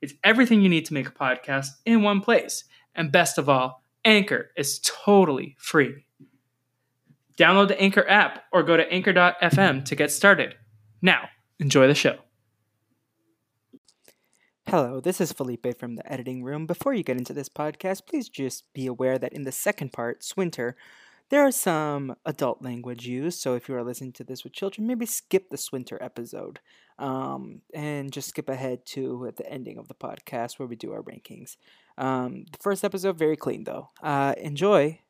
It's everything you need to make a podcast in one place. And best of all, Anchor is totally free. Download the Anchor app or go to anchor.fm to get started. Now, enjoy the show. Hello, this is Felipe from the editing room. Before you get into this podcast, please just be aware that in the second part, Swinter, there are some adult language used. So if you are listening to this with children, maybe skip the Swinter episode um, and just skip ahead to at the ending of the podcast where we do our rankings. Um, the first episode, very clean though. Uh, enjoy.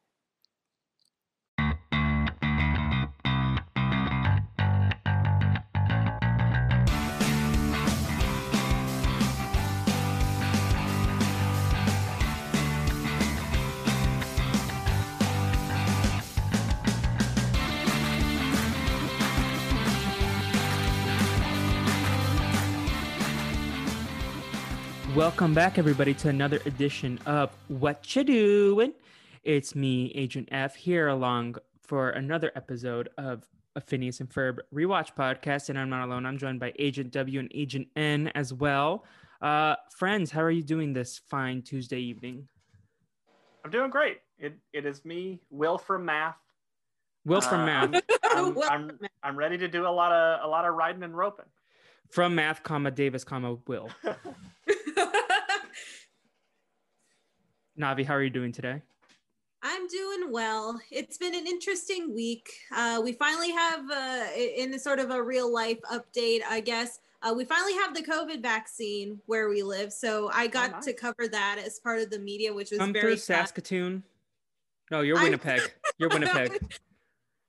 Welcome back, everybody, to another edition of What You Doing. It's me, Agent F, here along for another episode of a Phineas and Ferb rewatch podcast. And I'm not alone. I'm joined by Agent W and Agent N as well. Uh, friends, how are you doing this fine Tuesday evening? I'm doing great. It it is me, Will from Math. Will from Uh, Math. I'm, I'm, from Math. I'm ready to do a lot of a lot of riding and roping. From Math, comma Davis, comma Will. Navi, how are you doing today? I'm doing well. It's been an interesting week. Uh, we finally have, uh, in a sort of a real life update, I guess, uh, we finally have the COVID vaccine where we live. So I got nice. to cover that as part of the media, which was Come very through. Saskatoon. No, you're Winnipeg. You're Winnipeg.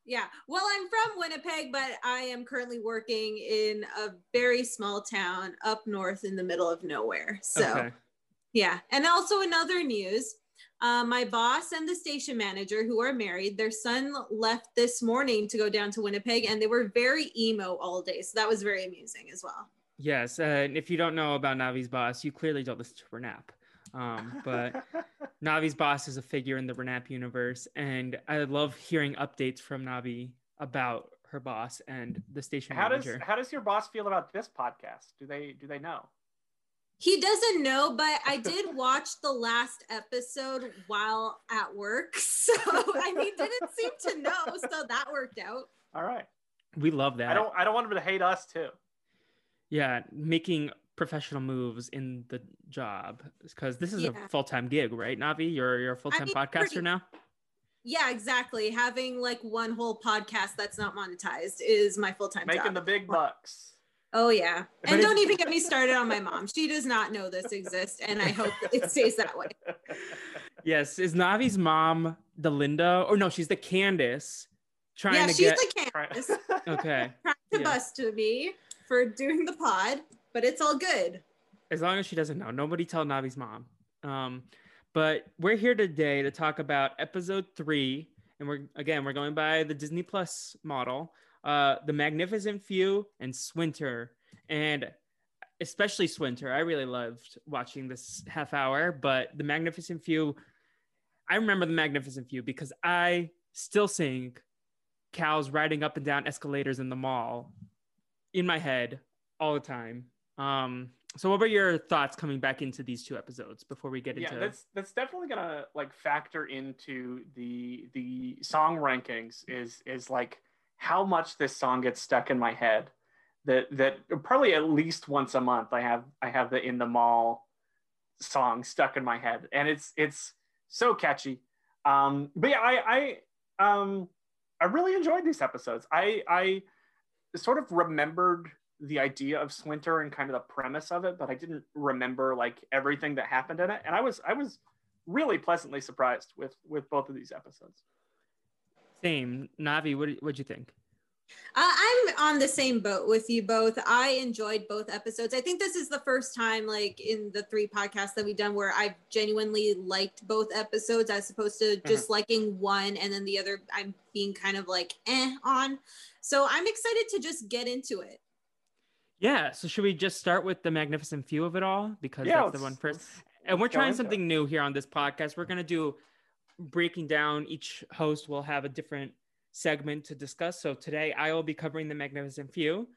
Yeah. Well, I'm from Winnipeg, but I am currently working in a very small town up north in the middle of nowhere. So. Okay. Yeah. And also another news, uh, my boss and the station manager who are married, their son left this morning to go down to Winnipeg and they were very emo all day. So that was very amusing as well. Yes, uh, and if you don't know about Navi's boss, you clearly don't listen to Renap. Um, but Navi's boss is a figure in the Renap universe, and I love hearing updates from Navi about her boss and the station how does manager. how does your boss feel about this podcast? Do they do they know? He doesn't know, but I did watch the last episode while at work. So and he didn't seem to know. So that worked out. All right. we love that. I don't I don't want him to hate us too. Yeah, making professional moves in the job because this is Yeah. a full time gig, right, Navi? You're you're a full time mean, podcaster pretty- now. Yeah, exactly. Having like one whole podcast that's not monetized is my full time job. Making the big bucks. Oh yeah. But And don't even get me started on my mom. She does not know this exists and I hope it stays that way. Yes, is Navi's mom the Linda? Or no, she's the Candace trying yeah, to she's get. the Candace okay, trying to Yeah. bust to me for doing the pod, but it's all good. as long as she doesn't know, nobody tell Navi's mom. Um, but we're here today to talk about episode three, and we're again we're going by the Disney Plus model, uh, the Magnificent Few and Swinter, and especially Swinter. I really loved watching this half hour, but the Magnificent Few, I remember the Magnificent Few because I still sing cows riding up and down escalators in the mall in my head all the time. Um, so what were your thoughts coming back into these two episodes before we get yeah, into that's that's definitely gonna like factor into the the song rankings. Is is like how much this song gets stuck in my head. That that probably at least once a month I have I have the in the mall song stuck in my head, and it's it's so catchy. Um, but yeah, I I um I really enjoyed these episodes. I I sort of remembered the idea of Swinter and kind of the premise of it, but I didn't remember like everything that happened in it. And I was I was really pleasantly surprised with with both of these episodes. Same Navi? What what'd you think? Uh, I'm on the same boat with you both. I enjoyed both episodes. I think this is the first time, like in the three podcasts that we've done, where I've genuinely liked both episodes as opposed to just mm-hmm. liking one and then the other I'm being kind of like eh on. So I'm excited to just get into it. Yeah. So should we just start with the magnificent few of it all because yeah, that's the one first? And we're trying something it. new here on this podcast. We're gonna do breaking down. Each host will have a different segment to discuss. So today I will be covering the magnificent few.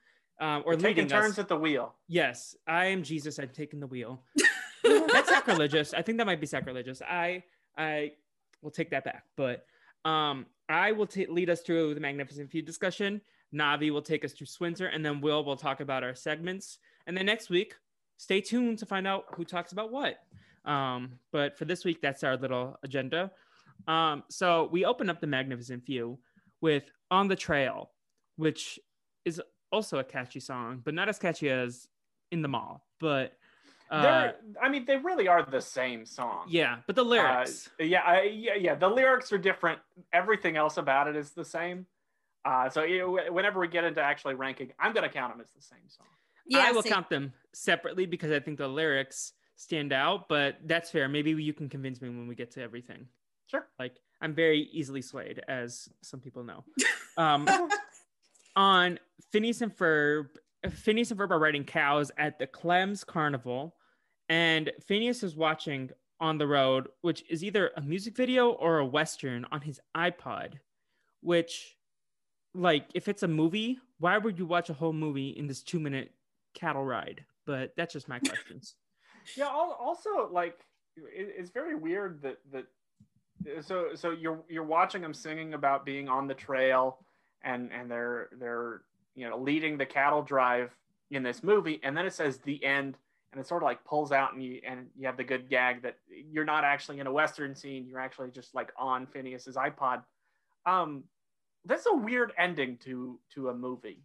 Um, or We're taking turns us. at the wheel. Yes, I am Jesus. I'm taking the wheel. That's sacrilegious. I think that might be sacrilegious. I I will take that back. But um, I will t- lead us through the magnificent few discussion. Navi will take us through Swinter, and then Will will talk about our segments. And then next week, stay tuned to find out who talks about what. Um, but for this week, that's our little agenda. Um, so we open up the magnificent few with On the Trail, which is also a catchy song, but not as catchy as In the Mall. But uh, I mean, they really are the same song. Yeah, but the lyrics. Uh, yeah, I, yeah, yeah. The lyrics are different. Everything else about it is the same. Uh, so you know, whenever we get into actually ranking, I'm going to count them as the same song. Yeah, I will same. count them separately because I think the lyrics stand out. But that's fair. Maybe you can convince me when we get to everything. Sure. Like I'm very easily swayed, as some people know. Um, on Phineas and Ferb, Phineas and Ferb are riding cows at the Clem's Carnival, and Phineas is watching on the road, which is either a music video or a western on his iPod. Which, like, if it's a movie, why would you watch a whole movie in this two-minute cattle ride? But that's just my questions. yeah. Also, like, it's very weird that that so so you're you're watching them singing about being on the trail and and they're they're you know leading the cattle drive in this movie. And then it says the end and it sort of like pulls out and you and you have the good gag that you're not actually in a western scene. You're actually just like on phineas's ipod. Um that's a weird ending to to a movie.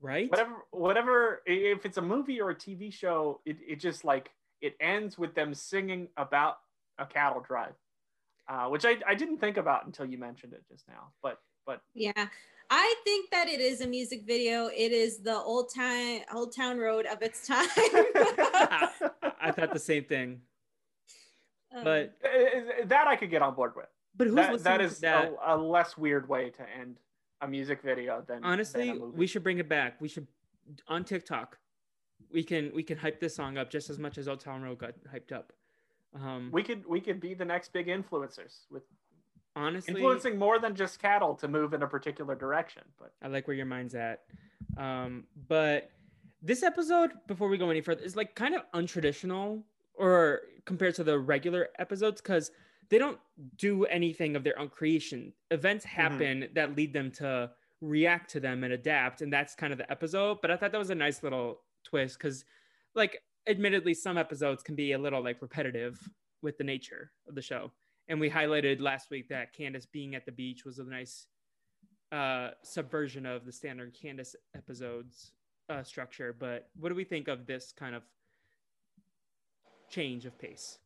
Right? Whatever whatever if it's a movie or a tv show it, it just like it ends with them singing about a cattle drive uh, which I, I didn't think about until you mentioned it just now. But but yeah, I think that it is a music video. It is the old time old town road of its time. I thought the same thing. Um, but uh, that I could get on board with. But who's that, that is that? A, a, less weird way to end a music video than honestly. Than we should bring it back. We should on TikTok. We can we can hype this song up just as much as Old Town Road got hyped up. Um, we could we could be the next big influencers with honestly influencing more than just cattle to move in a particular direction. But I like where your mind's at. Um, but this episode, before we go any further, is like kind of untraditional or compared to the regular episodes because they don't do anything of their own creation. Events mm-hmm. happen mm-hmm. that lead them to react to them and adapt, and that's kind of the episode. But I thought that was a nice little twist because, like, admittedly some episodes can be a little like repetitive with the nature of the show. And we highlighted last week that candace being at the beach was a nice uh, subversion of the standard candace episodes uh, structure. But what do we think of this kind of change of pace?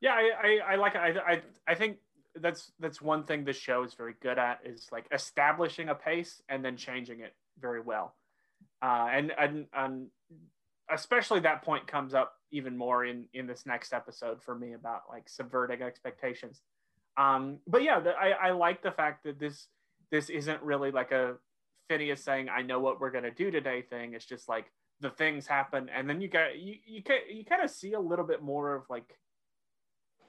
Yeah i i, I like I, I i think that's that's one thing the show is very good at is like establishing a pace and then changing it very well. Uh, and, and and especially that point comes up even more in in this next episode for me about like subverting expectations. Um but yeah the, I, I like the fact that this this isn't really like a phineas saying i know what we're going to do today thing. It's just like the things happen and then you got you you, you kind of see a little bit more of like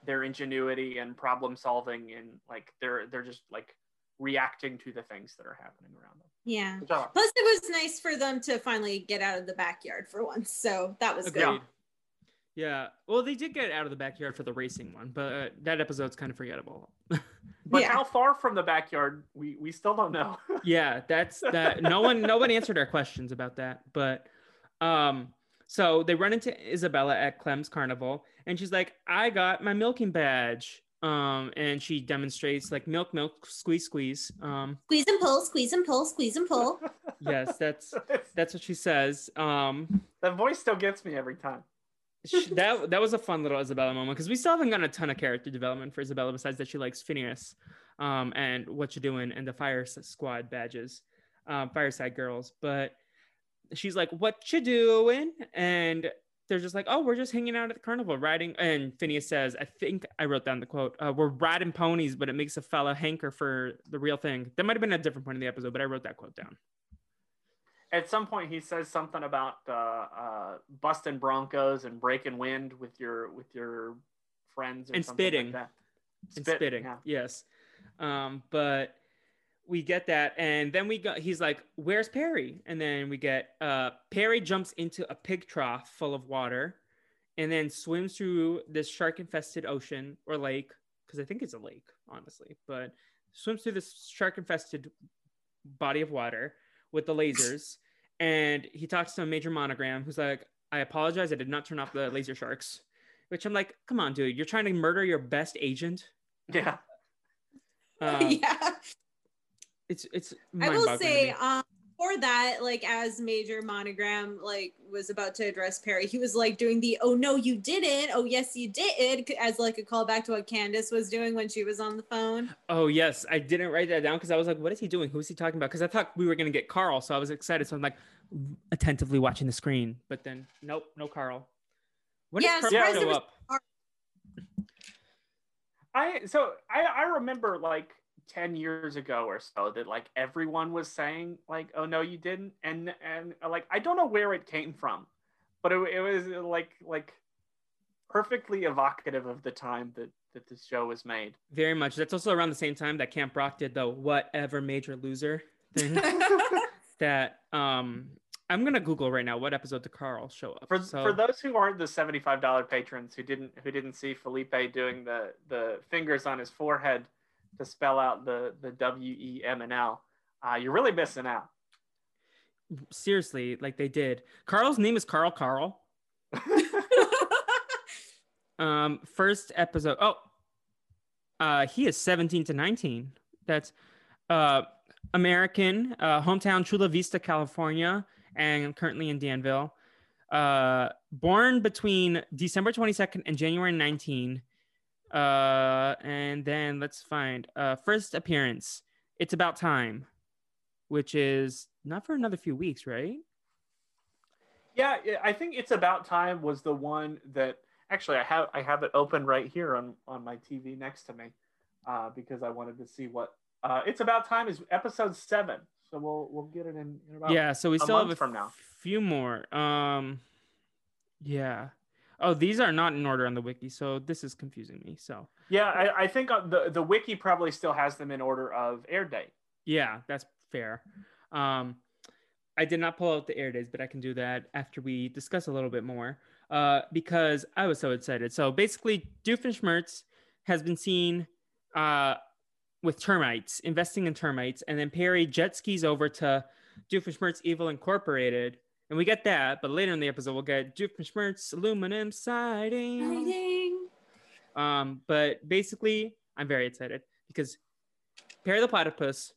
their ingenuity and problem solving and like they're they're just like reacting to the things that are happening around them. Yeah. Plus, it was nice for them to finally get out of the backyard for once. So that was Agreed. good. Yeah. Well, they did get out of the backyard for the racing one, but uh, that episode's kind of forgettable. but yeah. how far from the backyard, we we still don't know. yeah, that's that. No one no one answered our questions about that. But um, so they run into Isabella at Clem's Carnival, and she's like, "I got my milking badge." Um, and she demonstrates like milk, milk, squeeze, squeeze. Um, squeeze and pull, squeeze and pull, squeeze and pull. yes, that's that's what she says. Um, that voice still gets me every time. she, that that was a fun little Isabella moment because we still haven't gotten a ton of character development for Isabella besides that she likes Phineas, um, and what you're doing and the fire squad badges. um, Fireside Girls, but she's like, "What you doing?" And they're just like, "Oh, we're just hanging out at the carnival, riding." And Phineas says, "I think I wrote down the quote: uh, We're riding ponies, but it makes a fella hanker for the real thing." That might have been a different point in the episode, but I wrote that quote down. At some point, he says something about uh, uh, busting broncos and breaking wind with your with your friends And something like spitting. that. and Spit, spitting. yeah. Yes. Um, but we get that, and then we go he's like, "Where's Perry?" And then we get uh Perry jumps into a pig trough full of water, and then swims through this shark infested ocean or lake because I think it's a lake, honestly, but swims through this shark infested body of water with the lasers, and he talks to a major monogram who's like, "I apologize, I did not turn off the laser sharks." Which I'm like, come on, dude, you're trying to murder your best agent. Yeah. Um, yeah. It's it's. I will say, um, for that, like as Major Monogram like was about to address Perry, he was like doing the "Oh no, you didn't! Oh yes, you did!" as like a callback to what Candace was doing when she was on the phone. oh yes, I didn't write that down because I was like, what is he doing? Who is he talking about? Because I thought we were gonna get Carl, so I was excited. So I'm like attentively watching the screen, but then nope, no Carl. When Yeah, does Carl show there was- up? I so I I remember like 10 years ago or so that like everyone was saying like oh no you didn't and and like I don't know where it came from but it, it was like like perfectly evocative of the time that that this show was made. Very much. That's also around the same time that Camp Rock did the whatever major loser thing. that um, I'm gonna Google right now what episode did Carl show up. For, So- for those who aren't the $75 patrons who didn't who didn't see Felipe doing the the fingers on his forehead to spell out the the W E M and L, uh, you're really missing out. seriously, like they did. Carl's name is Carl Carl. Um, first episode. Oh, uh, he is 17 to 19. That's uh, American, uh, hometown Chula Vista, California, and currently in Danville. Uh, born between December 22nd and January 19. Uh, and then let's find uh, first appearance. It's about time, which is not for another few weeks, right? Yeah, yeah, I think it's about time was the one that actually I have I have it open right here on on my TV next to me uh, because I wanted to see what uh, it's about time is episode seven. So we'll we'll get it in, in about yeah so we a still have a from now. few more um yeah oh these are not in order on the wiki so this is confusing me so yeah. I, I think uh, the the wiki probably still has them in order of air date. yeah that's fair um i did not pull out the air days but i can do that after we discuss a little bit more uh because i was so excited so basically doofenshmirtz has been seen uh with termites investing in termites and then perry jet skis over to doofenshmirtz evil incorporated and we get that but later in the episode we'll get doofenshmirtz aluminum siding Exciting. um, but basically, I'm very excited because Perry the Platypus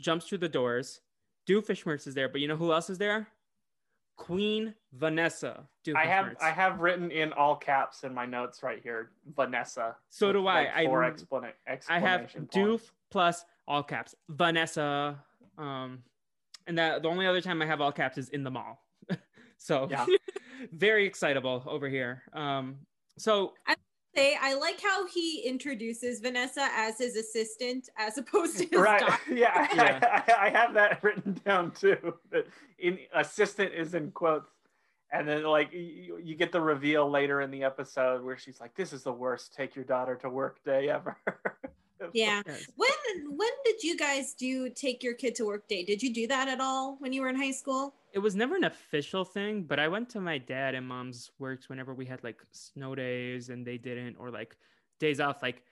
jumps through the doors. Doofenshmirtz is there, but you know who else is there? Queen Vanessa. I have I have written in all caps in my notes right here, Vanessa. So with, do I. like, I- Four explana- I have exclamation Doof plus all caps Vanessa. Um, and that the only other time I have all caps is in the mall. So Yeah. very excitable over here. Um, so Say, I like how he introduces Vanessa as his assistant as opposed to his right doctor. yeah, Yeah. I, I, I have that written down too that in assistant is in quotes and then like you, you get the reveal later in the episode where she's like this is the worst take your daughter to work day ever Yeah. When when did you guys do take your kid to work day? Did you do that at all when you were in high school? It was never an official thing, but I went to my dad and mom's works whenever we had like snow days and they didn't, or like days off. Like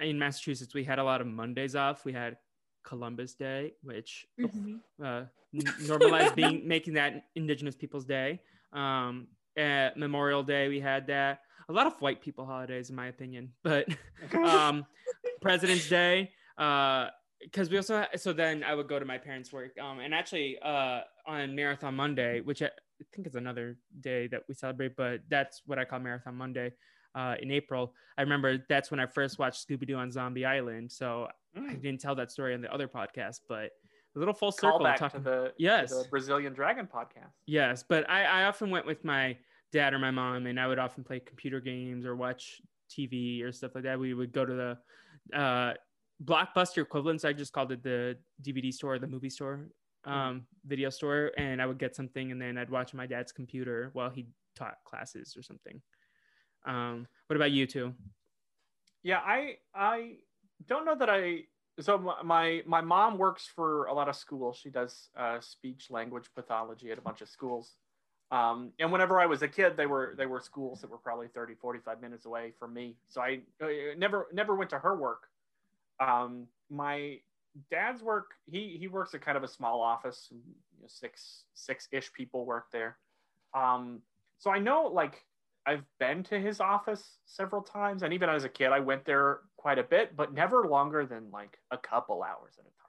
in Massachusetts, we had a lot of Mondays off. We had Columbus Day, which Mm-hmm. uh, normalized being making that Indigenous Peoples Day. Um, at Memorial Day, we had that. A lot of white people holidays, in my opinion, but um, President's Day. Uh, because we also ha- so then I would go to my parents' work. Um, and actually, uh, on Marathon Monday, which I think is another day that we celebrate, but that's what I call Marathon Monday. Uh, in April, I remember that's when I first watched Scooby Doo on Zombie Island. So I Mm. didn't tell that story on the other podcast, but a little full circle Callback talking. to the, to Yes. the Brazilian Dragon podcast. Yes, but I, I often went with my dad or my mom, and I would often play computer games or watch TV or stuff like that. We would go to the uh, blockbuster equivalents. I just called it the DVD store, the movie store, um, video store, and I would get something, and then I'd watch my dad's computer while he taught classes or something. Um, what about you two? Yeah, I I don't know that I. So my- my mom works for a lot of schools. She does uh, speech language pathology at a bunch of schools. Um, and whenever I was a kid, they were they were schools that were probably 30, 45 minutes away from me. So I uh, never never went to her work. Um, my dad's work he he works at kind of a small office. You know, six six ish people work there. Um, so I know like I've been to his office several times, and even as a kid, I went there quite a bit, but never longer than like a couple hours at a time.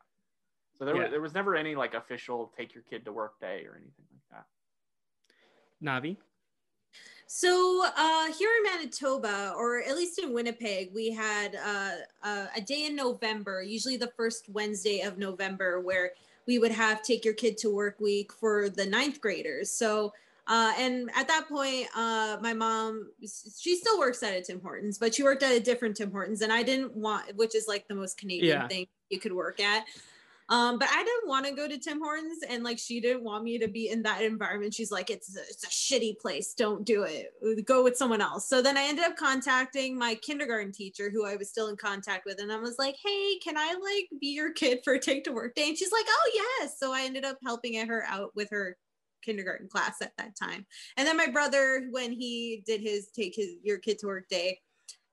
So there, Yeah. was, there was never any like official take your kid to work day or anything like that. Navi? So uh, here in Manitoba, or at least in Winnipeg, we had uh, uh, a day in November, usually the first Wednesday of November, where we would have take your kid to work week for the ninth graders. So, uh, and at that point, uh, my mom, she still works at a Tim Hortons, but she worked at a different Tim Hortons, and I didn't want, which is like the most Canadian Yeah. thing you could work at. Um, but I didn't want to go to Tim Hortons, and like she didn't want me to be in that environment. She's like, "It's a, it's a shitty place. Don't do it. Go with someone else." So then I ended up contacting my kindergarten teacher, who I was still in contact with, and I was like, "Hey, can I like be your kid for a take to work day?" And she's like, "Oh yes." So I ended up helping her out with her kindergarten class at that time. And then my brother, when he did his take his your kid to work day,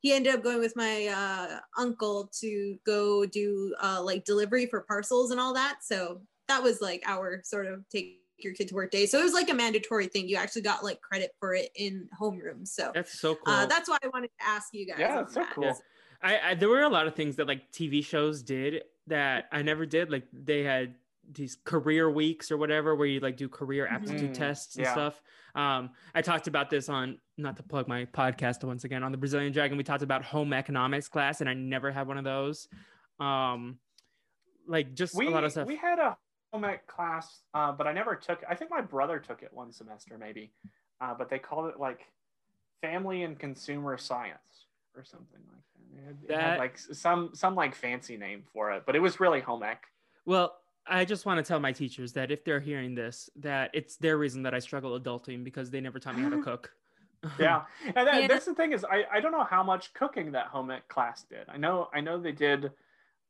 he ended up going with my uh, uncle to go do uh, like delivery for parcels and all that. So that was like our sort of take your kid to work day. So it was like a mandatory thing. You actually got like credit for it in homeroom. So That's so cool. uh, that's why I wanted to ask you guys. Yeah, that's so that. cool. I, I there were a lot of things that like TV shows did that I never did. Like they had these career weeks or whatever where you like do career aptitude Mhm. tests and Yeah. stuff. Um, I talked about this on not to plug my podcast once again on the Brazilian Dragon. We talked about home economics class, and I never had one of those. Um, like just We a lot of stuff. we had a home ec class, uh, but I never took. I think my brother took it one semester maybe, uh, but they called it like family and consumer science or something like that. It had, it had, like some some like fancy name for it, but it was really home ec. Well, I just want to tell my teachers that if they're hearing this, that it's their reason that I struggle adulting because they never taught me how to cook. yeah and that, Yeah. that's the thing is I, I don't know how much cooking that home ec class did i know i know they did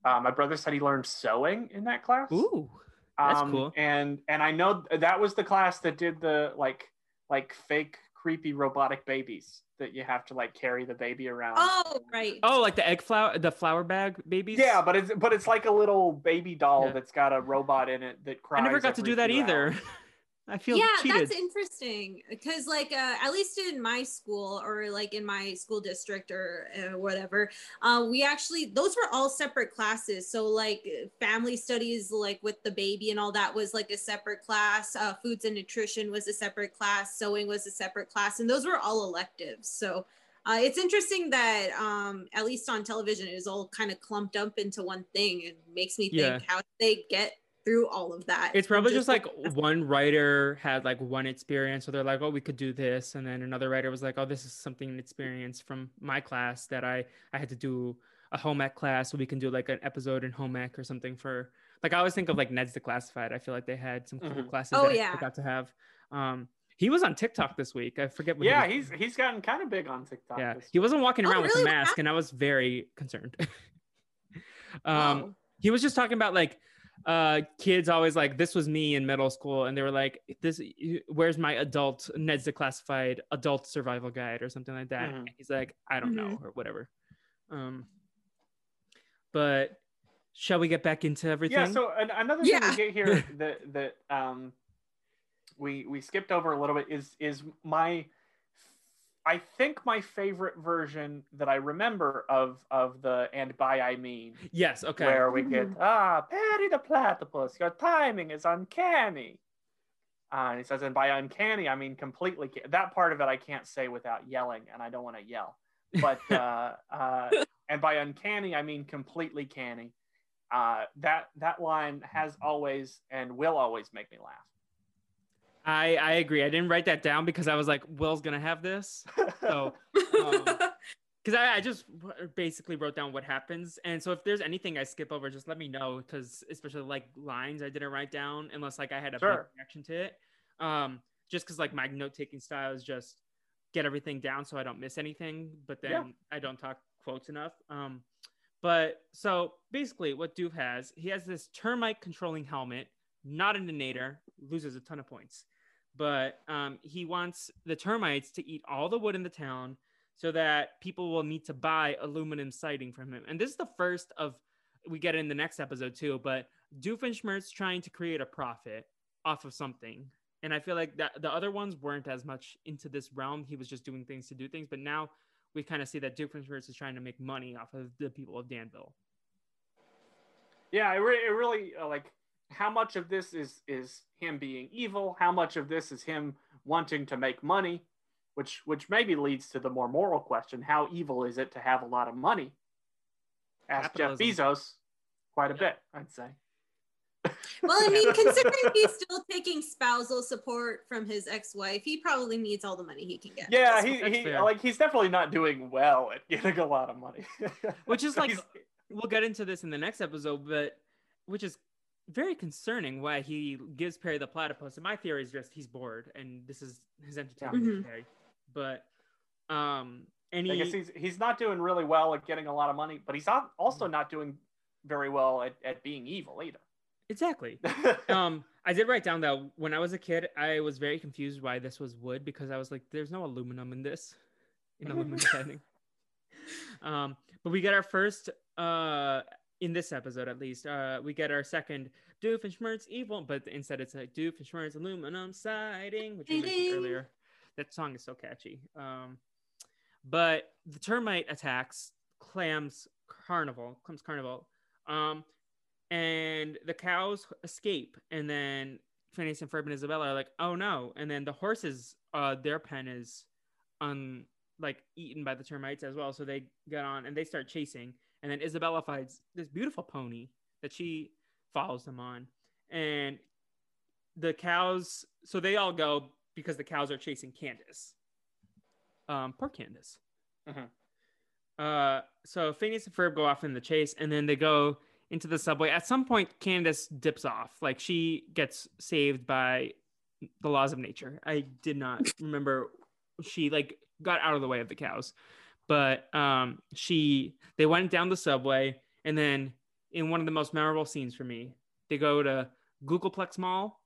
uh, my brother said he learned sewing in that class Ooh, that's Um, cool. and and i know that was the class that did the like like fake creepy robotic babies that you have to like carry the baby around Oh, right. Oh, like the egg flour, the flour bag babies. yeah but it's but it's like a little baby doll Yeah. that's got a robot in it that cries I never got to do that few either. I feel yeah cheated. that's interesting because like uh, at least in my school or like in my school district or uh, whatever uh, we actually those were all separate classes so like family studies like with the baby and all that was like a separate class uh, foods and nutrition was a separate class sewing was a separate class and those were all electives so uh, it's interesting that um, at least on television it was all kind of clumped up into one thing it makes me think Yeah. how they get through all of that it's probably in just like one writer had like one experience, so they're like, "Oh, we could do this," and then another writer was like, "Oh, this is something an experience from my class that I I had to do a home ec class, so we can do like an episode in home ec or something for." Like I always think of like Ned's Declassified. I feel like they had some cool Mhm. classes Oh, that I yeah. forgot to have. Um, he was on TikTok this week. I forget. What yeah was- he's he's gotten kind of big on tiktok yeah he wasn't walking Oh, around with a mask and i was very concerned um Wow. he was just talking about like uh kids always like this was me in middle school and they were like this where's my adult ned's declassified adult survival guide or something like that Mhm. And he's like i don't know Mhm. or whatever um but shall we get back into everything Yeah. So an, another thing Yeah. we get here that that um we we skipped over a little bit is is my I think my favorite version that I remember of of the and by I mean yes okay where we get ah Perry the platypus your timing is uncanny. Uh, and he says, and by uncanny, I mean completely. ca- That part of it I can't say without yelling, and I don't want to yell. But uh, uh, and by uncanny, I mean completely canny. uh, that that line has always and will always make me laugh. I I agree. I didn't write that down because I was like, Will's gonna have this. So um, because I, I just basically wrote down what happens and so if there's anything i skip over just let me know because especially like lines i didn't write down unless like i had a Sure. reaction to it um just because like my note-taking style is just get everything down so i don't miss anything but then Yeah. i don't talk quotes enough um but so basically what doof has he has this termite controlling helmet not an inator loses a ton of points but um, he wants the termites to eat all the wood in the town so that people will need to buy aluminum siding from him. And this is the first of we get in the next episode too, but Doofenshmirtz trying to create a profit off of something. And I feel like that the other ones weren't as much into this realm. He was just doing things to do things, but now we kind of see that Doofenshmirtz is trying to make money off of the people of Danville. Yeah, it, re- it really uh, like how much of this is is him being evil? How much of this is him wanting to make money? Which which maybe leads to the more moral question: How evil is it to have a lot of money? Ask Jeff Bezos quite a bit, I'd say. well, I mean, considering he's still taking spousal support from his ex-wife, he probably needs all the money he can get. Yeah, he, he fair. like he's definitely not doing well at getting a lot of money. Which is like we'll get into this in the next episode, but which is very concerning why he gives Perry the platypus. And my theory is just he's bored and this is his entertainment Yeah. Perry. But um and I he guess he's he's not doing really well at getting a lot of money, but he's not, also not doing very well at, at being evil either. exactly. Um I did write down that when I was a kid, I was very confused why this was wood because I was like, there's no aluminum in this. In aluminum siding. Um, but we get our first uh in this episode at least, uh we get our second doof and Doofenshmirtz evil, but instead it's like doof and Doofenshmirtz aluminum siding, which we mentioned earlier. That song is so catchy. Um but the termite attacks Clem's carnival, Clem's carnival. Um and the cows escape and then Phineas and Ferb and Isabella are like, oh no. And then the horses, uh, their pen is un like eaten by the termites as well. So they get on and they start chasing. And then Isabella finds this beautiful pony that she follows them on. And the cows, so they all go because the cows are chasing Candace. Um, poor Candace. Mhm. Uh, so Phineas and Ferb go off in the chase, and then they go into the subway. At some point, Candace dips off. Like she gets saved by the laws of nature. I did not remember she like got out of the way of the cows, but um, she they went down the subway, and then in one of the most memorable scenes for me, they go to Googolplex Mall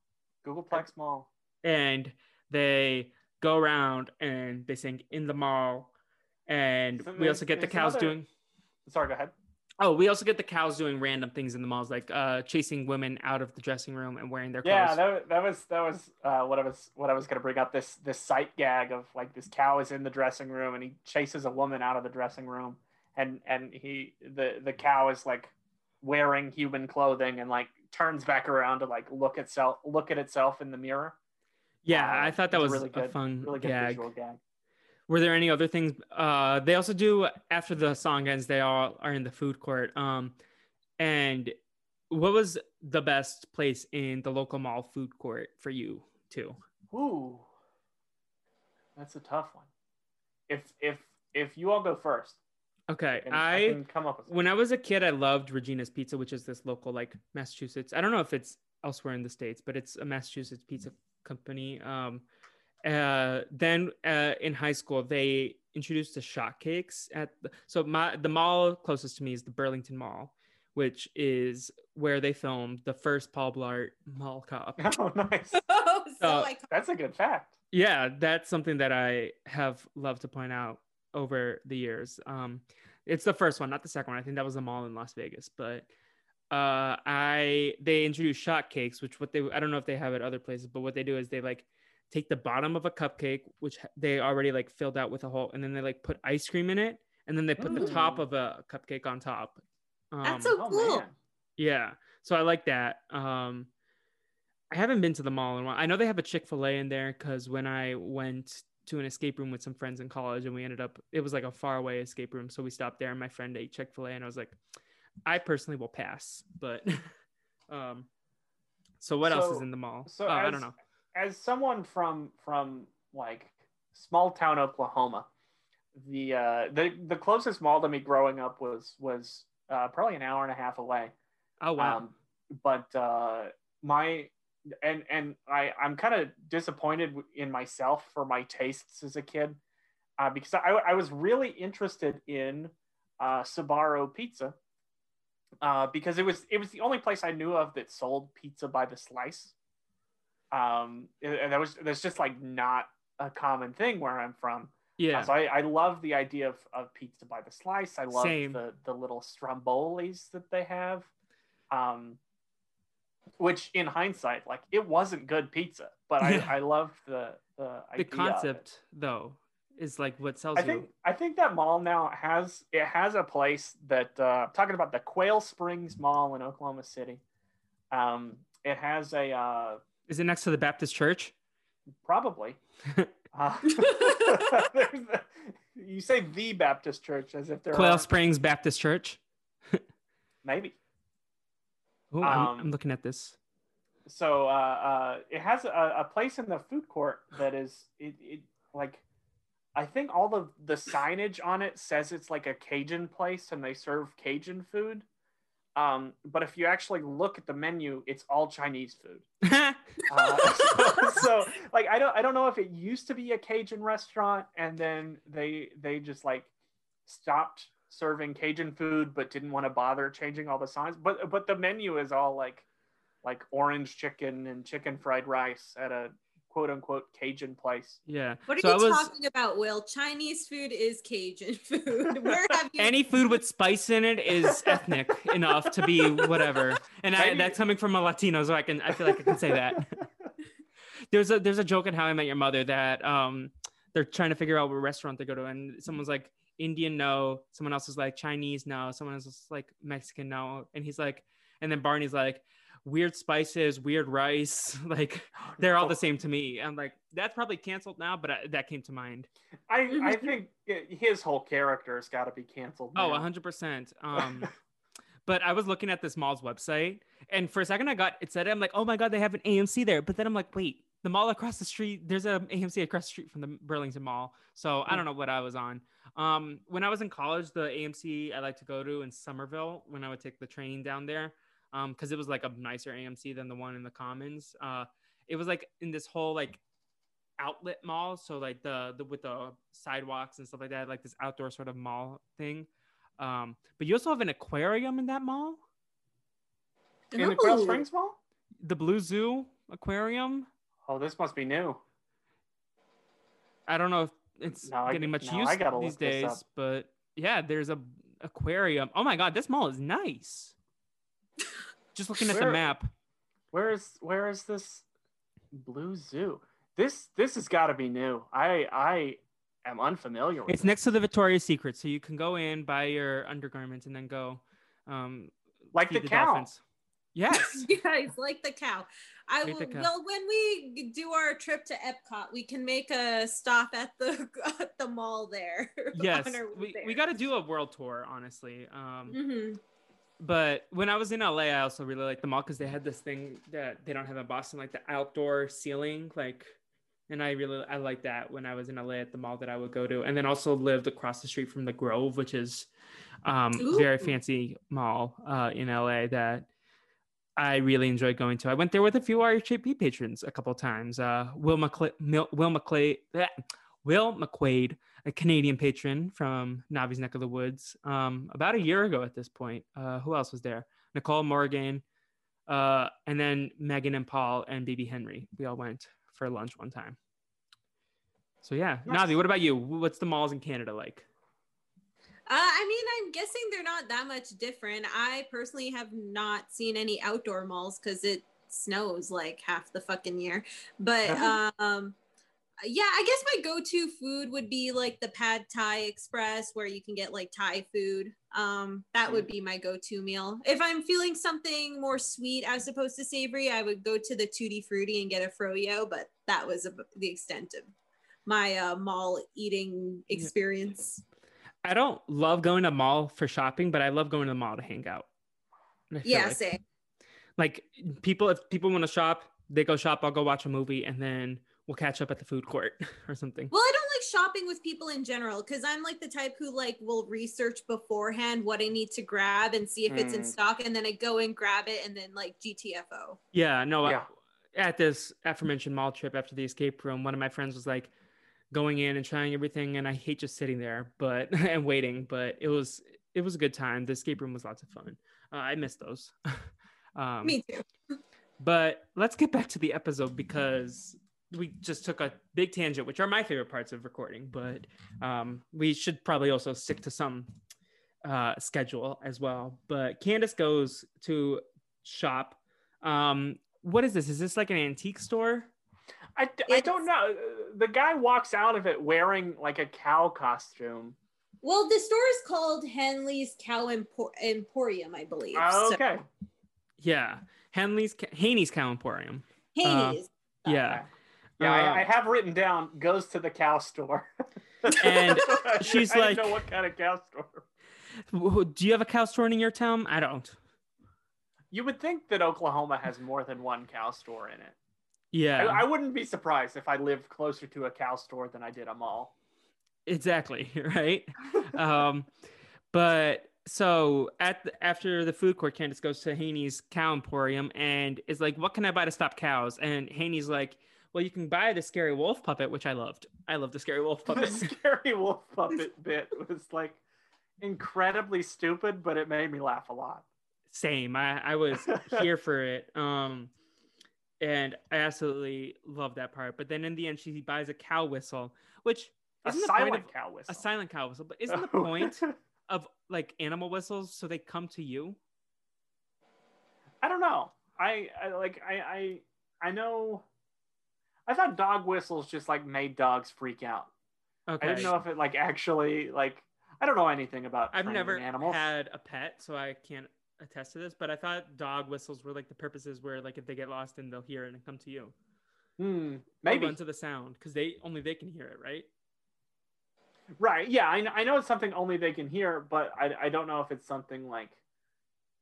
Googolplex Mall. and they go around and they sing in the mall and we also get the cows another- doing Sorry, go ahead. Oh we also get the cows doing random things in the malls like uh chasing women out of the dressing room and wearing their clothes Yeah, that, that was that was uh, what I was what I was gonna bring up. This this sight gag of like this cow is in the dressing room and he chases a woman out of the dressing room and and he the the cow is like wearing human clothing and like turns back around to like look itself look at itself in the mirror. yeah Uh, i thought that was really good- fun Really good gag visual gag. Were there any other things uh they also do after the song ends they all are in the food court um and what was the best place in the local mall food court for you too Ooh, that's a tough one. If if if you all go first, okay and i can come up with when I was a kid, I loved Regina's Pizza, which is this local like Massachusetts. I don't know if it's elsewhere in the states, but it's a Massachusetts pizza company. Um, uh, then uh, in high school, they introduced the shot cakes at the, so my the mall closest to me is the Burlington Mall, which is where they filmed the first Paul Blart Mall Cop. Oh, nice. Oh, so Uh, iconic. That's a good fact. yeah, that's something that I have loved to point out over the years. Um, it's the first one, not the second one. I think that was a mall in Las Vegas, but uh, I they introduced shot cakes, which what they I don't know if they have at other places, but what they do is they like take the bottom of a cupcake, which they already like filled out with a hole, and then they like put ice cream in it, and then they put the top of a cupcake on top. Um, That's so Oh cool. man. yeah. So I like that. Um I haven't been to the mall in a while. I know they have a Chick-fil-A in there because when I went to an escape room with some friends in college and we ended up it was like a faraway escape room. So we stopped there and my friend ate Chick-fil-A and I was like, I personally will pass, but um, so what else is in the mall? so oh, I don't know. As someone from from like small town Oklahoma, the uh, the the closest mall to me growing up was was uh, probably an hour and a half away. Oh wow. Um, but uh, my and and I I'm kind of disappointed in myself for my tastes as a kid uh, because I I was really interested in uh, Sbarro Pizza uh, because it was it was the only place I knew of that sold pizza by the slice. Um, and that was that's just like not a common thing where I'm from. yeah. Uh, so I, I love the idea of, of pizza by the slice. I love Same. the the little strombolis that they have. Um, which in hindsight, like it wasn't good pizza, but I, I loved the the, the idea of it. concept though is like what sells I you. think I think that mall now has it has a place that uh, talking about the Quail Springs Mall in Oklahoma City. Um, it has a uh, Is it next to the Baptist church? probably. Uh, the- you say the Baptist Church as if there Quail Springs Baptist Church. maybe. Oh, I'm, Um, I'm looking at this. so uh, uh, it has a, a place in the food court that is it, it like I think all of the signage on it says it's like a Cajun place and they serve Cajun food. Um, but if you actually look at the menu, it's all Chinese food. Uh, so, so, like I don't I don't know if it used to be a Cajun restaurant and then they they just like stopped serving Cajun food but didn't want to bother changing all the signs. But but the menu is all like like orange chicken and chicken fried rice at a quote unquote Cajun place. yeah. What are so you I was talking about, Will? Chinese food is Cajun food. Where have you? any food with spice in it is ethnic enough to be whatever. And I, that's coming from a Latino, so I can I feel like I can say that. there's a there's a joke in How I Met Your Mother that um they're trying to figure out what restaurant they go to, and someone's like Indian no, someone else is like Chinese no, someone else is like Mexican no, and he's like, and then Barney's like weird spices, weird rice, like they're all the same to me. I'm like that's probably canceled now, but I, that came to mind. I I think his whole character has got to be canceled. Oh, now. 100%. Um, but I was looking at this mall's website, and for a second I got it said, I'm like, oh my God, they have an AMC there. But then I'm like, wait, the mall across the street, there's a AMC across the street from the Burlington Mall. So I don't know what I was on. Um, when I was in college, the AMC I like to go to in Somerville when I would take the train down there, because it was like a nicer AMC than the one in the Commons. Uh, it was like in this whole like outlet mall. So like the the with the sidewalks and stuff like that like this outdoor sort of mall thing. Um but you also have an aquarium in that mall? In the Quail Springs Mall. the blue zoo aquarium? Oh, this must be new. i don't know if it's No, I- getting much no, use these days but yeah there's a aquarium. Oh my god this mall is nice just looking at the map Where is where is this blue zoo? This this has got to be new. I I am unfamiliar with it's it. next to the victoria's secret so you can go in buy your undergarments and then go um like feed the cow. dolphins yes You guys like the cow. I will. cow. Well, when we do our trip to Epcot, we can make a stop at the at the mall there. yes on our way we, there. we got to do a world tour honestly um Mhm. But when i was in la i also really liked the mall because they had this thing that they don't have in boston like the outdoor ceiling like and i really i liked that when i was in la at the mall that i would go to and then also lived across the street from the grove which is um very fancy mall uh in la that I really enjoyed going to. I went there with a few RHAP patrons a couple times. Uh, Will McCla- Mil- Will McClay, Will McQuaid, a Canadian patron from Navi's neck of the woods, um, about a year ago at this point. Uh, who else was there? Nicole Morgan, uh, and then Megan and Paul and BB Henry. We all went for lunch one time. So yeah, Nice. Navi, what about you? What's the malls in Canada like? Uh, I mean, I'm guessing they're not that much different. I personally have not seen any outdoor malls because it snows like half the fucking year. But um, yeah, I guess my go-to food would be like the Pad Thai Express, where you can get like Thai food. Um, that would be my go-to meal. If I'm feeling something more sweet as opposed to savory, I would go to the Tutti Frutti and get a froyo. But that was ab- the extent of my uh, mall eating experience. I don't love going to mall for shopping, but I love going to the mall to hang out. And I feel Yeah, like, same. like people, if people want to shop, they go shop. I'll go watch a movie, and then we'll catch up at the food court or something. Well, I don't like shopping with people in general because I'm like the type who like will research beforehand what I need to grab and see if it's in Mm. stock, and then I go and grab it, and then like GTFO. Yeah, no. I- at this aforementioned mall trip after the escape room, one of my friends was like going in and trying everything, and I hate just sitting there, but and waiting. But it was it was a good time. The escape room was lots of fun. Uh, I miss those. um, Me too. But let's get back to the episode because we just took a big tangent, which are my favorite parts of recording. But um, we should probably also stick to some uh, schedule as well. But Candace goes to shop. Um, what is this? Is this like an antique store? I, d- I It's- don't know. The guy walks out of it wearing like a cow costume. Well, the store is called Henley's Cow Empor- Emporium, I believe. Oh, So, okay. Yeah, Henley's Haney's Cow Emporium. Haney's. Yeah, Yeah, Uh, I, I have written down goes to the cow store. And she's I like- know what kind of cow store. Do you have a cow store in your town? I don't. You would think that Oklahoma has more than one cow store in it. Yeah, I, I wouldn't be surprised if I lived closer to a cow store than I did a mall. exactly right. um, but so at the, after the food court, Candace goes to Haney's Cow Emporium and is like, "What can I buy to stop cows?" And Haney's like, "Well, you can buy the scary wolf puppet, which I loved. I love the scary wolf puppet. the scary wolf puppet bit was like incredibly stupid, but it made me laugh a lot. Same. I, I was here for it. Um, and I absolutely love that part. But then in the end, she buys a cow whistle, which A isn't the point silent of cow whistle. a silent cow whistle. But isn't the Oh. point of like animal whistles so they come to you? I don't know. I, I like I, I I know. I thought dog whistles just like made dogs freak out. Okay. I didn't know if it like actually like I don't know anything about. I've never animals. had a pet, so I can't attest to this. But I thought dog whistles were like the purposes where like if they get lost and they'll hear it and come to you. Hmm, Or maybe run to the sound because they only they can hear it, right? right. Yeah, I, I know it's something only they can hear, but I, I don't know if it's something like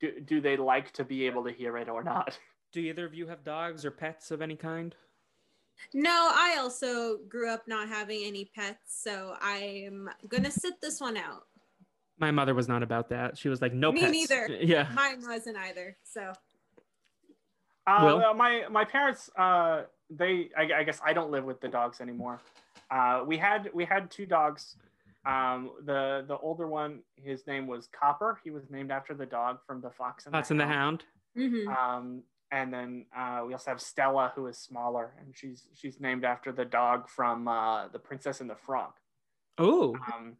do do they like to be able to hear it or not? Do either of you have dogs or pets of any kind? No, I also grew up not having any pets, so I'm gonna sit this one out. My mother was not about that. She was like, no Me pets. neither. Yeah. Mine wasn't either. So Uh, Will? uh, my my parents, uh, they I, I guess I don't live with the dogs anymore. Uh, we had we had two dogs. Um, the the older one, his name was Copper. He was named after the dog from the Fox and That's the in the Hound. hound. mhm. Um, and then uh, we also have Stella, who is smaller, and she's she's named after the dog from uh, the Princess and the Frog. Oh, Um,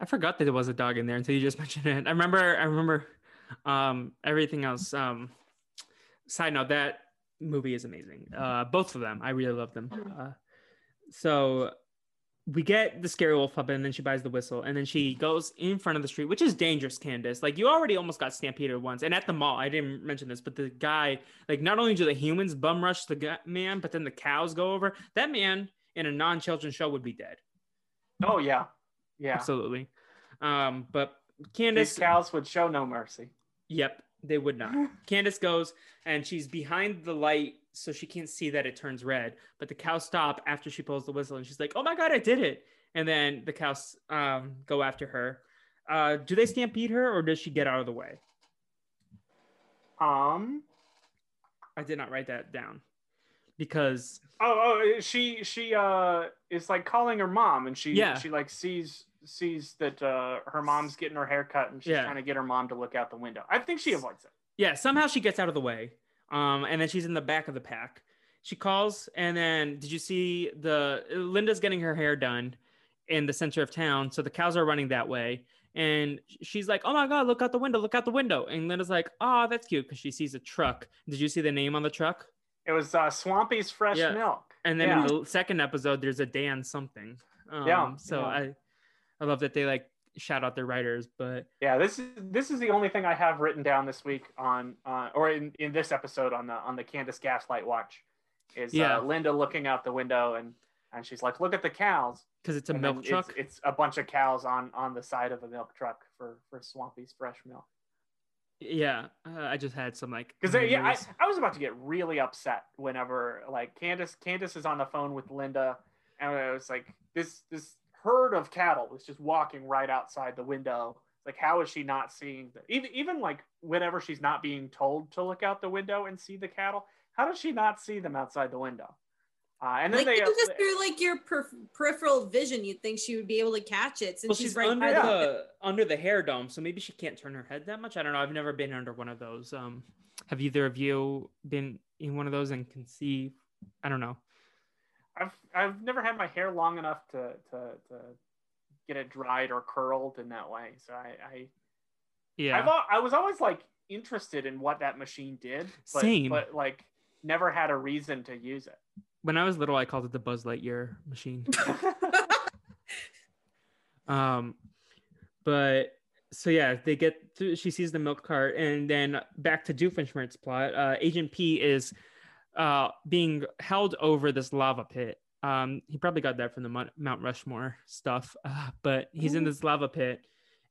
I forgot that there was a dog in there until you just mentioned it. I remember. I remember um, everything else. Um, side note: that movie is amazing. Uh, both of them, I really love them. Uh, so we get the scary wolf puppet, and then she buys the whistle, and then she goes in front of the street, which is dangerous, Candace. Like you already almost got stampeded once, and at the mall, I didn't mention this, but the guy, like, not only do the humans bum rush the man, but then the cows go over. That man in a non-children show would be dead. oh yeah, yeah. Absolutely. Um, but These Candace, cows would show no mercy. yep, they would not. Candace goes and she's behind the light so she can't see that it turns red. But the cows stop after she pulls the whistle and she's like, "Oh my god, I did it!" And then the cows um, go after her. Uh, do they stampede her or does she get out of the way? Um. I did not write that down because Oh, oh, she she uh is like calling her mom, and she Yeah. she like sees sees that uh her mom's getting her hair cut, and she's Yeah. trying to get her mom to look out the window. I think she avoids it. yeah, somehow she gets out of the way. Um, and then she's in the back of the pack. She calls, and then did you see the Linda's getting her hair done in the center of town? So the cows are running that way, and she's like, "Oh my god, look out the window! Look out the window!" And Linda's like, "Oh, that's cute," because she sees a truck. Did you see the name on the truck? It was uh, Swampy's fresh Yeah. milk. And then yeah. in the second episode, there's a Dan something. Um, Yeah, So yeah. I, I love that they like shout out their writers, but yeah, this is this is the only thing I have written down this week on uh, or in, in this episode on the on the Candace Gaslight Watch is Yeah. uh, Linda looking out the window and and she's like, "Look at the cows." Because it's a And milk truck. It's, it's a bunch of cows on on the side of a milk truck for for Swampy's fresh milk. Yeah, uh, I just had some like Because yeah, I. I was about to get really upset whenever like Candace Candace is on the phone with Linda, and it was like this this herd of cattle is just walking right outside the window. Like, how is she not seeing the even even like whenever she's not being told to look out the window and see the cattle? How does she not see them outside the window? Uh, and then Like they even just through like your per- peripheral vision, you'd think she would be able to catch it since well, she's, she's right under by Yeah. the under the hair dome, so maybe she can't turn her head that much. I don't know. I've never been under one of those. Um, have either of you been in one of those and can see? I don't know. I've I've never had my hair long enough to to, to get it dried or curled in that way. So I, I Yeah, I've I was always like interested in what that machine did, but, Same. but like never had a reason to use it. when I was little, I called it the Buzz Lightyear machine. Um, but so yeah, they get through. She sees the milk cart, and then back to Doofenshmirtz's plot. Uh, Agent P is uh being held over this lava pit. Um, he probably got that from the Mount Rushmore stuff, uh, but he's in this lava pit.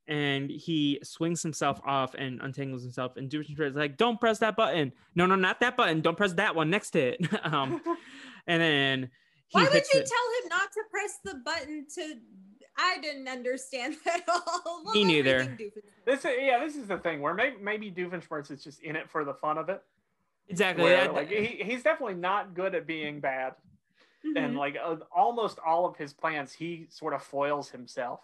And he swings himself off and untangles himself. And Doofenshmirtz is like, "Don't press that button! No, no, not that button! Don't press that one next to it." um, and then he Why would you it. tell him not to press the button to? I didn't understand that at all. Love Me neither. this is, yeah, this is the thing where maybe maybe Doofenshmirtz is just in it for the fun of it. Exactly? Where, like he, he's definitely not good at being bad, and Mhm. like uh, almost all of his plans, he sort of foils himself.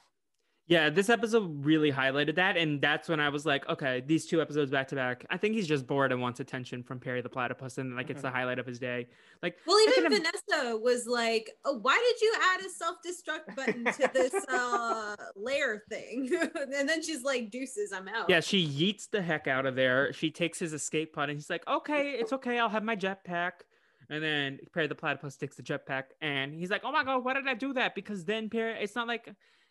Yeah, this episode really highlighted that, and that's when I was like, okay, these two episodes back to back. I think he's just bored and wants attention from Perry the Platypus, and like it's the highlight of his day. Like, Well, even at him- Vanessa was like, "Oh, why did you add a self-destruct button to this uh lair thing?" and then she's like, "Deuces, I'm out." yeah, she yeets the heck out of there. She takes his escape pod, and he's like, okay, it's okay, I'll have my jetpack. And then Perry the Platypus takes the jetpack, and he's like, oh my god, why did I do that? Because then Perry, it's not like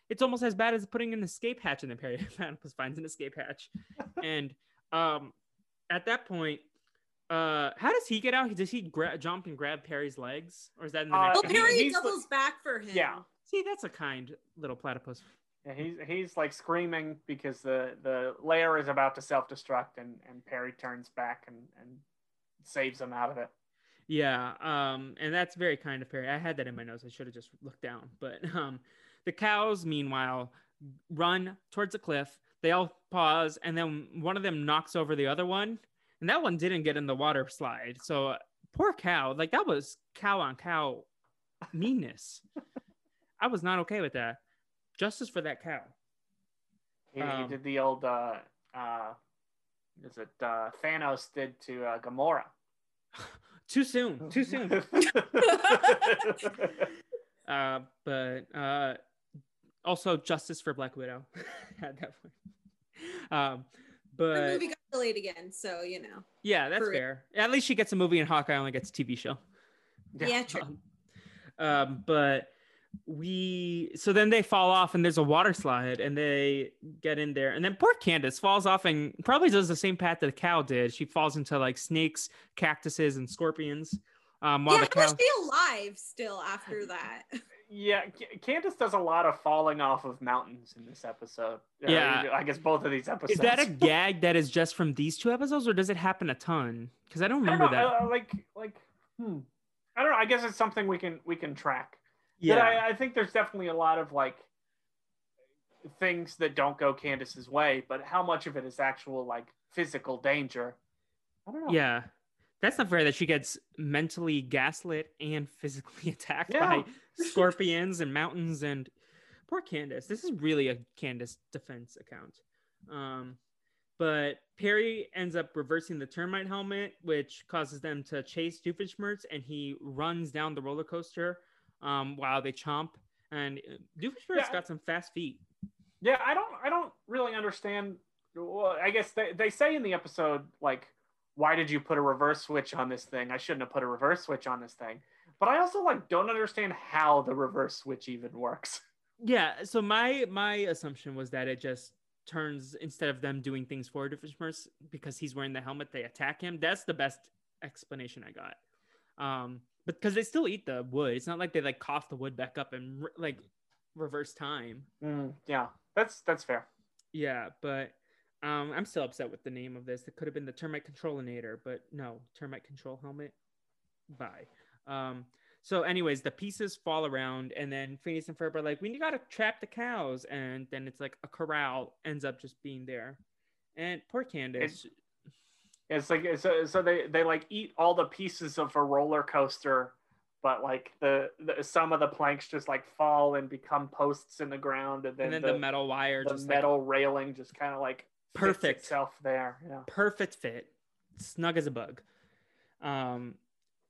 it's almost as bad as putting an escape hatch in the Perry the Platypus finds an escape hatch, and um, at that point. Uh, how does he get out? Does he gra- jump and grab Perry's legs, or is that in the Uh, next? Well. Perry he's the- doubles back for him. Yeah. See, that's a kind little platypus. Yeah, he's he's like screaming because the the lair is about to self destruct, and and Perry turns back and and saves him out of it. Yeah, um, and that's very kind of Perry. I had that in my notes. I should have just looked down. But um, the cows, meanwhile, run towards the cliff. They all pause, and then one of them knocks over the other one, and that one didn't get in the water slide. So uh, poor cow. Like that was cow on cow meanness. I was not okay with that. Justice for that cow. He, Um, he did the old uh uh is it uh Thanos did to uh, Gamora. Too soon. Too soon. uh, but uh, also justice for Black Widow at that point. Um, but The movie got delayed again, so you know. yeah, that's it. fair. At least she gets a movie, and Hawkeye only gets a TV show. Yeah, true. Um, um, but we so then they fall off, and there's a water slide, and they get in there, and then poor Candace falls off, and probably does the same path that the cow did. She falls into like snakes, cactuses, and scorpions. Um, while yeah, the cow. she alive still after that? yeah, Candace does a lot of falling off of mountains in this episode. Uh, Yeah. I guess both of these episodes. Is that a gag that is just from these two episodes, or does it happen a ton? Because I don't I don't remember that. uh, like like hmm. I don't know. I guess it's something we can we can track. But yeah, I, I think there's definitely a lot of like things that don't go Candace's way, but how much of it is actual like physical danger? I don't know. yeah. That's not fair that she gets mentally gaslit and physically attacked Yeah. by scorpions and mountains and poor Candace. This is really a Candace defense account. Um, but Perry ends up reversing the termite helmet, which causes them to chase Doofenshmirtz, and he runs down the roller coaster um, while they chomp. And uh, Doofenshmirtz Yeah. got some fast feet. Yeah, I don't I don't really understand. Well, I guess they, they say in the episode like, why did you put a reverse switch on this thing? I shouldn't have put a reverse switch on this thing. But I also like don't understand how the reverse switch even works. Yeah, so my my assumption was that it just turns instead of them doing things for Doofenshmirtz because he's wearing the helmet, they attack him. That's the best explanation I got. Um, but because they still eat the wood, it's not like they like cough the wood back up and re- like reverse time. Mm, yeah, that's that's fair. Yeah, but um, I'm still upset with the name of this. It could have been the termite controlinator, but no, termite control helmet. Bye. Um, so, anyways, the pieces fall around, and then Phineas and Ferb are like, "We gotta trap the cows," and then it's like a corral ends up just being there, and poor Candace. It's like so, so they they like eat all the pieces of a roller coaster, but like the, the some of the planks just like fall and become posts in the ground, and then, and then the, the, metal wire the just like, metal railing just kind of like Perfect. itself there. Yeah. perfect fit, snug as a bug. Um,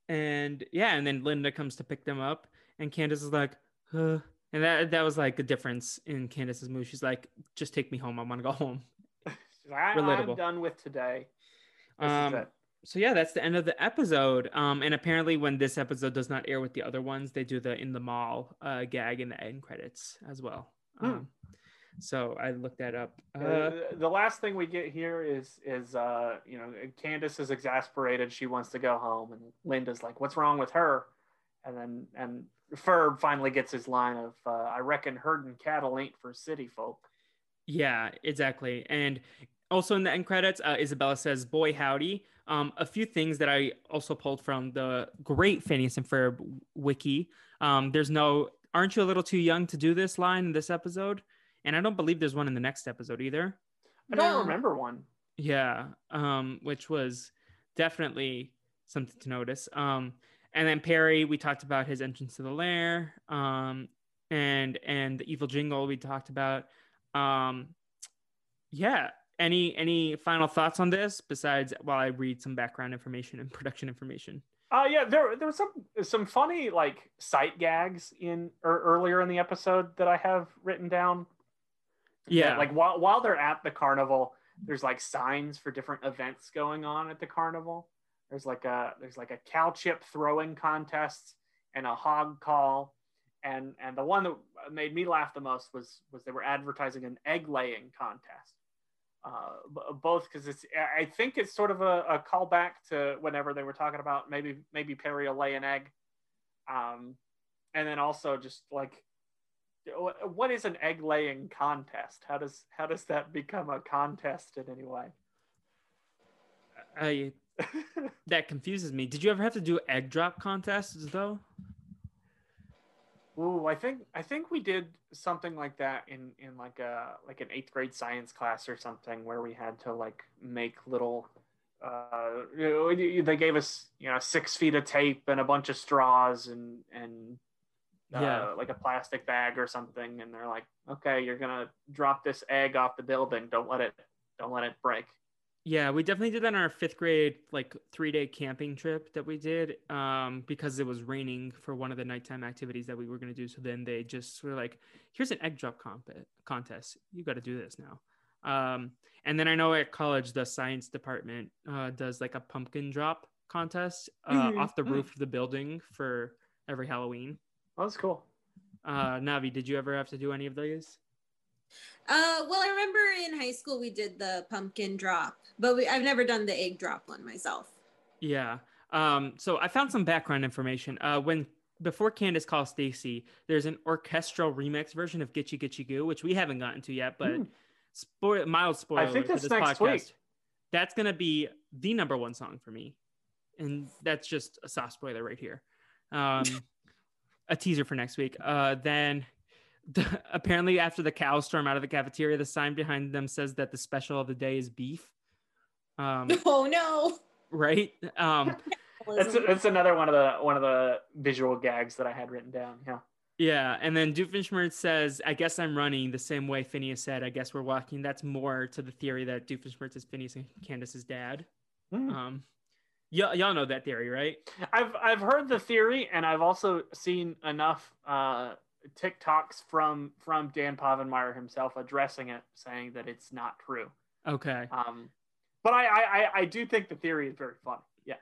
and yeah, and then Linda comes to pick them up, and Candace is like, huh. and that that was like a difference in Candace's mood. She's like, just take me home. I want to go home. She's like, I, Relatable. I'm done with today. This Um, so yeah, that's the end of the episode. Um, and apparently, when this episode does not air with the other ones, they do the in the mall uh, gag in the end credits as well. Hmm. Um, so I looked that up. Uh, the last thing we get here is is uh you know Candace is exasperated. She wants to go home, and Linda's like, "What's wrong with her?" And then and Ferb finally gets his line of, uh, "I reckon herding cattle ain't for city folk." Yeah, exactly. And also in the end credits, uh, Isabella says, "Boy howdy." Um, a few things that I also pulled from the great Phineas and Ferb wiki. Um, there's no, aren't you a little too young to do this line in this episode? And I don't believe there's one in the next episode either. I don't No. remember one. Yeah, um, which was definitely something to notice. Um, and then Perry, we talked about his entrance to the lair, um, and and the evil jingle we talked about. Um, yeah. Any any final thoughts on this besides while I read some background information and production information? Uh, yeah, there there was some some funny like sight gags in or earlier in the episode that I have written down. Yeah, like while while they're at the carnival, there's like signs for different events going on at the carnival. There's like a there's like a cow chip throwing contest and a hog call, and and the one that made me laugh the most was was they were advertising an egg laying contest. Uh, both because it's I think it's sort of a, a callback to whenever they were talking about maybe maybe Perry will lay an egg, um, and then also just like what is an egg laying contest? How does how does that become a contest in any way? I that confuses me. Did you ever have to do egg drop contests though? Ooh, I think I think we did something like that in in like a like an eighth grade science class or something where we had to like make little. Uh, you know, they gave us you know six feet of tape and a bunch of straws and and uh, Yeah. like a plastic bag or something, and they're like, okay, you're gonna drop this egg off the building. Don't let it don't let it break. Yeah, we definitely did that on our fifth grade like three day camping trip that we did um, because it was raining for one of the nighttime activities that we were going to do. So then they just were like, "Here's an egg drop comp- contest. You got to do this now." Um, and then I know at college the science department uh, does like a pumpkin drop contest uh, Mhm. off the Mm. roof of the building for every Halloween. Oh, that's cool. Uh, Navi, did you ever have to do any of those? Uh, well, I remember in high school we did the pumpkin drop, but we, I've never done the egg drop one myself. Yeah. Um, so I found some background information. Uh, when before Candace calls Stacy, there's an orchestral remix version of Gitchee Gitchee Goo, which we haven't gotten to yet, but spoil mild spoiler I think for that's this next podcast. week. That's gonna be the number one song for me, and that's just a soft spoiler right here. Um, a teaser for next week. Uh, then. The, apparently, after the cows storm out of the cafeteria, the sign behind them says that the special of the day is beef. Um, Oh no! right? Um, That's that's another one of the one of the visual gags that I had written down. Yeah. Yeah, and then Doofenshmirtz says, "I guess I'm running the same way Phineas said. I guess we're walking." That's more to the theory that Doofenshmirtz is Phineas and Candace's dad. Hmm. Um, y'all, y'all know that theory, right? I've I've heard the theory, and I've also seen enough uh, TikToks from from Dan Povenmire himself addressing it, saying that it's not true. Okay. Um, but I, I I- do think the theory is very funny. Yes.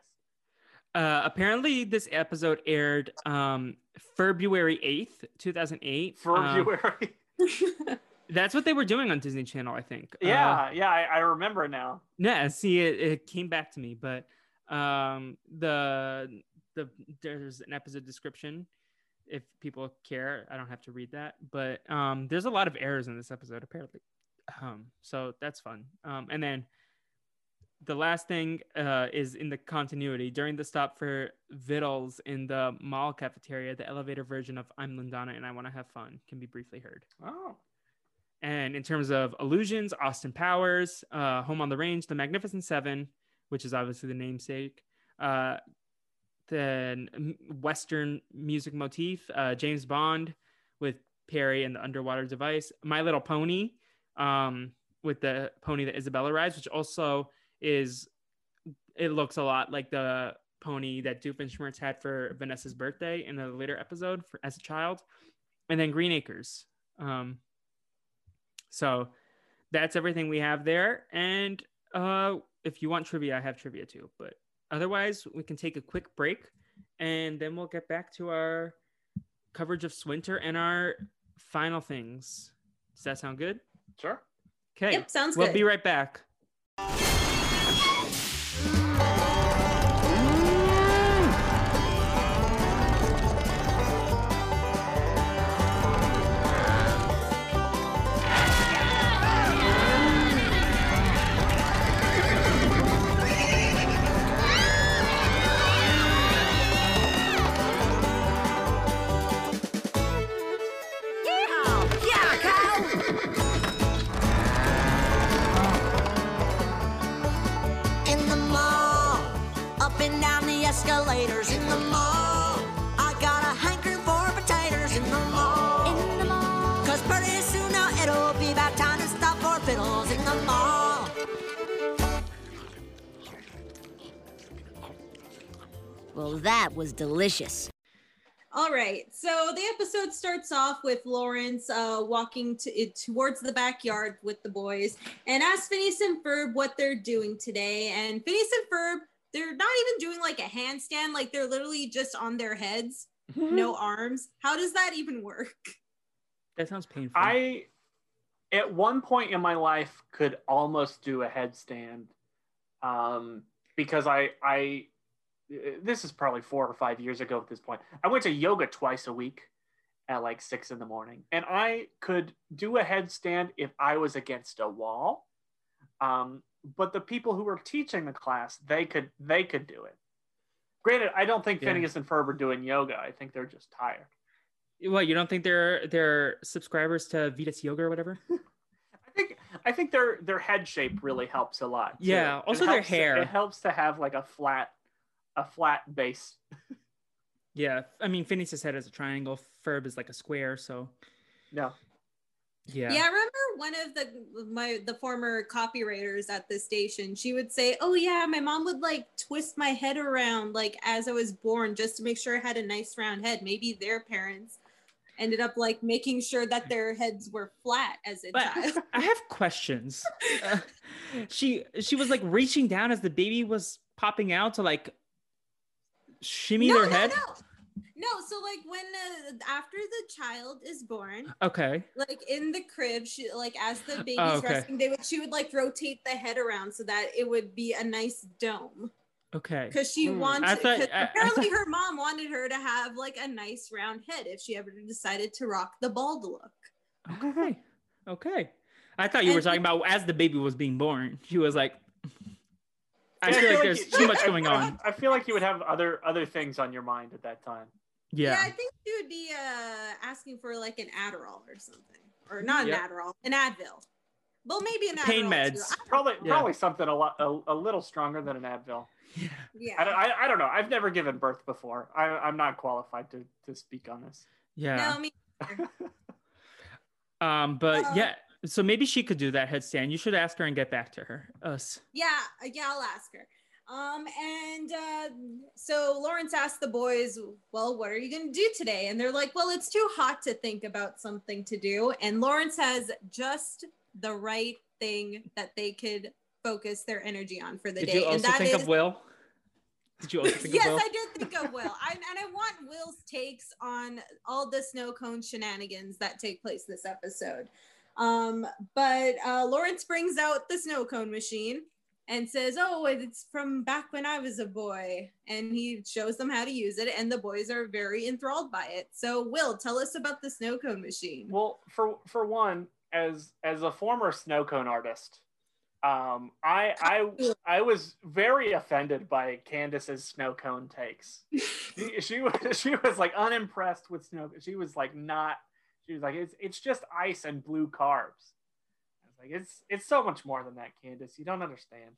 Uh, apparently, this episode aired um, February eighth, two thousand eight. February. that's what they were doing on Disney Channel, I think. Uh, yeah, yeah, I, I remember now. yeah. See, it, it came back to me, but um, the the there's an episode description if people care. I don't have to read that, but um, there's a lot of errors in this episode apparently. Um, so that's fun. Um, and then the last thing uh, is in the continuity during the stop for Vittles in the mall cafeteria. The elevator version of "I'm Lindana and I Want to Have Fun" can be briefly heard. Oh, And in terms of illusions, Austin Powers, uh, Home on the Range, The Magnificent Seven, which is obviously the namesake. Uh, then Western music motif, uh, James Bond with Perry and the Underwater Device, My Little Pony um, with the pony that Isabella rides, which also is, it looks a lot like the pony that Doofenshmirtz had for Vanessa's birthday in the later episode for, as a child. And then Green Acres. Um, so that's everything we have there. And uh, if you want trivia, I have trivia too. But otherwise, we can take a quick break and then we'll get back to our coverage of Swinter and our final things. Does that sound good? sure. Okay. Yep, sounds we'll good. be right back. Well, that was delicious. All right. So the episode starts off with Lawrence uh, walking to it towards the backyard with the boys and asks Phineas and Ferb what they're doing today. And Phineas and Ferb, they're not even doing like a handstand, like they're literally just on their heads, no arms. How does that even work? That sounds painful. I, at one point in my life, could almost do a headstand, um, because I, I, this is probably four or five years ago at this point. I went to yoga twice a week at like six in the morning, and I could do a headstand if I was against a wall. Um, but the people who were teaching the class, they could, they could do it. Granted, I don't think Yeah. Phineas and Ferb are doing yoga. I think they're just tired. what you don't think they're they're subscribers to Vitas Yoga or whatever? I think I think their their head shape really helps a lot. too. Yeah, It also their helps- hair. It helps to have like a flat a flat base. yeah, I mean Phineas's head is a triangle, Ferb is like a square, so No. yeah. Yeah. I remember one of the my the former copywriters at the station. She would say, "Oh yeah, my mom would like twist my head around like as I was born just to make sure I had a nice round head." Maybe their parents ended up like making sure that their heads were flat as a But child. I have questions. Uh, she she was like reaching down as the baby was popping out to like shimmy no, their no, head. no. No, so like when uh, after the child is born, Okay. like in the crib, she like as the baby's Oh, okay. resting, they would she would like rotate the head around so that it would be a nice dome. Okay. because she Hmm. wanted. I thought- 'cause I- I apparently, thought- her mom wanted her to have like a nice round head if she ever decided to rock the bald look. Okay. Okay. I thought you were talking about as the baby was being born. She was like I Yeah, feel like there's you- too much going on. I feel like you would have other other things on your mind at that time. Yeah, Yeah. I think she would be uh asking for like an Adderall or something, or not an Yep. Adderall, an Advil. Well, maybe an Pain Adderall too. meds. I Probably Yeah. probably something a lot a, a little stronger than an Advil. Yeah. Yeah. I, don't- I, I don't know. I've never given birth before. I, I'm not qualified to, to speak on this. Yeah. No, me. Um, but Uh, yeah, so maybe she could do that headstand. You should ask her and get back to her. Us. Yeah, uh, yeah, I'll ask her. Um, and uh, so Lawrence asked the boys, "Well, what are you going to do today?" And they're like, "Well, it's too hot to think about something to do." And Lawrence has just the right thing that they could focus their energy on for the Did day, you and also that think is of Will? Did you also think yes, of Will? Yes, I did think of Will. I, and I want Will's takes on all the snow cone shenanigans that take place this episode. Um, but uh, Lawrence brings out the snow cone machine and says, "Oh, it's from back when I was a boy." And he shows them how to use it, and the boys are very enthralled by it. So, Will, tell us about the snow cone machine. Well, for for one, as as a former snow cone artist, um, I I I was very offended by Candace's snow cone takes. she, she was she was like unimpressed with snow. She was like not. She was like it's it's just ice and blue carbs. I was like it's it's so much more than that, Candace. You don't understand.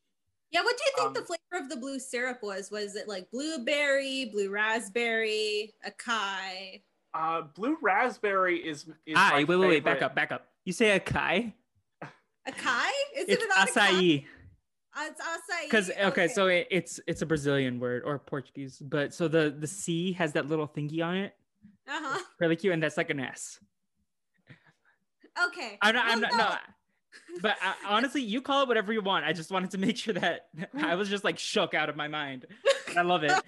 Yeah, what do you think Um, the flavor of the blue syrup was? Was it like blueberry, blue raspberry, acai? Uh, blue raspberry is is Aye, my wait, wait, wait, back up, back up. You say acai? Acai? Is It's it not acai. Uh, it's acai. Because okay, so it, it's it's a Brazilian word or Portuguese, but so the the C has that little thingy on it, uh huh. really cute, and that's like an S. Okay. I'm not, I'm not, no. But uh, honestly, you call it whatever you want. I just wanted to make sure that I was just like shook out of my mind. I love it.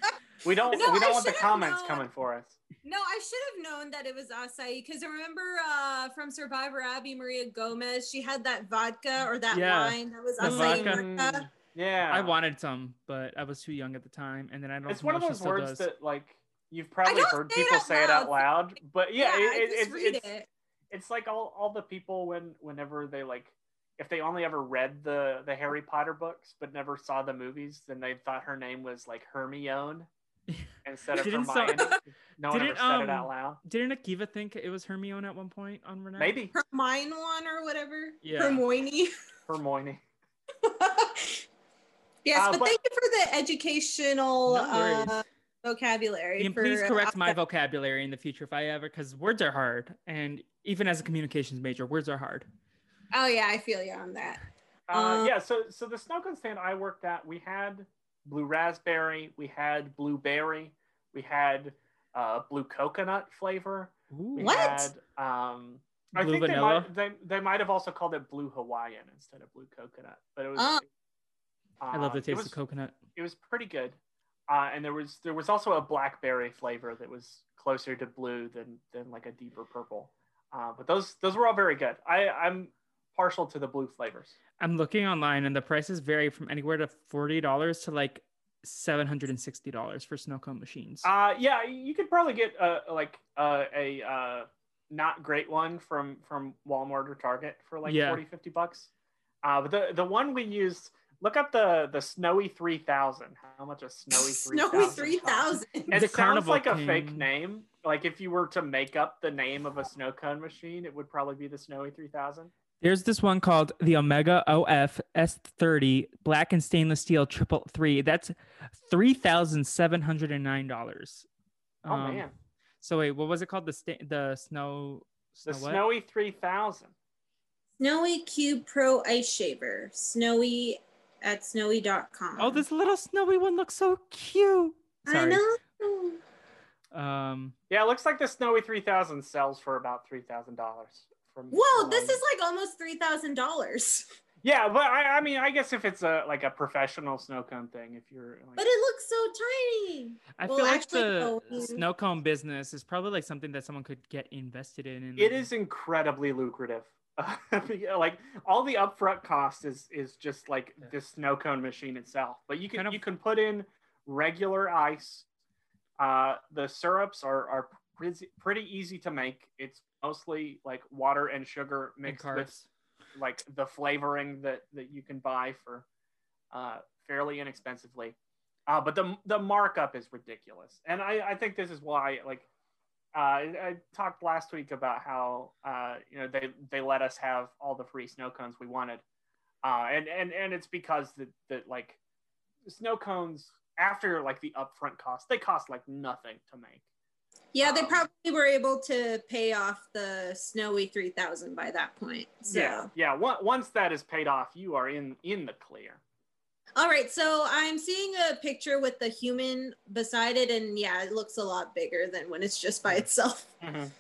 We don't No, we don't want the comments known. coming for us. No, I should have known that it was acai because I remember uh, from Survivor Abi-Maria Gomes, she had that vodka or that Yeah, wine that was the acai vodka. vodka. Yeah, I wanted some, but I was too young at the time, and then I don't. It's know one of if she those words does. that like you've probably heard say it people out say it out loud, but yeah, I it, it, just it's read it's it. It's like all all the people when whenever they like if they only ever read the the Harry Potter books but never saw the movies, then they thought her name was like Hermione instead of Didn't so- Hermione. no one ever Didn't, said it out um, loud. Didn't Akiva think it was Hermione at one point on Renee? Maybe Hermione one or whatever. Yeah. Hermione. Hermione. yes, Uh, but, but- thank you for the educational No uh, vocabulary. And for, please correct my uh, vocabulary in the future if I ever, because words are hard, and even as a communications major, words are hard. Oh yeah, I feel you on that. Uh, Uh, yeah, so so the snow cone stand I worked at, we had blue raspberry, we had blueberry, we had uh, blue coconut flavor. We What? had um I Blue think they might they, they might have also called it blue Hawaiian instead of blue coconut, but it was Oh. I love the um, taste was, of coconut. It was pretty good. Uh, and there was there was also a blackberry flavor that was closer to blue than than like a deeper purple. Uh, but those those were all very good. I I'm partial to the blue flavors. I'm looking online, and the prices vary from anywhere to forty dollars to like seven hundred and sixty dollars for snow cone machines. Uh, yeah, you could probably get uh, like uh, a uh, not great one from from Walmart or Target for like Yeah. forty, fifty 40, 50 bucks. Uh, but the the one we used, look up the the Snowy 3000. How much a Snowy 3000? Snowy three thousand. It The sounds Carnival like a fake name. Like if you were to make up the name of a snow cone machine, it would probably be the Snowy 3000. There's this one called the Omega OF S30 Black and Stainless Steel Triple Three. That's three thousand seven hundred and nine dollars. Oh um, man, So wait, what was it called? The sta- the snow. the snow what? Snowy 3000. Snowy Cube Pro Ice Shaver. Snowy at snowy.com. Oh, this little snowy one looks so cute. I know. Um, Yeah, it looks like the Snowy 3000 sells for about three thousand dollars. From Whoa, from this is like almost three thousand dollars. Yeah, but I, I mean, I guess if it's a like a professional snow cone thing, if you're like, But it looks so tiny. I Well, feel like actually, the no, snow cone business is probably like something that someone could get invested in. And it is incredibly lucrative. like all the upfront cost is is just like Yeah. the snow cone machine itself. But you can Kind of- you can put in regular ice. Uh, the syrups are are pretty pretty easy to make. It's mostly like water and sugar and mixed with like the flavoring that that you can buy for uh, fairly inexpensively. Uh, but the the markup is ridiculous, and I, I think this is why like uh, I, talked last week about how uh, you know they they let us have all the free snow cones we wanted, uh, and and and it's because that that like snow cones after like the upfront cost they cost like nothing to make. Yeah, they Um, probably were able to pay off the Snowy 3000 by that point. So, Yeah, yeah. Once once that is paid off, you are in in the clear. All right. So I'm seeing a picture with the human beside it, and yeah, it looks a lot bigger than when it's just by itself.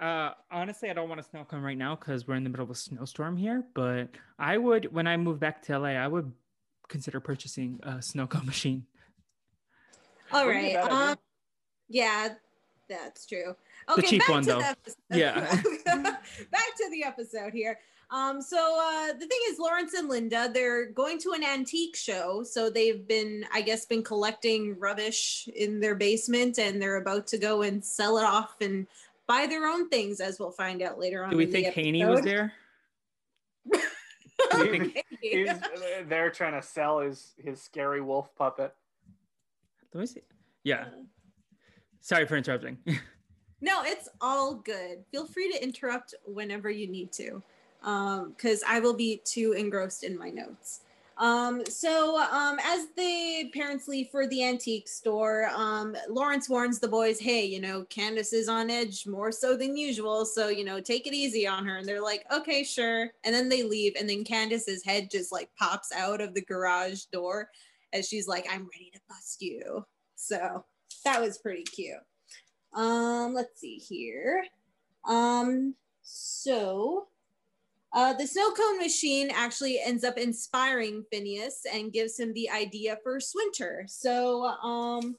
Uh, honestly, I don't want a snow cone right now because we're in the middle of a snowstorm here. But I would, when I move back to LA, I would consider purchasing a snow cone machine. All Wouldn't right. a bad idea. Um, yeah, that's true. Okay, cheap back one, to though. the episode. Yeah. back to the episode here. Um, so uh, the thing is, Lawrence and Linda, they're going to an antique show. So they've been, I guess, been collecting rubbish in their basement, and they're about to go and sell it off and buy their own things, as we'll find out later on. Do we in the think Haney was episode. there? Okay. He's they're trying to sell his his scary wolf puppet. Let me see. Yeah. Sorry for interrupting. No, it's all good. Feel free to interrupt whenever you need to, because I will be too engrossed in my notes. Um, so, um, as the parents leave for the antique store, um, Lawrence warns the boys, "Hey, you know, Candace is on edge more so than usual, so you know, take it easy on her." And they're like, "Okay, sure." And then they leave, and then Candace's head just like pops out of the garage door as she's like, "I'm ready to bust you." So that was pretty cute. Um, let's see here. Um, so uh, the snow cone machine actually ends up inspiring Phineas and gives him the idea for Swinter. So, um,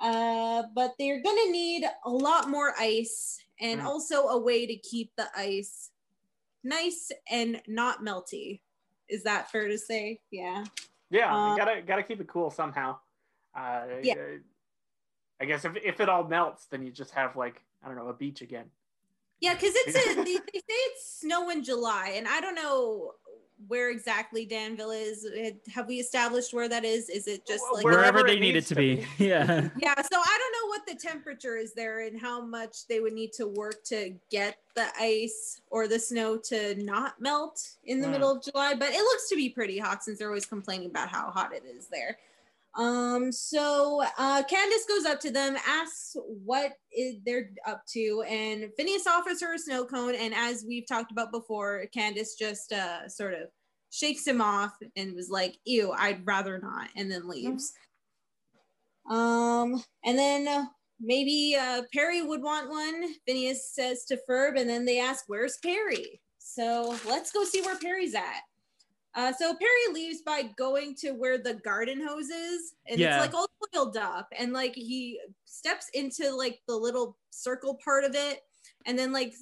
uh, but they're gonna need a lot more ice and Mm. also a way to keep the ice nice and not melty. Is that fair to say? Yeah. Yeah, you gotta gotta keep it cool somehow. Uh, Yeah. I guess if if it all melts, then you just have like I don't know a beach again. Yeah, because it's a they, they say it's snow in July, and I don't know where exactly Danville is. Have we established where that is? Is it just like Wherever Wherever it they need it to to be. be. Yeah. yeah? So I don't know what the temperature is there and how much they would need to work to get the ice or the snow to not melt in the Hmm. middle of July. But it looks to be pretty hot since they're always complaining about how hot it is there. Um, so uh, Candace goes up to them, asks what is they're up to, and Phineas offers her a snow cone. And as we've talked about before, Candace just uh, sort of shakes him off and was like, "Ew, I'd rather not," and then leaves. Um, and then uh, maybe uh, Perry would want one. Phineas says to Ferb, and then they ask, "Where's Perry?" So let's go see where Perry's at. Uh, so Perry leaves by going to where the garden hose is, and Yeah. it's like all oiled up, and like he steps into like the little circle part of it, and then like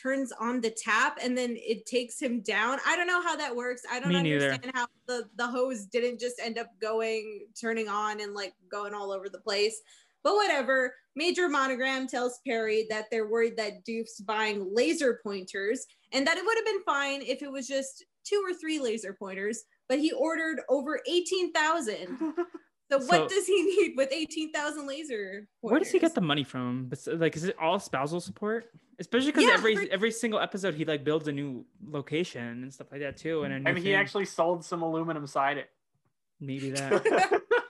turns on the tap, and then it takes him down. I don't know how that works. I don't Me neither. understand how the the hose didn't just end up going, turning on, and like going all over the place. But whatever. Major Monogram tells Perry that they're worried that Doof's buying laser pointers and that it would have been fine if it was just two or three laser pointers, but he ordered over 18,000. So, So- what does he need with 18,000 laser pointers? Where does he get the money from? Bes- Like, is it all spousal support? Especially because Yeah, every pretty- every single episode he like builds a new location and stuff like that too. And a new I mean, he actually sold some aluminum siding. maybe that. yeah,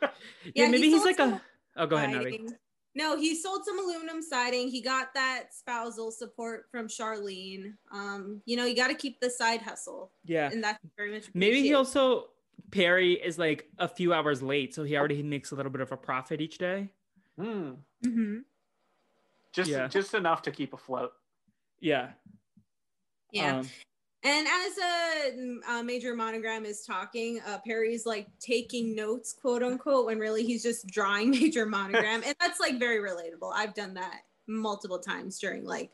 yeah, Yeah, he maybe he's like some a. Oh, go ahead, Navi. Siding. No, he sold some aluminum siding. He got that spousal support from Charlene. Um, you know, you got to keep the side hustle, Yeah, and that's very much maybe he also Perry is like a few hours late, so he already makes a little bit of a profit each day. Hmm. Mhm. just Yeah. just enough to keep afloat. Yeah. Yeah. Um, And as a, uh major monogram is talking, uh, Perry's like taking notes, quote unquote, when really he's just drawing major monogram, and that's like very relatable. I've done that multiple times during like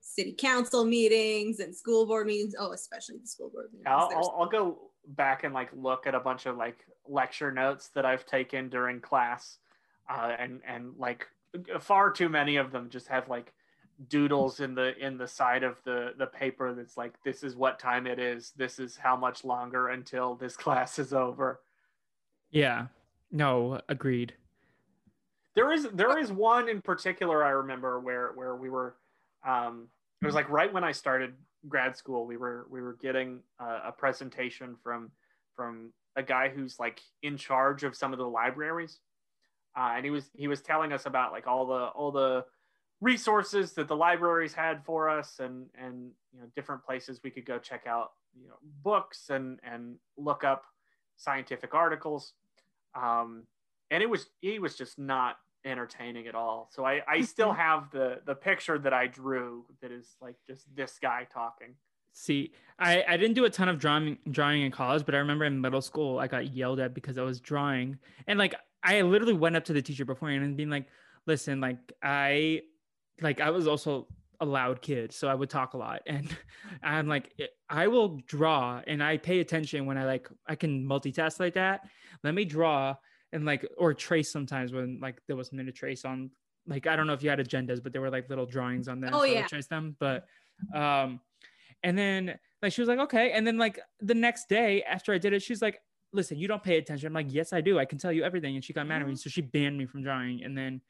city council meetings and school board meetings. Oh, especially the school board meetings. I'll, I'll, I'll go back and like look at a bunch of like lecture notes that I've taken during class, uh, and and like far too many of them just have like doodles in the in the side of the the paper that's like this is what time it is this is how much longer until this class is over yeah. No, agreed. there is there is one in particular i remember where where we were um it was like right when i started grad school we were we were getting uh, a presentation from from a guy who's like in charge of some of the libraries uh, and he was he was telling us about like all the all the resources that the libraries had for us and and you know different places we could go check out you know books and and look up scientific articles. Um and it was he was just not entertaining at all. So i i still have the the picture that i drew that is like just this guy talking. See, I, I didn't do a ton of drawing drawing in college, but I remember in middle school I got yelled at because I was drawing. And like I literally went up to the teacher beforehand and being like, listen, like I like I was also a loud kid, so I would talk a lot, and I'm like, I will draw, and I pay attention when I like I can multitask like that. Let me draw and like or trace sometimes when like there was something to trace on. Like I don't know if you had agendas, but there were like little drawings on them. Oh, so I would yeah. trace them, but um, and then like she was like okay, and then like the next day after I did it, she's like, listen, you don't pay attention. I'm like, yes, I do. I can tell you everything, and she got mad at me, so she banned me from drawing, and then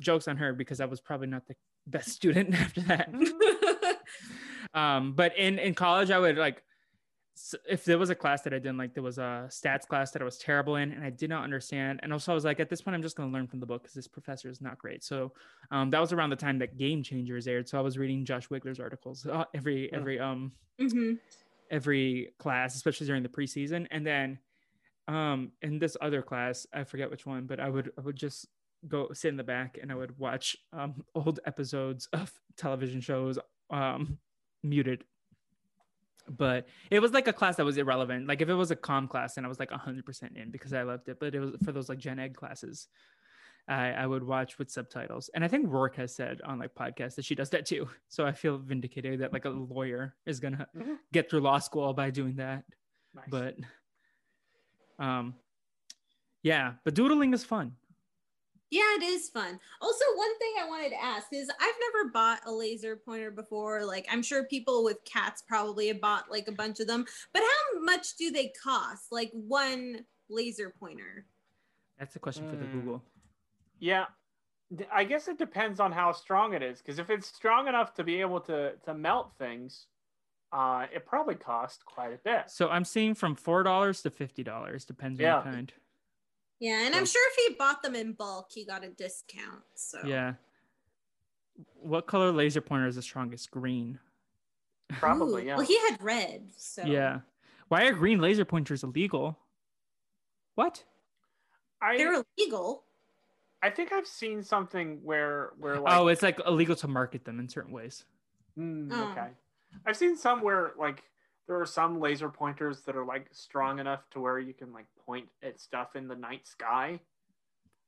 jokes on her because I was probably not the best student after that. um, but in in college, I would like if there was a class that I didn't like, there was a stats class that I was terrible in, and I did not understand. And also, I was like, at this point, I'm just going to learn from the book because this professor is not great. So um, that was around the time that Game Changers aired. So I was reading Josh Wigler's articles uh, every Yeah. every um Mhm. every class, especially during the preseason. And then um in this other class, I forget which one, but I would I would just go sit in the back and I would watch um old episodes of television shows um muted. But it was like a class that was irrelevant. Like if it was a com class, and I was like 100% in because I loved it. But it was for those like gen ed classes. I, I would watch with subtitles. And I think Rourke has said on like podcasts that she does that too. So I feel vindicated that like a lawyer is gonna Mhm. get through law school by doing that. Nice. But um yeah, but doodling is fun. Yeah, it is fun. Also, one thing I wanted to ask is I've never bought a laser pointer before. Like, I'm sure people with cats probably have bought like a bunch of them, but how much do they cost? Like one laser pointer? That's a question for the Mm. Google. Yeah, I guess it depends on how strong it is. Because if it's strong enough to be able to to melt things, uh, it probably costs quite a bit. So I'm seeing from four dollars to fifty dollars, depends on Yeah. the kind. Yeah, and I'm sure if he bought them in bulk, he got a discount. So Yeah. What color laser pointer is the strongest? Green. Probably, Ooh, yeah. Well, he had red. So Yeah. Why are green laser pointers illegal? What? I they're illegal. I think I've seen something where where like oh, it's like illegal to market them in certain ways. Mm, Oh. okay. I've seen some where like there are some laser pointers that are like strong enough to where you can like point at stuff in the night sky,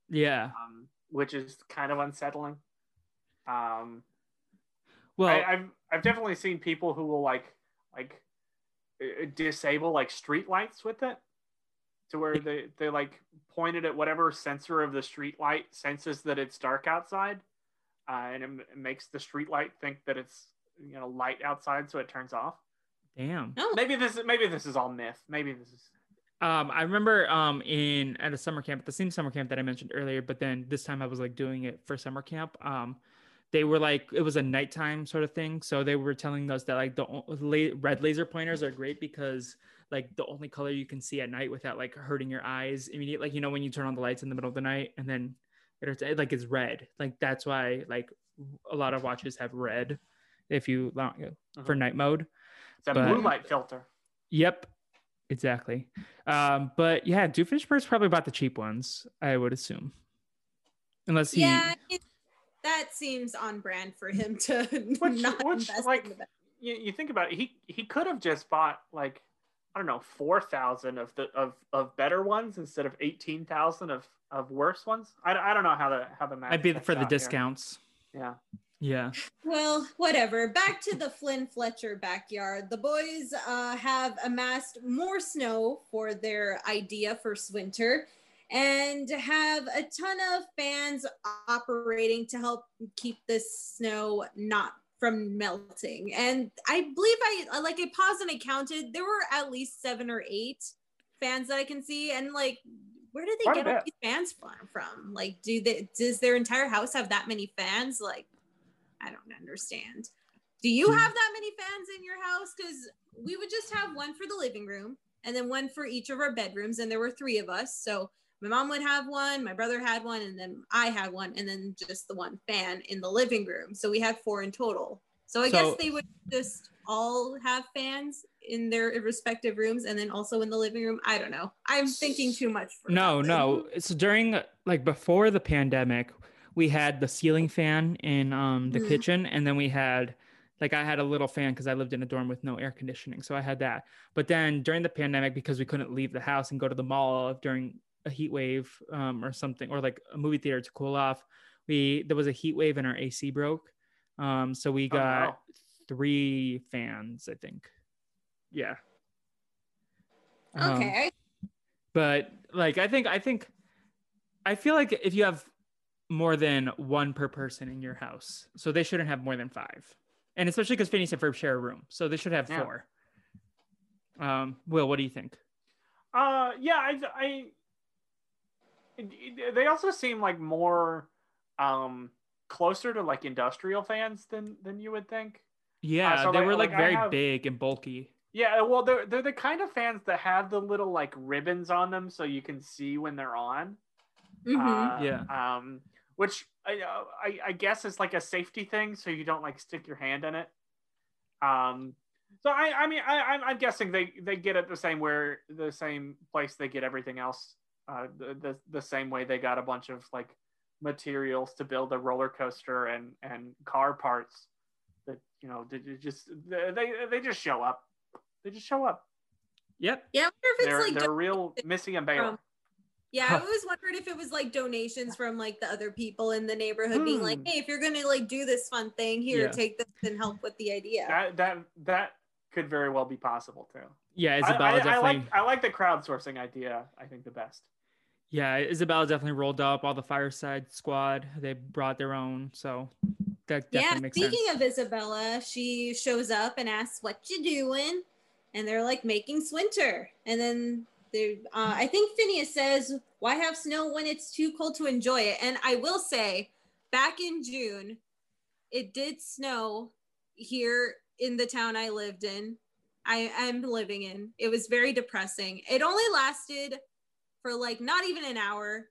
Yeah. um, which is kind of unsettling. Um, Well, I, I've I've definitely seen people who will like like uh, disable like street lights with it, to where they they like pointed at whatever sensor of the street light senses that it's dark outside, uh, and it, it makes the street light think that it's you know light outside, so it turns off. Damn. Oh, Maybe this is maybe this is all myth. Maybe this is Um, I remember um in at a summer camp, the same summer camp that I mentioned earlier, but then this time I was like doing it for summer camp. Um, they were like it was a nighttime sort of thing, so they were telling us that like the o- la- red laser pointers are great because like the only color you can see at night without like hurting your eyes immediately. Like you know when you turn on the lights in the middle of the night and then it, it like it's red. Like that's why like a lot of watches have red if you for Mhm. night mode. It's a But- blue light filter. Yep, exactly. Um, but yeah, Doofenshmirtz probably bought the cheap ones, I would assume, unless he. yeah, it, that seems on brand for him to Which- not which, invest like, in the best. You, you think about it, he he could have just bought like I don't know four thousand of the of of better ones instead of eighteen thousand of of worse ones. I, I don't know how the how the math. I'd be for the out here. discounts. Yeah. Yeah. Well, whatever. Back to the Flynn Fletcher backyard. The boys uh, have amassed more snow for their idea for winter and have a ton of fans operating to help keep this snow not from melting. And I believe I like I paused and I counted. There were at least seven or eight fans that I can see. And like, where did they Quite get all these fans from? From like, do they does their entire house have that many fans? Like, I don't understand. Do you Hmm. have that many fans in your house? Because we would just have one for the living room and then one for each of our bedrooms, and there were three of us. So my mom would have one, my brother had one, and then I had one, and then just the one fan in the living room. So we had four in total. So I So- guess they would just all have fans in their respective rooms and then also in the living room. I don't know. I'm thinking too much. For No, nothing. no. So during like before the pandemic, we had the ceiling fan in um the Mhm. kitchen, and then we had like I had a little fan because I lived in a dorm with no air conditioning, so I had that. But then during the pandemic, because we couldn't leave the house and go to the mall during a heat wave um, or something, or like a movie theater to cool off, we there was a heat wave and our AC broke. Um, so we Oh, got three fans, I think. Yeah. Um, Okay. but like I think I think I feel like if you have more than one per person in your house, so they shouldn't have more than five, and especially because Phineas and Ferb share a room, so they should have Yeah. four. Um, Will, what do you think? Uh, yeah, I, I it- it- they also seem like more um closer to like industrial fans than than you would think. Yeah, so they like- were like, like, very have- big and bulky. Yeah, well, they're they're the kind of fans that have the little like ribbons on them so you can see when they're on. Mhm. Uh, Yeah. Um, which I, uh, I I guess is like a safety thing, so you don't like stick your hand in it. Um, so I I mean I I'm, I'm guessing they they get it the same where the same place they get everything else. Uh, the, the the same way they got a bunch of like materials to build a roller coaster and and car parts that you know did they just they they just show up. They just show up. Yep. yeah, I wonder if it's They're like they're real Missy and Baylor. From- Yeah, I Huh. always wondered if it was like donations from like the other people in the neighborhood being like, Hmm. "Hey, if you're gonna like do this fun thing, here, Yeah. take this and help with the idea." That that that could very well be possible too. Yeah, Isabella I, I definitely. like I like the crowdsourcing idea. I think the best. Yeah, Isabella definitely rolled up all the Fireside Squad. They brought their own, so that definitely yeah, makes speaking sense. of Isabella, she shows up and asks, "What you doing?" And they're like making Swinter, and then they, uh, I think Phineas says, "Why have snow when it's too cold to enjoy it?" And I will say, back in June, it did snow here in the town I lived in. I am living in. It was very depressing. It only lasted for like not even an hour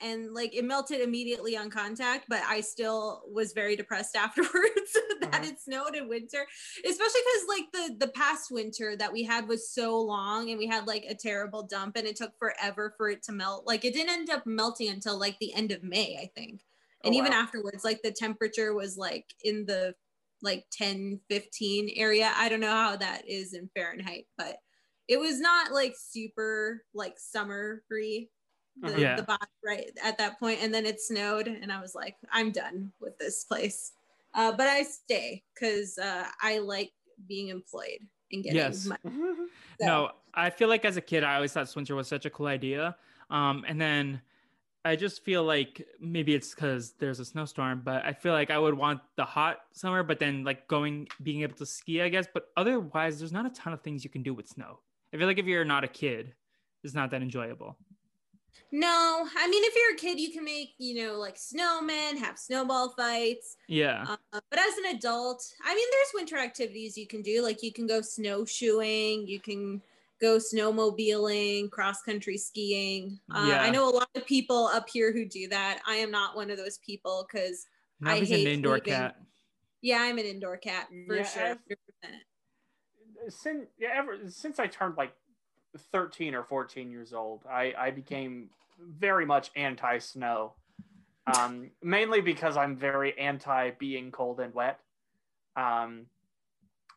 and like it melted immediately on contact but i still was very depressed afterwards that Uh-huh. it snowed in winter especially because like the the past winter that we had was so long and we had like a terrible dump and it took forever for it to melt like it didn't end up melting until like the end of may i think and Oh, even wow. afterwards like the temperature was like in the like 10 15 area i don't know how that is in fahrenheit but it was not like super like summery the, Mhm. Yeah. the bot right at that point and then it snowed and i was like i'm done with this place uh, but i stay because uh, i like being employed and getting Yes. money. Mm-hmm. So- No, I feel like as a kid, I always thought Swinter was such a cool idea. Um, and then I just feel like maybe it's because there's a snowstorm, but I feel like I would want the hot summer, but then like going, being able to ski, I guess. But otherwise, there's not a ton of things you can do with snow. I feel like if you're not a kid, it's not that enjoyable. No i mean if you're a kid you can make you know like snowmen have snowball fights Yeah. uh, but as an adult i mean there's winter activities you can do like you can go snowshoeing you can go snowmobiling cross country skiing uh, Yeah. i know a lot of people up here who do that i am not one of those people because I Navi's an hate indoor leaving. cat. yeah i'm an indoor cat for Yeah, sure I've- since yeah, ever since I turned like 13 or 14 years old, I I became very much anti snow. Um, mainly because I'm very anti being cold and wet. Um,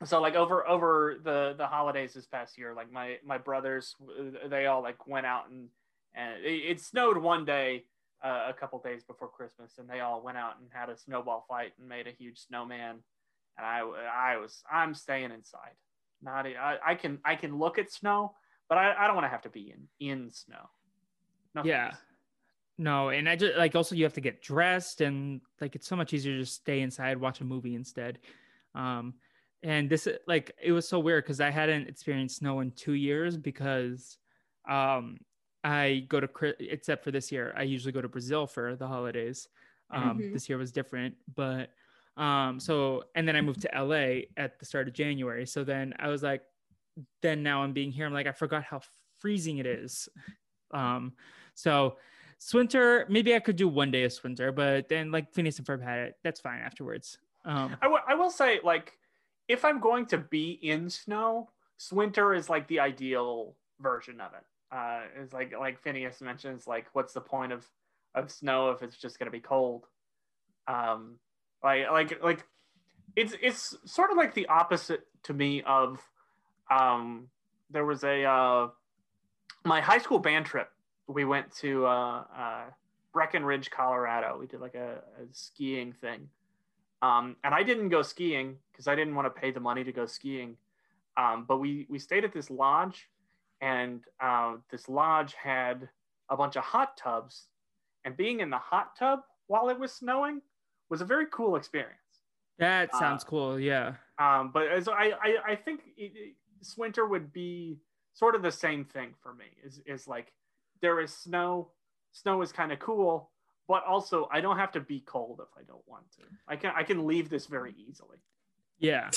so like over over the the holidays this past year, like my my brothers, they all like went out and and it, it snowed one day uh, a couple days before Christmas, and they all went out and had a snowball fight and made a huge snowman. And I I was I'm staying inside. Not I, I can I can look at snow, but I, I don't want to have to be in in snow. No Yeah. thanks. No, and I just like also you have to get dressed and like it's so much easier to just stay inside, watch a movie instead. Um, and this like it was so weird because I hadn't experienced snow in two years because um I go to Chri- except for this year I usually go to Brazil for the holidays. Um, Mhm. This year was different, but um so and then I moved to LA at the start of January. So then I was like, then now I'm being here. I'm like I forgot how freezing it is. Um, so Swinter, maybe I could do one day of Swinter, but then like Phineas and Ferb had it. That's fine afterwards. Um, I, w- I will say like if I'm going to be in snow, Swinter is like the ideal version of it. Uh, it's like like Phineas mentions like what's the point of of snow if it's just gonna be cold? Um, like like like it's it's sort of like the opposite to me of um there was a uh my high school band trip we went to uh, uh Breckenridge Colorado we did like a, a skiing thing Um, and I didn't go skiing because I didn't want to pay the money to go skiing. Um, but we we stayed at this lodge, and uh, this lodge had a bunch of hot tubs, and being in the hot tub while it was snowing was a very cool experience. That Uh, sounds cool. Yeah. Um, but as I, I, I think it, Swinter would be sort of the same thing for me. Is is like there is snow. Snow is kind of cool, but also I don't have to be cold if I don't want to. I can I can leave this very easily. Yeah.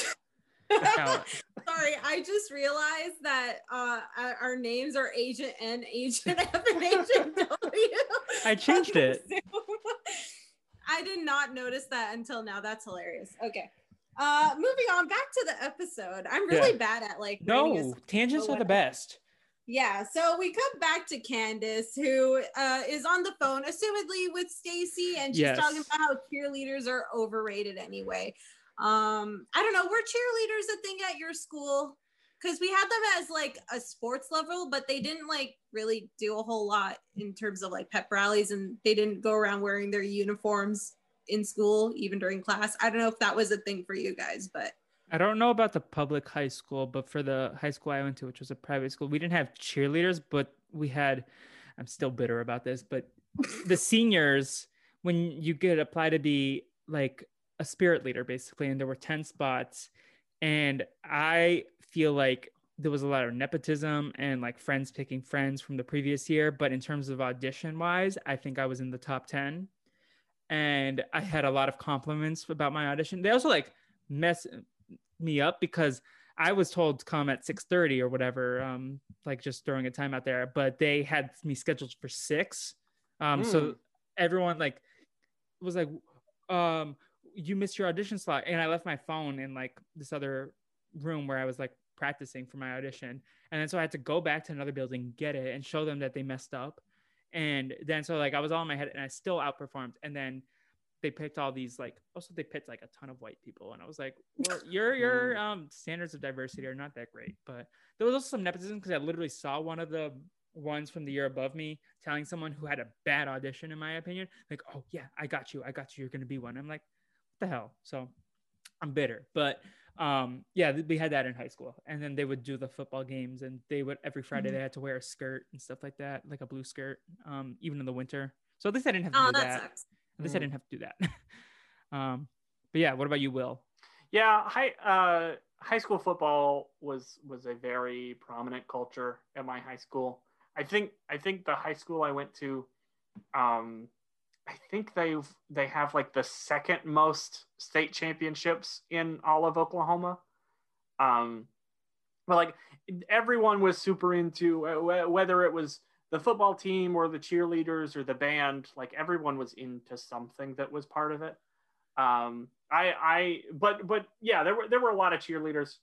That's how it- Sorry, I just realized that uh, our our names are Agent N, Agent F, and Agent W. I changed it. I did not notice that until now. That's hilarious. Okay. Uh, moving on back to the episode. I'm really Yeah. bad at like no, tangents are the best. Yeah, so we come back to Candace, who uh, is on the phone, assumedly with Stacy, and she's Yes. talking about how cheerleaders are overrated anyway. Um, I don't know, were cheerleaders a thing at your school? Because we had them as like a sports level, but they didn't like really do a whole lot in terms of like pep rallies, and they didn't go around wearing their uniforms in school, even during class. I don't know if that was a thing for you guys, but I don't know about the public high school, but for the high school I went to, which was a private school, we didn't have cheerleaders, but we had. I'm still bitter about this, but the seniors, when you get apply to be like a spirit leader, basically, and there were 10 spots, and I feel like there was a lot of nepotism and like friends picking friends from the previous year. But in terms of audition wise, I think I was in the top 10. And I had a lot of compliments about my audition. They also like mess me up because I was told to come at 6:30 or whatever, um, like just throwing a time out there, but they had me scheduled for six. Um, Hmm. so everyone like was like, um, you missed your audition slot. And I left my phone in like this other room where I was like practicing for my audition. And then so I had to go back to another building, get it, and show them that they messed up. And then so like I was all in my head and I still outperformed. And then they picked all these like also they picked like a ton of white people. And I was like, well, your your um standards of diversity are not that great. But there was also some nepotism because I literally saw one of the ones from the year above me telling someone who had a bad audition, in my opinion, like, oh yeah, I got you, I got you, you're gonna be one. I'm like, what the hell? So I'm bitter. But um yeah, we had that in high school. And then they would do the football games and they would every Friday Mhm. they had to wear a skirt and stuff like that, like a blue skirt, um, even in the winter. So at least I didn't have to oh, do that, that. sucks. At least I Mhm. didn't have to do that. um, but yeah, what about you, Will? Yeah, high uh, high school football was was a very prominent culture at my high school. I think I think the high school I went to, um, I think they've they have like the second most state championships in all of Oklahoma. Um, but like everyone was super into whether it was the football team or the cheerleaders or the band. Like everyone was into something that was part of it um i i but but yeah there were there were a lot of cheerleaders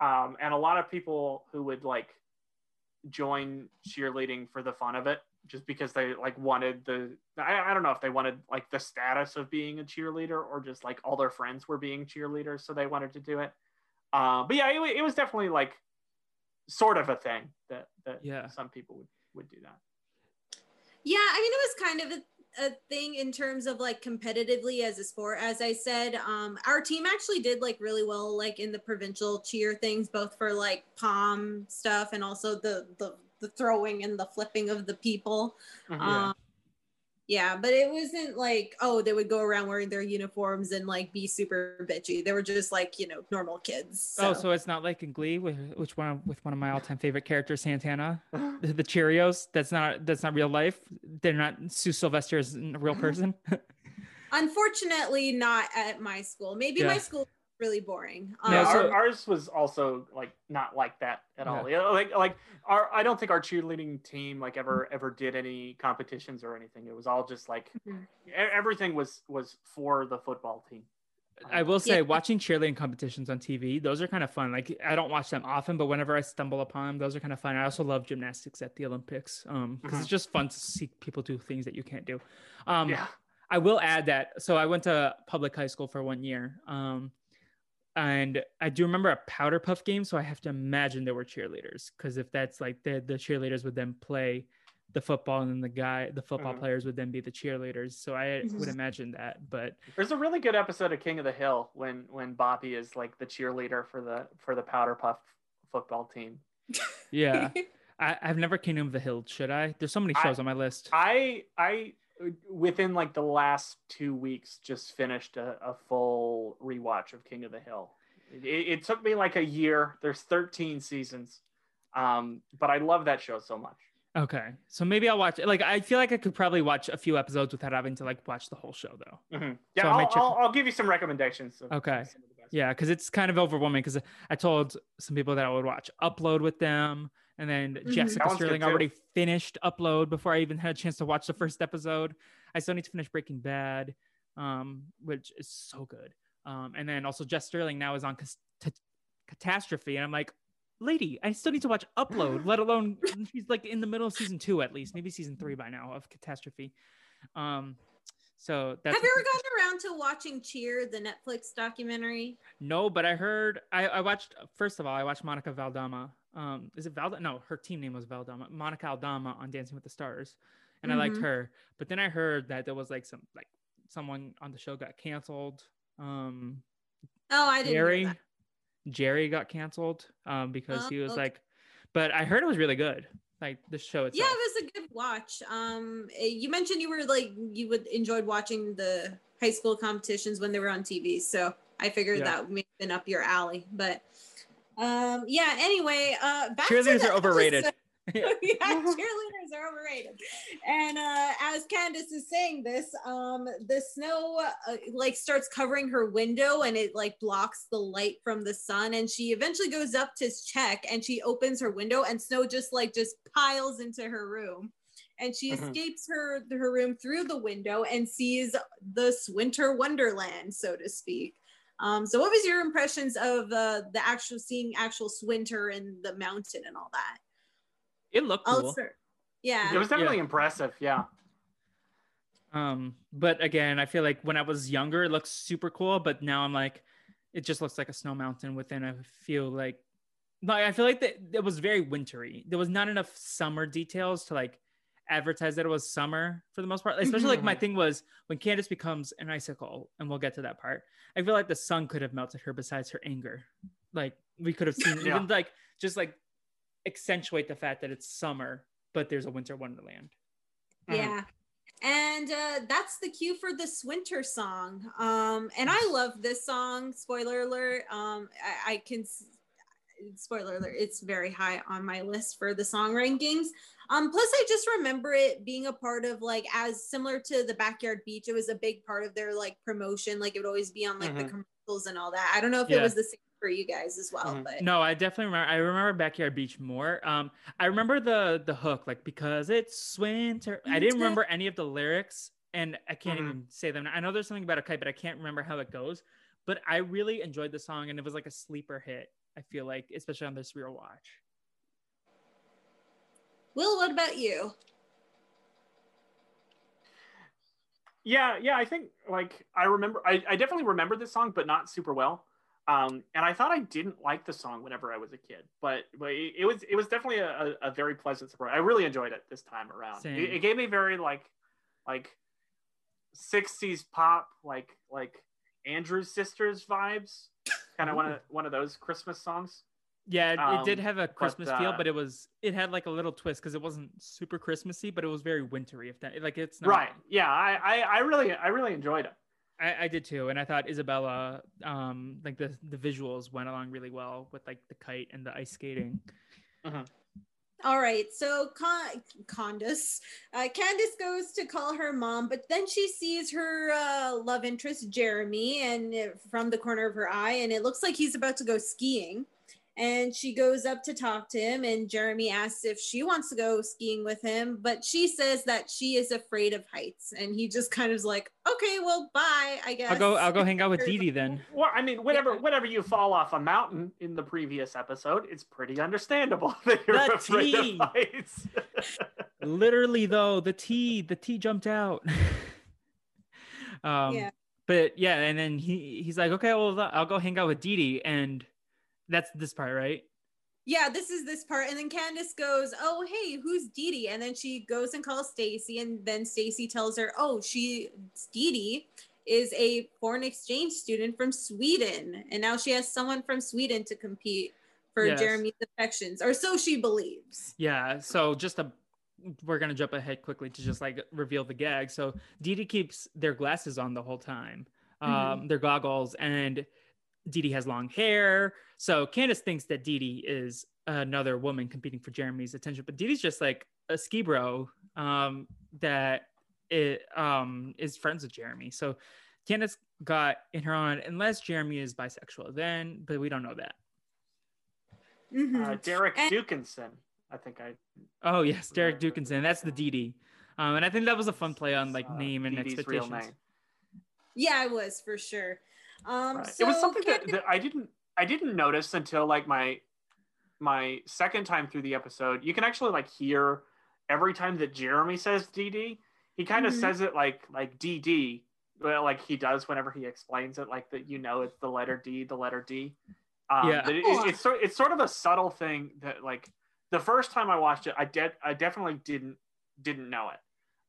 um and a lot of people who would like join cheerleading for the fun of it just because they like wanted the I, I don't know if they wanted like the status of being a cheerleader or just like all their friends were being cheerleaders so they wanted to do it uh, but yeah it, it was definitely like sort of a thing that that Yeah. some people would would do that Yeah, I mean, it was kind of a, a thing in terms of like competitively as a sport. As I said, um, our team actually did like really well, like in the provincial cheer things, both for like palm stuff and also the the the throwing and the flipping of the people. Mhm. Um, yeah, but it wasn't like oh they would go around wearing their uniforms and like be super bitchy. They were just like you know normal kids. Oh, so it's not like in Glee, with which one with one of my all-time favorite characters, Santana, the, Cheerios. That's not that's not real life. They're not Sue Sylvester is a real person. unfortunately not at my school. Maybe my school really boring. Yeah, Yeah, Um, so- our, ours was also like not like that at all. Yeah, like like our I don't think our cheerleading team like ever ever did any competitions or anything. It was all just like Mhm. e- everything was was for the football team. I will say, Yeah. watching cheerleading competitions on TV, those are kind of fun. Like I don't watch them often, but whenever I stumble upon them, those are kind of fun. I also love gymnastics at the Olympics, um, because Mhm. it's just fun to see people do things that you can't do. Um, yeah. I will add that. So I went to public high school for one year. Um, and I do remember a powder puff game. So I have to imagine there were cheerleaders because if that's like the, the cheerleaders would then play the football, and then the guy, the football Mhm. players would then be the cheerleaders. So I would imagine that. But There's a really good episode of King of the Hill when when Bobby is like the cheerleader for the for the Powder Puff football team. yeah, I, I've never Kingdom of the Hill. Should I? There's so many I- shows on my list. I I within like the last two weeks just finished a, a full rewatch of King of the Hill. It, it took me like a year. There's 13 seasons, um, but I love that show so much. Okay, so maybe I'll watch it. Like I feel like I could probably watch a few episodes without having to like watch the whole show though. Mhm. Yeah, So I'll, check- I'll, I'll give you some recommendations. Okay. some of the best. Yeah, because it's kind of overwhelming. Because I told some people that I would watch Upload with them, and then Mhm. Jessica Sterling already finished Upload before I even had a chance to watch the first episode. I still need to finish Breaking Bad, um, which is so good. Um, and then also Jess Sterling now is on Cas- Catastrophe, and I'm like, lady, I still need to watch Upload, let alone she's like in the middle of season two at least, maybe season three by now of Catastrophe. Um, so that's Have you ever gotten around to watching Cheer, the Netflix documentary? No, but I heard I, I watched first of all I watched Monica Valdama. Um, is it Valda? No, her team name was Valdama. Monica Aldama on Dancing with the Stars, and I liked Mhm. her. But then I heard that there was like some like someone on the show got canceled. Um, Oh, I didn't. Jerry, Jerry got canceled um because he Oh, was okay. like, but I heard it was really good. Like the show itself. Yeah, it was a good watch. Um, eh, you mentioned you were like you would enjoyed watching the high school competitions when they were on TV, so I figured Yeah. that may have been up your alley. But um, yeah. Anyway, uh, back Cheerleaders the are overrated. yeah, cheerleaders are overrated. And uh, as Candace is saying this, um, the snow uh, like starts covering her window and it like blocks the light from the sun. And she eventually goes up to check and she opens her window and snow just like just piles into her room. And she Mhm. escapes her her room through the window and sees this winter wonderland, so to speak. Um, so, what was your impressions of uh, the actual seeing actual Swinter and the mountain and all that? it looked I'll cool. start. Yeah. It was definitely impressive. Yeah. Um, but again, I feel like when I was younger, it looked super cool, but now I'm like, it just looks like a snow mountain within. I feel like, like I feel like that it was very wintry. There was not enough summer details to like advertise that it was summer for the most part. Especially like my Mhm. thing was when Candace becomes an icicle, and we'll get to that part. I feel like the sun could have melted her besides her anger. Like we could have seen Yeah. even like just like accentuate the fact that it's summer, but there's a winter wonderland. Yeah. And uh, that's the cue for this winter song. Um, and I love this song. Spoiler alert. Um, I, I can, spoiler alert, it's very high on my list for the song rankings. Um, plus, I just remember it being a part of like, as similar to the Backyard Beach, it was a big part of their like promotion. Like, it would always be on like the Mhm. commercials and all that. I don't know if it was the same for you guys as well, Mhm. but No, I definitely remember. I remember Backyard Beach more. Um, I remember the the hook, like because it's winter. I didn't remember any of the lyrics, and I can't Mhm. even say them. I know there's something about a kite, but I can't remember how it goes. But I really enjoyed the song, and it was like a sleeper hit. I feel like, especially on this real watch. Will, what about you? Yeah, yeah, I think like I remember I, I definitely remember this song, but not super well. Um, and I thought I didn't like the song whenever I was a kid, but but it, it was it was definitely a, a, a very pleasant surprise. I really enjoyed it this time around. It, it gave me very like like 60s pop, like like Andrews Sisters vibes, kind of one of one of those Christmas songs. Yeah, it, it did Um, have a Christmas feel, uh, but it was it had like a little twist because it wasn't super Christmassy, but it was very wintry. If that like it's not, Right? Yeah, I, I I really I really enjoyed it. I, I did too, and I thought Isabella, um, like the the visuals went along really well with like the kite and the ice skating. Uh-huh. All right, so Con- Candace, uh, Candace goes to call her mom, but then she sees her uh, love interest Jeremy, and uh, from the corner of her eye, and it looks like he's about to go skiing. And she goes up to talk to him, and Jeremy asks if she wants to go skiing with him, but she says that she is afraid of heights, and he just kind of is like, "Okay, well, bye, I guess." I'll go. I'll go hang out with Dee Dee then. Well, I mean, whenever Yeah. whenever you fall off a mountain in the previous episode, it's pretty understandable that you're The afraid tea. of heights. Literally though, the T, the T jumped out. um, Yeah. But yeah, and then he he's like, okay, well, I'll go hang out with Dee Dee, and that's this part, right? yeah, this is this part. And then Candace goes, Oh, hey, who's Dee Dee? And then she goes and calls Stacy. And then Stacy tells her, Oh, she, Dee Dee is a foreign exchange student from Sweden. And now she has someone from Sweden to compete for Yes. Jeremy's affections, or so she believes. Yeah. So just a, we're gonna jump ahead quickly to just like reveal the gag. So Dee Dee keeps their glasses on the whole time, um, Mhm. their goggles, and Dee Dee has long hair. So Candace thinks that Dee Dee is another woman competing for Jeremy's attention, but Dee Dee's just like a ski bro um, that it, um, is friends with Jeremy. So Candace got in her own, unless Jeremy is bisexual, then, but we don't know that. Mhm. Uh, Derek And- Dukinson. I think I. Oh yes, Derek Dukinson. That's the DD. Um, and I think that was a fun play on like uh, name and Dee expectations. real name. yeah, it was for sure. Um, Right. so it was something that, that I didn't I didn't notice until like my my second time through the episode. You can actually like hear every time that Jeremy says DD, he kind of Mhm. says it like like DD, well, like he does whenever he explains it, like that you know it's the letter D, the letter D. Um, Yeah. that it- Oh. it's sort it's sort of a subtle thing that like the first time I watched it, I did I definitely didn't didn't know it.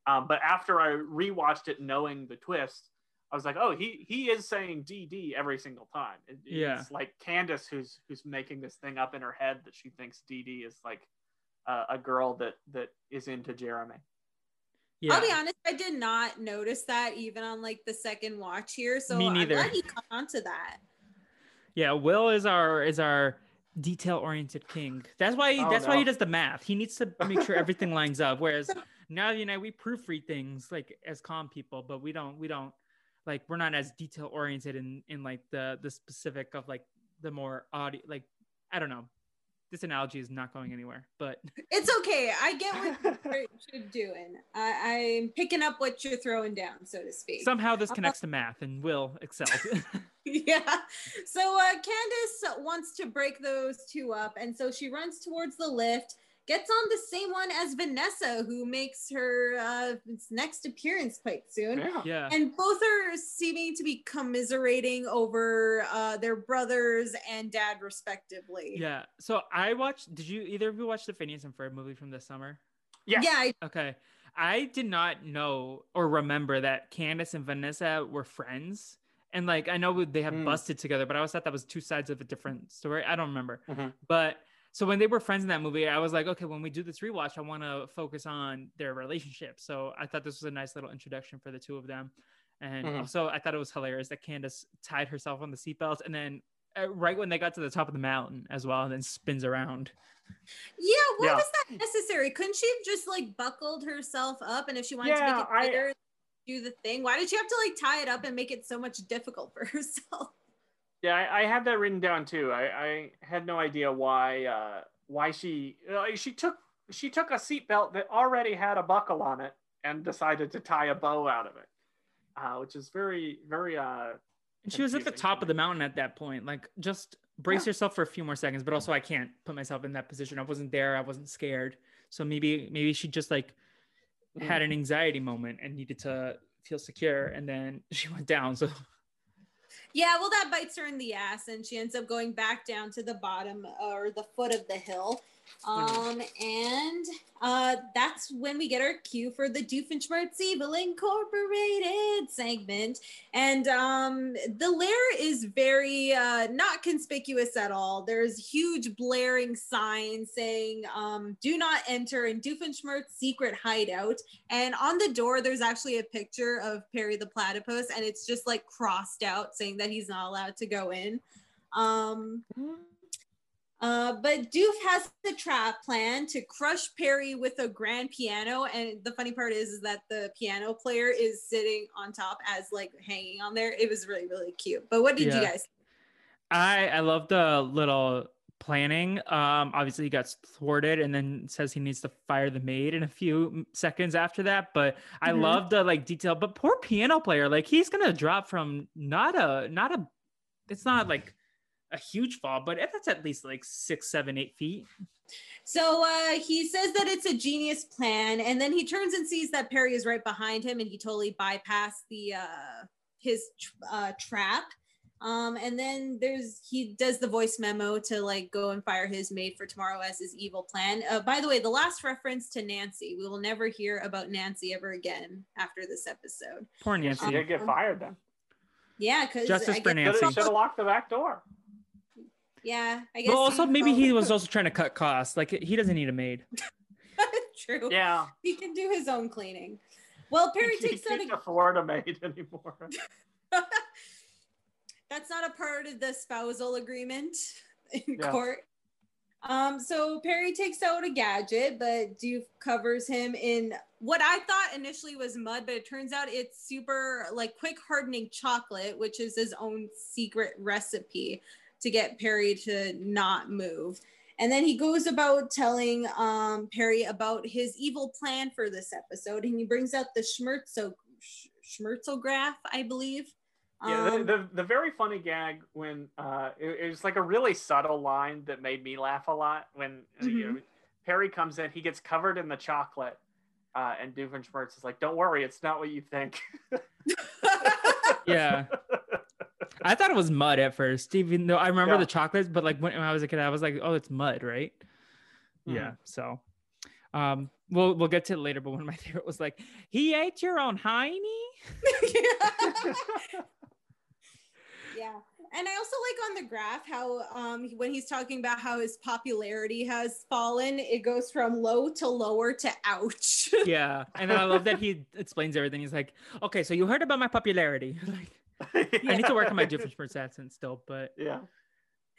Um, but after I rewatched it, knowing the twist, I was like, oh, he he is saying DD every single time. It- Yeah. It's like Candace who's who's making this thing up in her head that she thinks DD is like uh, a girl that that is into Jeremy. Yeah. I'll be honest, I did not notice that even on like the second watch here. So Me I'm neither. glad he caught on to that. Yeah, Will is our is our detail oriented king. That's why Oh, that's why he does the math. He needs to make sure everything lines up. Whereas Navi and I we proofread things like as calm people, but we don't we don't like we're not as detail oriented in in like the the specific of like the more audio like I don't know. This analogy is not going anywhere, but It's okay. I get what you're, doing. I, I'm picking up what you're throwing down, so to speak. somehow this connects to math and Will excelled. yeah. So uh, Candace wants to break those two up, and so she runs towards the lift, gets on the same one as Vanessa, who makes her uh, next appearance quite soon. Yeah. yeah. And both are seeming to be commiserating over uh, their brothers and dad, respectively. Yeah. So I watched. Did you either of you watch the Phineas and Ferb movie from this summer? Yes. Yeah, I, Okay. I did not know or remember that Candace and Vanessa were friends. And like I know they have Hmm. busted together, but I always thought that was two sides of a different story. I don't remember. Mhm. But so when they were friends in that movie, I was like, okay, when we do this rewatch, I want to focus on their relationship. So I thought this was a nice little introduction for the two of them. And Mhm. also, I thought it was hilarious that Candace tied herself on the seatbelt and then uh, right when they got to the top of the mountain as well, and then spins around. yeah. Why Yeah. was that necessary? Couldn't she have just like buckled herself up? And if she wanted Yeah, to make it I- do the thing. Why did she have to like tie it up and make it so much difficult for herself? Yeah, I, I had that written down too. I, I had no idea why uh, why she uh, she took she took a seatbelt that already had a buckle on it and decided to tie a bow out of it, uh, which is very very. Uh, And she was at the top of the mountain at that point. Like, just brace Yeah. yourself for a few more seconds. But also, I can't put myself in that position. I wasn't there. I wasn't scared. So maybe, maybe she just like had an anxiety moment and needed to feel secure, and then she went down. So Yeah, well, that bites her in the ass, and she ends up going back down to the bottom uh, or the foot of the hill. Um, and uh, that's when we get our cue for the Doofenshmirtz Evil Incorporated segment. And um, the lair is very uh, not conspicuous at all. There's huge blaring signs saying, um, do not enter in Doofenshmirtz's secret hideout. And on the door, there's actually a picture of Perry the Platypus, and it's just like crossed out saying that he's not allowed to go in. Um, uh, but Doof has the trap plan to crush Perry with a grand piano, and the funny part is, is that the piano player is sitting on top as like hanging on there. It was really really cute. But what did you Yeah. guys? I, I love the little planning. Um, obviously he got thwarted, and then says he needs to fire the maid in a few seconds after that. But I Mhm. love the like detail. But poor piano player, like he's gonna drop from not a not a. It's not like a huge fall, but that's at least like six, seven, eight feet. So uh, he says that it's a genius plan, and then he turns and sees that Perry is right behind him, and he totally bypassed the uh, his tr- uh, trap. Um, and then there's he does the voice memo to like go and fire his maid for tomorrow as his evil plan. Uh, by the way, the last reference to Nancy, we will never hear about Nancy ever again after this episode. Poor She Nancy. did get fired then. Yeah, because Justice for Nancy. Should have locked the back door. Yeah, I guess. But also, maybe he was also trying to cut costs. Like he doesn't need a maid. true. Yeah. he can do his own cleaning. Well, Perry he takes out can't a afford a maid anymore. That's not a part of the spousal agreement in Yeah. court. Um, so Perry takes out a gadget, but Doof covers him in what I thought initially was mud, but it turns out it's super like quick hardening chocolate, which is his own secret recipe to get Perry to not move. And then he goes about telling um, Perry about his evil plan for this episode, and he brings out the Schmerzo Schmerzograph, I believe. Yeah, the, Um, the, the very funny gag when uh, it, it was like a really subtle line that made me laugh a lot. When uh, Mm-hmm. know, Perry comes in, he gets covered in the chocolate, uh, and Doofenshmirtz is like, "Don't worry, it's not what you think." Yeah. I thought it was mud at first, even though I remember Yeah. the chocolates, but like when I was a kid, I was like, oh, it's mud, right? Mhm. Yeah. So um we'll we'll get to it later, but one of my favorite was like, he ate your own hiney? yeah and i also like on the graph how um when he's talking about how his popularity has fallen it goes from low to lower to ouch Yeah. And I love that he explains everything. He's like, okay, so you heard about my popularity. like I need to work on my different accent still, but yeah.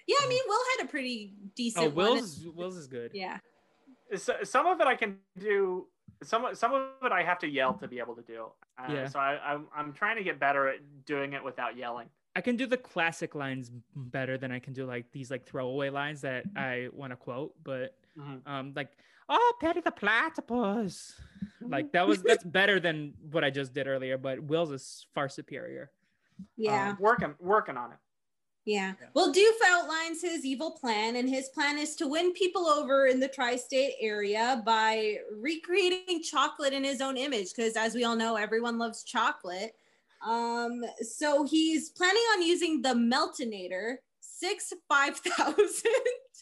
yeah i mean will had a pretty decent oh one. Will's Will's is good. yeah So, some of it I can do. Some some of it I have to yell to be able to do. Uh, Yeah. So I, I'm I'm trying to get better at doing it without yelling. I can do the classic lines better than I can do like these like throwaway lines that I want to quote, but Mhm. um like oh Petty the platypus like that was that's better than what I just did earlier but Will's is far superior yeah Um, working working on it. Yeah. Yeah. Well, Doof outlines his evil plan, and his plan is to win people over in the tri state area by recreating chocolate in his own image. Because, as we all know, everyone loves chocolate. Um, so he's planning on using the Meltinator 6 5000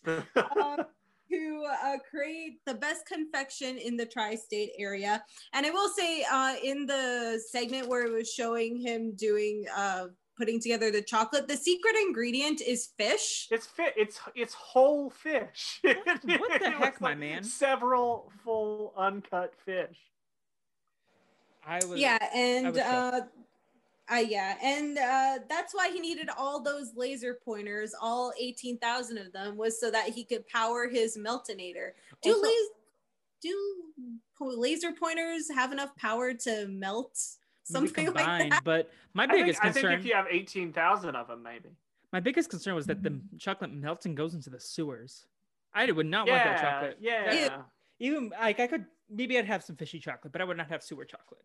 um, to uh, create the best confection in the tri-state area. And I will say, uh, in the segment where it was showing him doing uh, putting together the chocolate, the secret ingredient is fish. It's fit. It's it's whole fish. What the heck, my like man? Several full uncut fish. I was Yeah, I and was shocked. Uh, yeah, and uh, that's why he needed all those laser pointers, all eighteen thousand of them, was so that he could power his meltonator. Do Also- las- do laser pointers have enough power to melt maybe something like that? but my I think, biggest I think concern if you have eighteen thousand of them, maybe. my biggest concern was that the chocolate melts and goes into the sewers. I would not want that chocolate. yeah. Ew. Even like I could maybe I'd have some fishy chocolate, but I would not have sewer chocolate.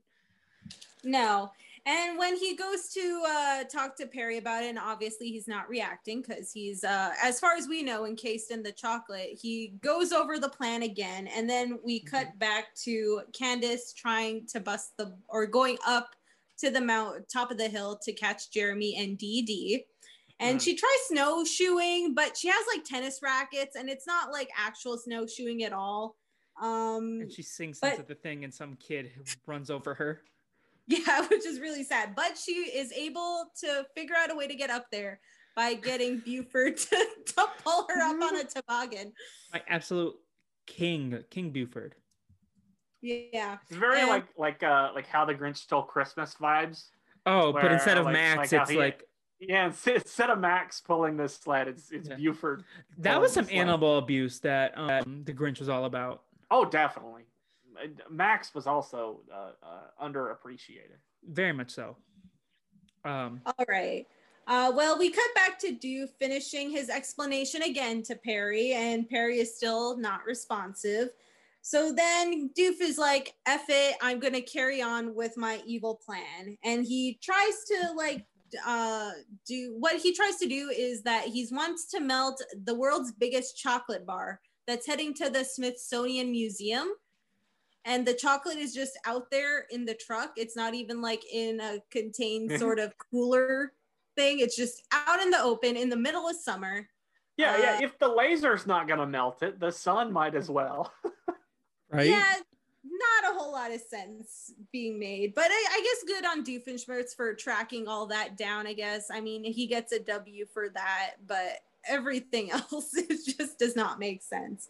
No. And when he goes to uh, talk to Perry about it, and obviously he's not reacting because he's, uh, as far as we know, encased in the chocolate, he goes over the plan again. And then we cut back to Candace trying to bust the, or going up to the mount, top of the hill to catch Jeremy and Dee Dee. And Mhm. she tries snowshoeing, but she has like tennis rackets, and it's not like actual snowshoeing at all. Um, And she sinks but- into the thing, and some kid runs over her. Yeah, which is really sad. But she is able to figure out a way to get up there by getting Buford to, to pull her up on a toboggan. My absolute king, King Buford. Yeah. It's very And- like like uh like how the Grinch stole Christmas vibes. Oh, but instead of like- Max, like it's he- like Yeah, instead instead of Max pulling this sled, it's it's Yeah. Buford. that was some pulling sled. animal abuse that um, the Grinch was all about. Oh, definitely. Max was also uh, uh, underappreciated. Very much so. Um, All right. Uh, well, we cut back to Doof finishing his explanation again to Perry, and Perry is still not responsive. So then Doof is like, F it, I'm going to carry on with my evil plan. And he tries to, like, uh, do what he tries to do is that he wants to melt the world's biggest chocolate bar that's heading to the Smithsonian Museum. And the chocolate is just out there in the truck. It's not even like in a contained sort of cooler thing. It's just out in the open in the middle of summer. Yeah, yeah. Uh, If the laser's not gonna melt it, the sun might as well. Right? Yeah, not a whole lot of sense being made, but I, I guess good on Doofenshmirtz for tracking all that down. I guess I mean he gets a W for that, but everything else it just does not make sense.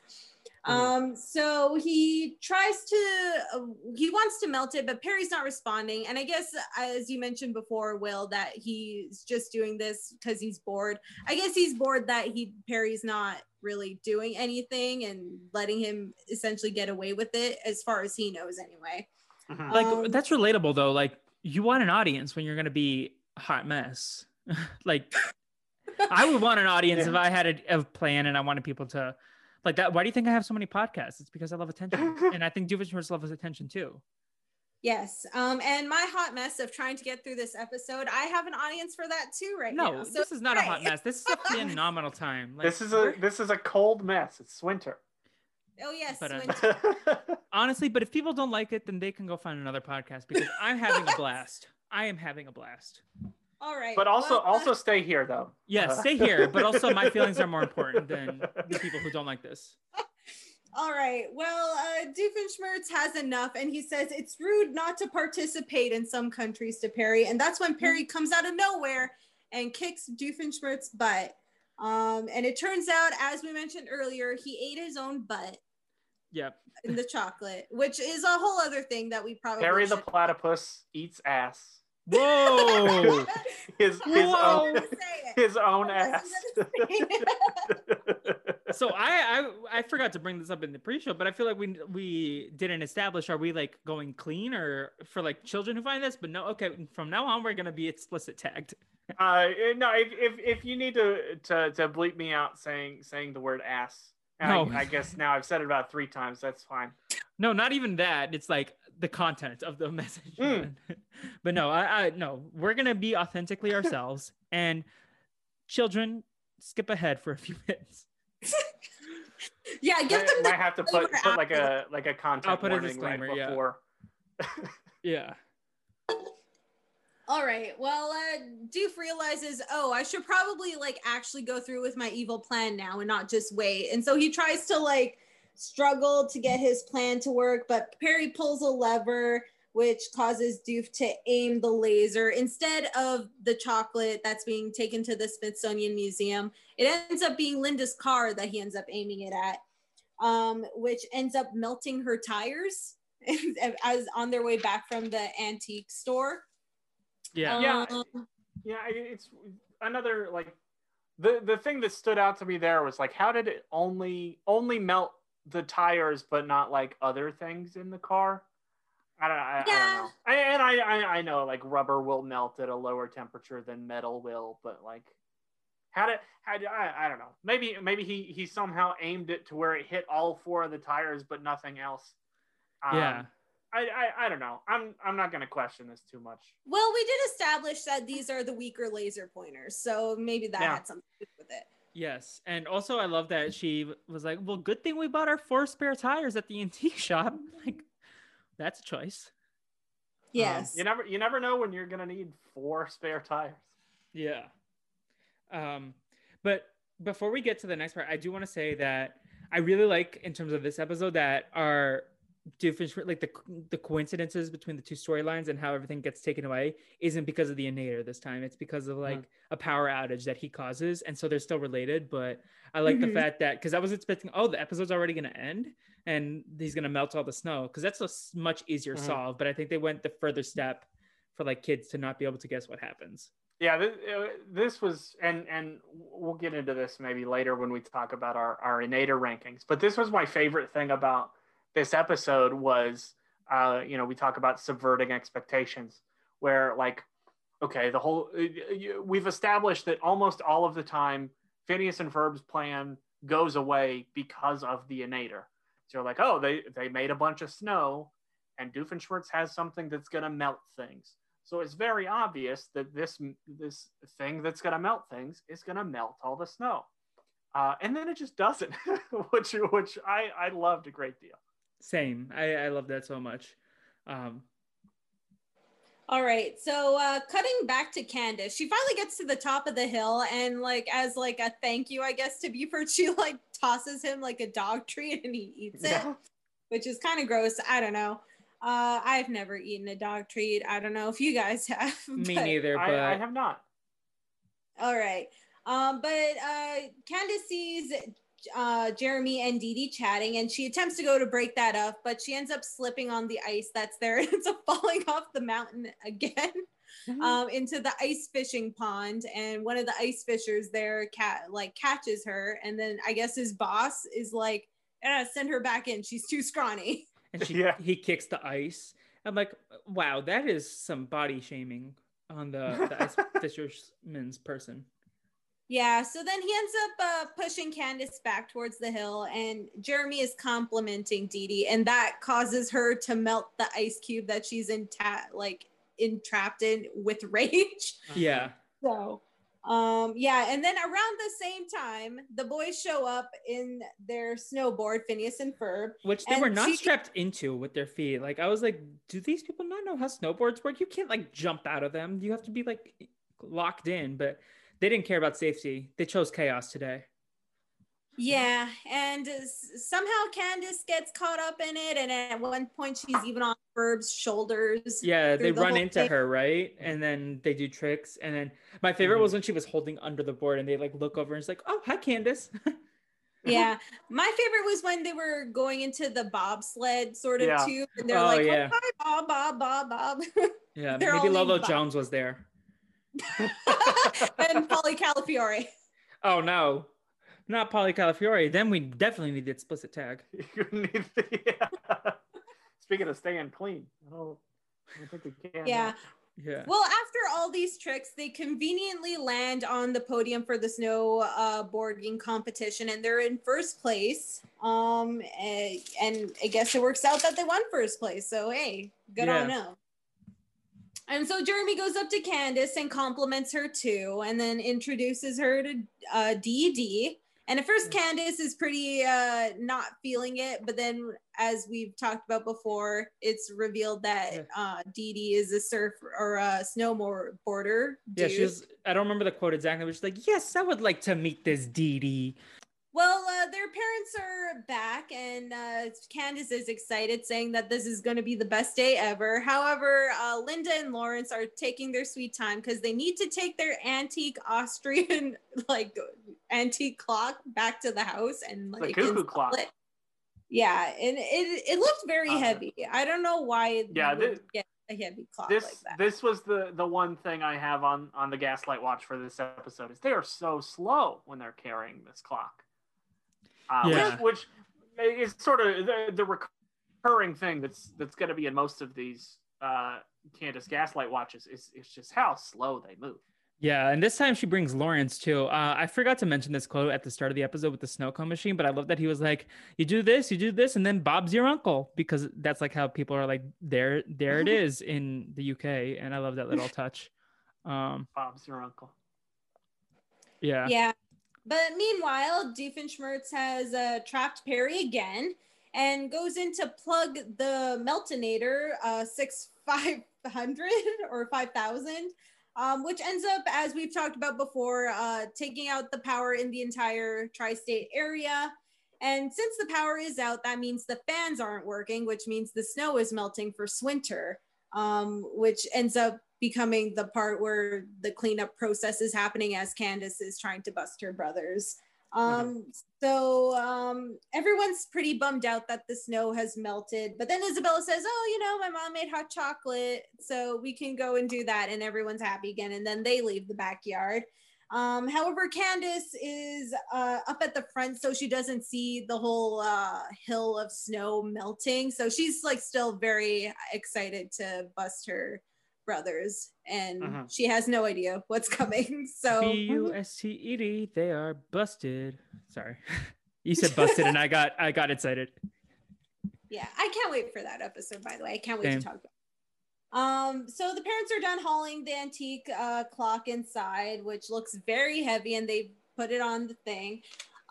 Um, so he tries to, uh, he wants to melt it, but Perry's not responding. And I guess, as you mentioned before, Will, that he's just doing this because he's bored. I guess he's bored that he Perry's not really doing anything and letting him essentially get away with it, as far as he knows, anyway. Mhm. Like Um, that's relatable though. Like you want an audience when you're gonna be a hot mess. like I would want an audience if I had a, a plan and I wanted people to like that. Why do you think I have so many podcasts? It's because I love attention, and I think Doofenshmirtz loves attention too. Yes. Um, and my hot mess of trying to get through this episode, I have an audience for that too right No, now. So this is not a hot mess. This is a phenomenal time. Like, this is a this is a cold mess. It's winter. Oh yes, But, uh, Swin- honestly, but if people don't like it, then they can go find another podcast because I'm having a blast. I am having a blast. All right. but also well, uh, also stay here though. Yeah, Uh, stay here, but also my feelings are more important than the people who don't like this. All right. Well, uh, Doofenshmirtz has enough, and he says it's rude not to participate in some countries to Perry, and that's when Perry comes out of nowhere and kicks Doofenshmirtz's butt. Um, and it turns out, as we mentioned earlier, he ate his own butt Yep. in the chocolate, which is a whole other thing that we probably Perry the platypus eats ass. Whoa. His his Whoa. own his own ass. wasn't gonna say so I, I I forgot to bring this up in the pre-show, but I feel like we we didn't establish are we like going clean or for like children who find this? But no, okay, from now on we're gonna be explicit tagged. uh, no, if, if if you need to to to bleep me out saying saying the word ass, and No. I, I guess now I've said it about three times. That's fine. No, not even that. It's like the content of the message. Mm. but no, I, I no, we're gonna be authentically ourselves and children skip ahead for a few minutes. yeah, give I them the might have to put put like a like a content I'll put a warning right disclaimer, yeah. before. Yeah. All right. Well, uh, Doof realizes, oh, I should probably like actually go through with my evil plan now and not just wait. And so he tries to like struggle to get his plan to work, but Perry pulls a lever, which causes Doof to aim the laser instead of the chocolate that's being taken to the Smithsonian Museum. It ends up being Linda's car that he ends up aiming it at, um, which ends up melting her tires as on their way back from the antique store. Yeah. Yeah. Um, Yeah, I- it's another like the the thing that stood out to me there was like how did it only only melt the tires but not like other things in the car? I don't, I, I don't know. I, and I, I I know like rubber will melt at a lower temperature than metal will, but like how did how did I, I don't know. Maybe maybe he he somehow aimed it to where it hit all four of the tires but nothing else. Um, Yeah. I, I I don't know. I'm I'm not gonna question this too much. Well, we did establish that these are the weaker laser pointers, so maybe that Yeah. had something to do with it. Yes, and also I love that she was like, "Well, good thing we bought our four spare tires at the antique shop." Like, that's a choice. Um, Yes. you never you never know when you're gonna need four spare tires. Yeah. Um, but before we get to the next part, I do want to say that I really like in terms of this episode that our different like the the coincidences between the two storylines and how everything gets taken away isn't because of the innator this time. It's because of like a power outage that he causes, and so they're still related. But I like the Mhm. fact that because I was expecting, oh, the episode's already gonna end and he's gonna melt all the snow because that's a much easier Mhm. solve. But I think they went the further step for like kids to not be able to guess what happens. Yeah, this, this was, and and we'll get into this maybe later when we talk about our our innator rankings. But this was my favorite thing about this episode was, uh, you know, we talk about subverting expectations, where like, okay, the whole we've established that almost all of the time, Phineas and Ferb's plan goes away because of the innator. So like, oh, they they made a bunch of snow, and Doofenshmirtz has something that's gonna melt things. So it's very obvious that this this thing that's going to melt things is going to melt all the snow, uh, and then it just doesn't, which which I I loved a great deal. Same. I, I love that so much. Um, All right. So uh cutting back to Candace, she finally gets to the top of the hill and like as like a thank you, I guess, to Buford, she like tosses him like a dog treat and he eats it, Yeah. which is kind of gross. I don't know. Uh I've never eaten a dog treat. I don't know if you guys have. Me but- neither, but I, I have not. All right. Um, but uh, Candace sees uh, Jeremy and Dee Dee chatting, and she attempts to go to break that up, but she ends up slipping on the ice that's there and ends up falling off the mountain again um, into the ice fishing pond. And one of the ice fishers there cat like catches her, and then I guess his boss is like, eh, "Send her back in. She's too scrawny." and she Yeah. he kicks the ice. I'm like, wow, that is some body shaming on the, the ice fisherman's person. Yeah, so then he ends up uh, pushing Candace back towards the hill, and Jeremy is complimenting Dee Dee, and that causes her to melt the ice cube that she's in ta- like entrapped in with rage. Yeah. So, um, yeah, and then around the same time, the boys show up in their snowboard, Phineas and Ferb. Which they were not she- strapped into with their feet. Like I was like, do these people not know how snowboards work? You can't like jump out of them. You have to be like locked in, but they didn't care about safety. They chose chaos today. Yeah, and somehow Candace gets caught up in it, and at one point she's even on Ferb's shoulders. Yeah, they the run into thing. her, right? And then they do tricks. And then my favorite Mhm. was when she was holding under the board and they like look over and it's like, oh, hi, Candace. Yeah, my favorite was when they were going into the bobsled sort of Yeah. tube, and they're Oh, like, yeah. "Oh, hi, Bob, Bob, Bob, Bob," yeah, They're maybe all Lolo Bob. Jones was there. and Polly Calafiore. Oh no, not Polly Calafiore. Then we definitely need the explicit tag. You need yeah. Speaking of staying clean, I don't, I think we can. Yeah. Yeah. Well, after all these tricks, they conveniently land on the podium for the snow uh, boarding competition, and they're in first place. Um, eh, and I guess it works out that they won first place. So hey, good on Yeah. them. And so Jeremy goes up to Candace and compliments her too, and then introduces her to uh, Dee Dee. And at first, Candace is pretty uh, not feeling it, but then, as we've talked about before, it's revealed that Yeah. uh, Dee Dee is a surf or a snowboarder. Yeah, dude. she was. I don't remember the quote exactly, but she's like, "Yes, I would like to meet this Dee Dee." Well, uh, their parents are back, and uh, Candace is excited, saying that this is going to be the best day ever. However, uh, Linda and Lawrence are taking their sweet time because they need to take their antique Austrian, like antique clock, back to the house and The like cuckoo clock. it. Yeah, and it it looked very Uh, heavy. I don't know why. Yeah, this- a heavy clock This like that. this was the the one thing I have on on the Gaslight Watch for this episode is they are so slow when they're carrying this clock. Uh, Yeah. which, which is sort of the, the recurring thing that's that's going to be in most of these uh, Candace Gaslight watches is it's just how slow they move. Yeah, and this time she brings Lawrence too. Uh, I forgot to mention this quote at the start of the episode with the snow cone machine, but I love that he was like, "You do this, you do this, and then Bob's your uncle," because that's like how people are like, "There, there it is in the UK," and I love that little touch. Um, Bob's your uncle. yeah, Yeah. But meanwhile, Doofenshmirtz has uh, trapped Perry again and goes in to plug the Meltonator uh, 6500 or 5000, um, which ends up, as we've talked about before, uh, taking out the power in the entire tri state area. And since the power is out, that means the fans aren't working, which means the snow is melting for Swinter, um, which ends up becoming the part where the cleanup process is happening as Candace is trying to bust her brothers. Um, so um, everyone's pretty bummed out that the snow has melted. But then Isabella says, Oh, you know, my mom made hot chocolate, so we can go and do that. And everyone's happy again. And then they leave the backyard. Um, however, Candace is uh, up at the front, so she doesn't see the whole uh, hill of snow melting. So she's like still very excited to bust her brothers, and Mhm. she has no idea what's coming. So B U S T E D, they are busted. Sorry, you said busted, and I got I got excited. yeah, I can't wait for that episode. By the way, I can't wait Same. to talk about. it. Um, so the parents are done hauling the antique uh, clock inside, which looks very heavy, and they put it on the thing.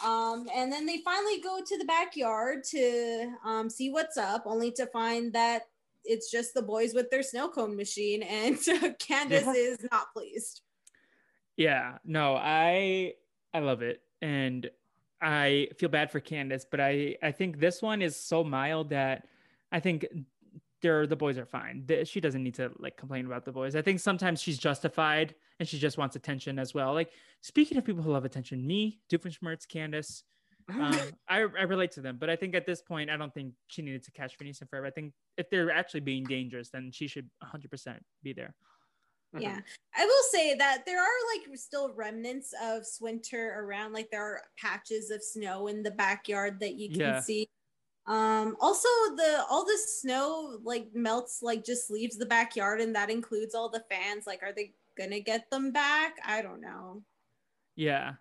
Um, and then they finally go to the backyard to um, see what's up, only to find that it's just the boys with their snow cone machine, and Candace Yeah. is not pleased. Yeah, no, I I love it, and I feel bad for Candace, but I I think this one is so mild that I think they're the boys are fine. She doesn't need to like complain about the boys. I think sometimes she's justified and she just wants attention as well. Like speaking of people who love attention, me, Doofenshmirtz, Candace, um, I I relate to them, but I think at this point I don't think she needed to catch Phineas and Ferb. I think if they're actually being dangerous, then she should 100% be there. Mhm. Yeah, I will say that there are like still remnants of Swinter around. Like there are patches of snow in the backyard that you can Yeah. see. Um, also the all the snow like melts like just leaves the backyard, and that includes all the fans. Like, are they gonna get them back? I don't know. Yeah.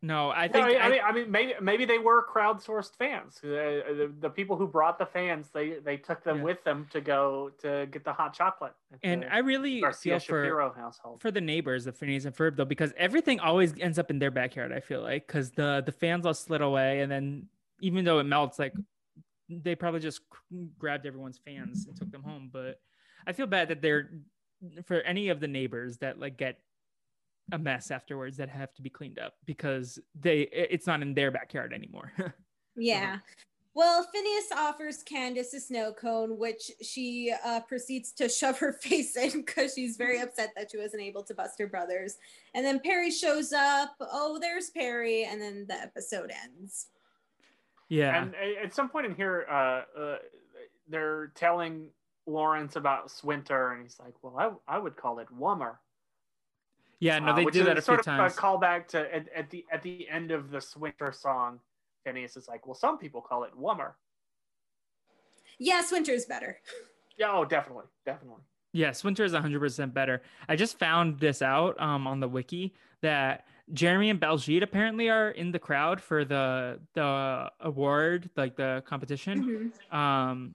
No, I think I, I I- mean, I mean, maybe maybe they were crowdsourced fans. Uh, the, the people who brought the fans, they they took them Yeah. with them to go to get the hot chocolate. and the I really Garcia feel for Shapiro household. for the neighbors of Phineas and Ferb though, because everything always ends up in their backyard. I feel like because the the fans all slid away, and then even though it melts, like they probably just grabbed everyone's fans and took them home. But I feel bad that they're for any of the neighbors that like get a mess afterwards that have to be cleaned up because they it's not in their backyard anymore. Yeah. Well, Phineas offers Candace a snow cone, which she uh, proceeds to shove her face in because she's very upset that she wasn't able to bust her brothers. And then Perry shows up. Oh, there's Perry. And then the episode ends. yeah. And at some point in here, uh, uh, they're telling Lawrence about Swinter, and he's like, "Well, I, I would call it Wummer." Yeah, no, Uh, they which do that a few sort times. of a callback to at, at the at the end of the Swinter song. Phineas is like, "Well, some people call it Wummer." Yes, winter's better. Yeah, oh, definitely, definitely. Yes, Winter is 100% better. I just found this out um, on the wiki that Jeremy and Baljeet apparently are in the crowd for the the award, like the competition. Mhm. Um, th-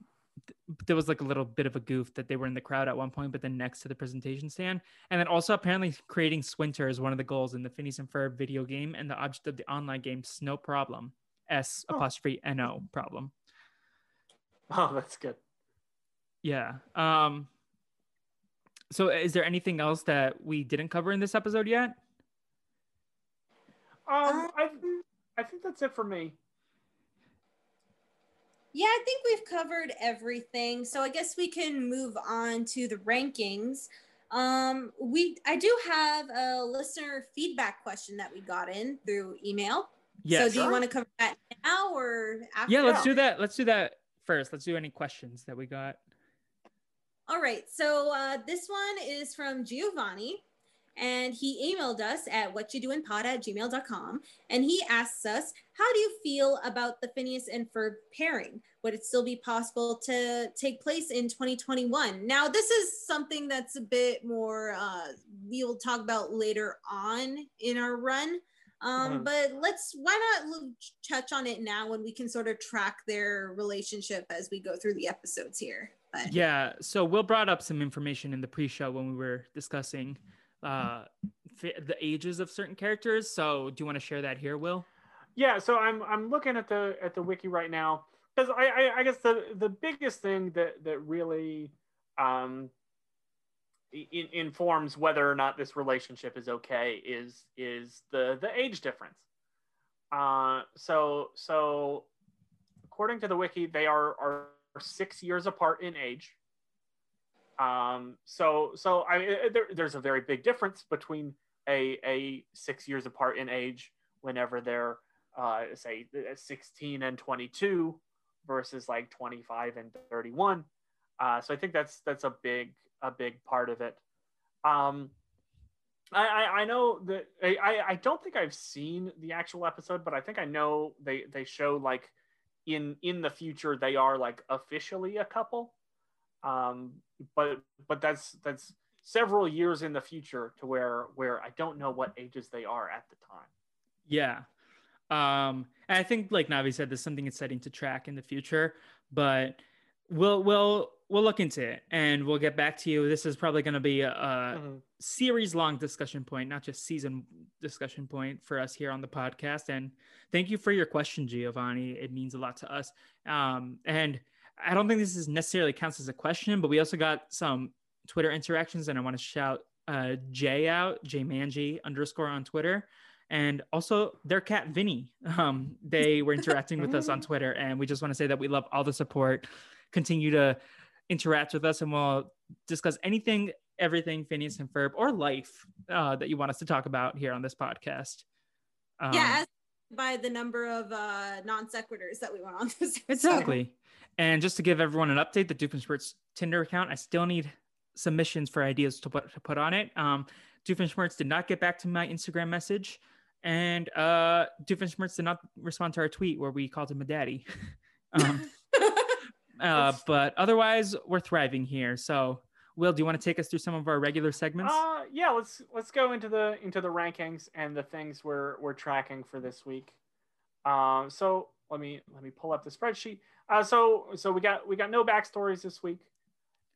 there was like a little bit of a goof that they were in the crowd at one point, but then next to the presentation stand. And then also apparently creating Swinter is one of the goals in the Phineas and Ferb video game and the object of the online game Snow Problem. S Oh. apostrophe N O problem. Oh, that's good. Yeah. Um so is there anything else that we didn't cover in this episode yet? Um, I I think that's it for me. Yeah, I think we've covered everything. So I guess we can move on to the rankings. Um, we I do have a listener feedback question that we got in through email. Yes. So do you want to cover that now or after? yeah, let's Yeah. do that. Let's do that first. Let's do any questions that we got. All right. So uh, this one is from Giovanni, and he emailed us at whatyoudoingpod at gmail.com. And he asks us, How do you feel about the Phineas and Ferb pairing? Would it still be possible to take place in 2021? Now, this is something that's a bit more, uh, we will talk about later on in our run. Um, Mhm. But let's, why not touch on it now when we can sort of track their relationship as we go through the episodes here? But Yeah, so Will brought up some information in the pre-show when we were discussing uh the ages of certain characters. So do you want to share that here, Will? Yeah, so I'm I'm looking at the at the wiki right now because I, I I guess the the biggest thing that that really um in, informs whether or not this relationship is okay is is the the age difference. Uh, so so according to the wiki, they are are six years apart in age. Um, so so I there, there's a very big difference between a a six years apart in age whenever they're uh, say 16 and 22 versus like 25 and 31. Uh, so I think that's that's a big a big part of it. Um, I, I, I know that I- I don't think I've seen the actual episode, but I think I know they they show like in in the future they are like officially a couple. Um, but but that's that's several years in the future to where where I don't know what ages they are at the time. Yeah. Um, and I think, like Navi said, there's something exciting to track in the future, but we'll we'll we'll look into it and we'll get back to you. This is probably going to be a, Mhm. series long discussion point, not just season discussion point for us here on the podcast. And thank you for your question, Giovanni. It means a lot to us. Um, and I don't think this is necessarily counts as a question, but we also got some Twitter interactions, and I want to shout uh, Jay out, Jay Manji underscore on Twitter, and also their cat Vinny. Um, they were interacting with us on Twitter, and we just want to say that we love all the support. Continue to interact with us, and we'll discuss anything, everything, Phineas and Ferb, or life uh, that you want us to talk about here on this podcast. Um, yeah, as by the number of uh, non sequiturs that we went on this. episode. Exactly. And just to give everyone an update, the Doofenshmirtz Tinder account, I still need submissions for ideas to put to put on it. Um, Doofenshmirtz did not get back to my Instagram message, and uh, Doofenshmirtz did not respond to our tweet where we called him a daddy. um, uh, but otherwise, we're thriving here. So, Will, do you want to take us through some of our regular segments? Uh, yeah, let's let's go into the into the rankings and the things we're we're tracking for this week. Um, so let me let me pull up the spreadsheet. Uh, so so we got we got no backstories this week.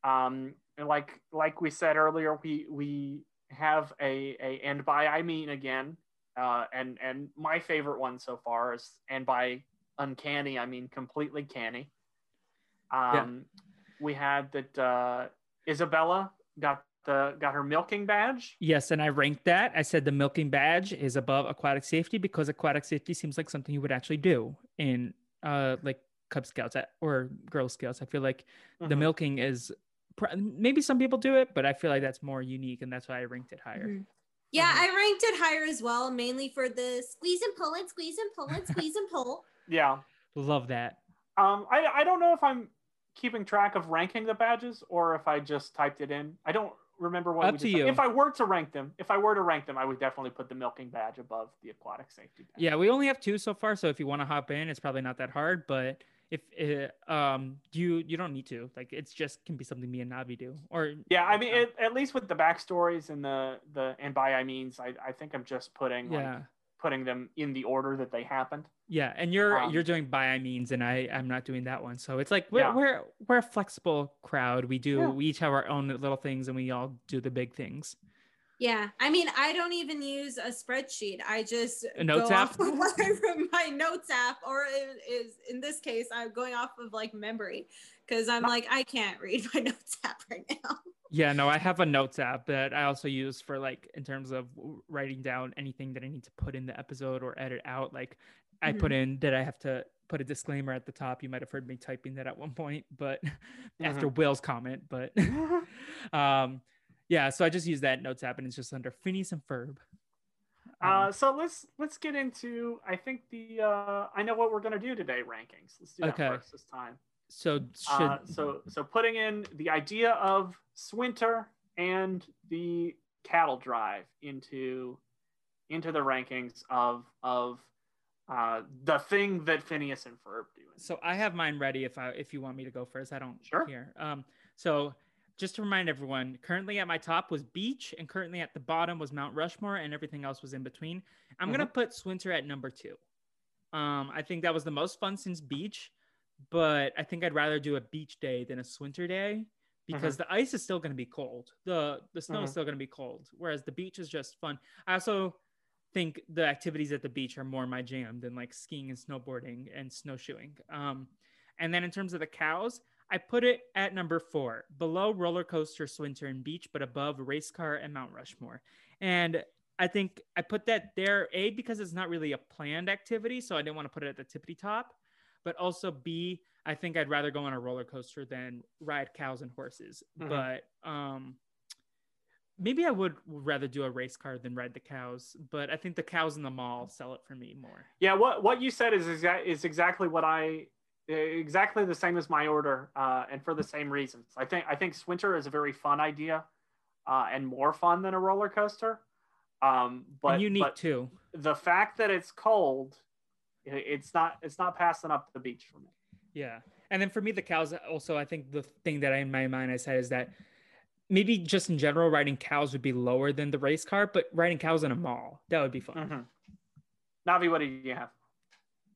Um, and like like we said earlier, we we have a a and by I mean again, uh, and and my favorite one so far is and by uncanny I mean completely canny. Um, we had that uh, Isabella got the got her milking badge. Yes, and I ranked that. I said the milking badge is above aquatic safety because aquatic safety seems like something you would actually do in uh like Cub Scouts or Girl Scouts. I feel like the Mhm. milking is pr- maybe some people do it, but I feel like that's more unique, and that's why I ranked it higher. Mhm. Yeah, Mhm. I ranked it higher as well, mainly for the squeeze and pull and squeeze and pull and squeeze and pull. Yeah. Love that. Um, I I don't know if I'm keeping track of ranking the badges or if I just typed it in. I don't remember what Up we to you. If I were to rank them, if I were to rank them, I would definitely put the milking badge above the aquatic safety badge. Yeah, we only have two so far, so if you want to hop in, it's probably not that hard. But if uh, um you you don't need to like it's just can be something me and Navi do or Yeah, I mean, uh, it, at least with the backstories and the the and by I means, I, I think I'm just putting yeah like putting them in the order that they happened. yeah and you're Um, you're doing by I means and I I'm not doing that one so it's like we're Yeah. we're we're a flexible crowd we do Yeah. we each have our own little things and we all do the big things Yeah, I mean, I don't even use a spreadsheet. I just A notes go app? off of what I from my notes app, or it is in this case, I'm going off of like memory because I'm like I can't read my notes app right now. yeah no I have a notes app that I also use for like in terms of writing down anything that I need to put in the episode or edit out like I put mm-hmm. in that I have to put a disclaimer at the top you might have heard me typing that at one point but after uh-huh. Will's comment but mm-hmm. um yeah so i just use that notes app and it's just under phineas and ferb Um, Uh, so let's let's get into I think the uh, I know what we're gonna do today rankings. Let's do that Okay. first this time. so should Uh, so so putting in the idea of Swinter and the cattle drive into into the rankings of of uh, the thing that Phineas and Ferb do. so i have mine ready if i if you want me to go first i don't Sure. care um so just to remind everyone currently at my top was beach and currently at the bottom was mount rushmore and everything else was in between. I'm gonna put swinter at number two. Um i think that was the most fun since beach but i think i'd rather do a beach day than a swinter day because the ice is still going to be cold. The the snow is Mhm. still going to be cold whereas the beach is just fun. I also think the activities at the beach are more my jam than like skiing and snowboarding and snowshoeing. Um and then in terms of the cows i put it at number four below roller coaster swinter and beach but above race car and mount rushmore. And i think i put that there a because it's not really a planned activity so i didn't want to put it at the tippity top but also b i think i'd rather go on a roller coaster than ride cows and horses. Mhm. but um maybe i would rather do a race car than ride the cows but i think the cows in the mall sell it for me more. Yeah, what what you said is exa- is exactly what I exactly the same as my order, uh, and for the same reasons. I think I think Swinter is a very fun idea, uh, and more fun than a roller coaster. Um, but and unique but too the fact that it's cold, it's not it's not passing up the beach for me. Yeah. And then for me, the cows also, I think the thing that I, in my mind I said is that maybe just in general, riding cows would be lower than the race car, but riding cows in a mall, that would be fun. Mhm. Navi, what do you have?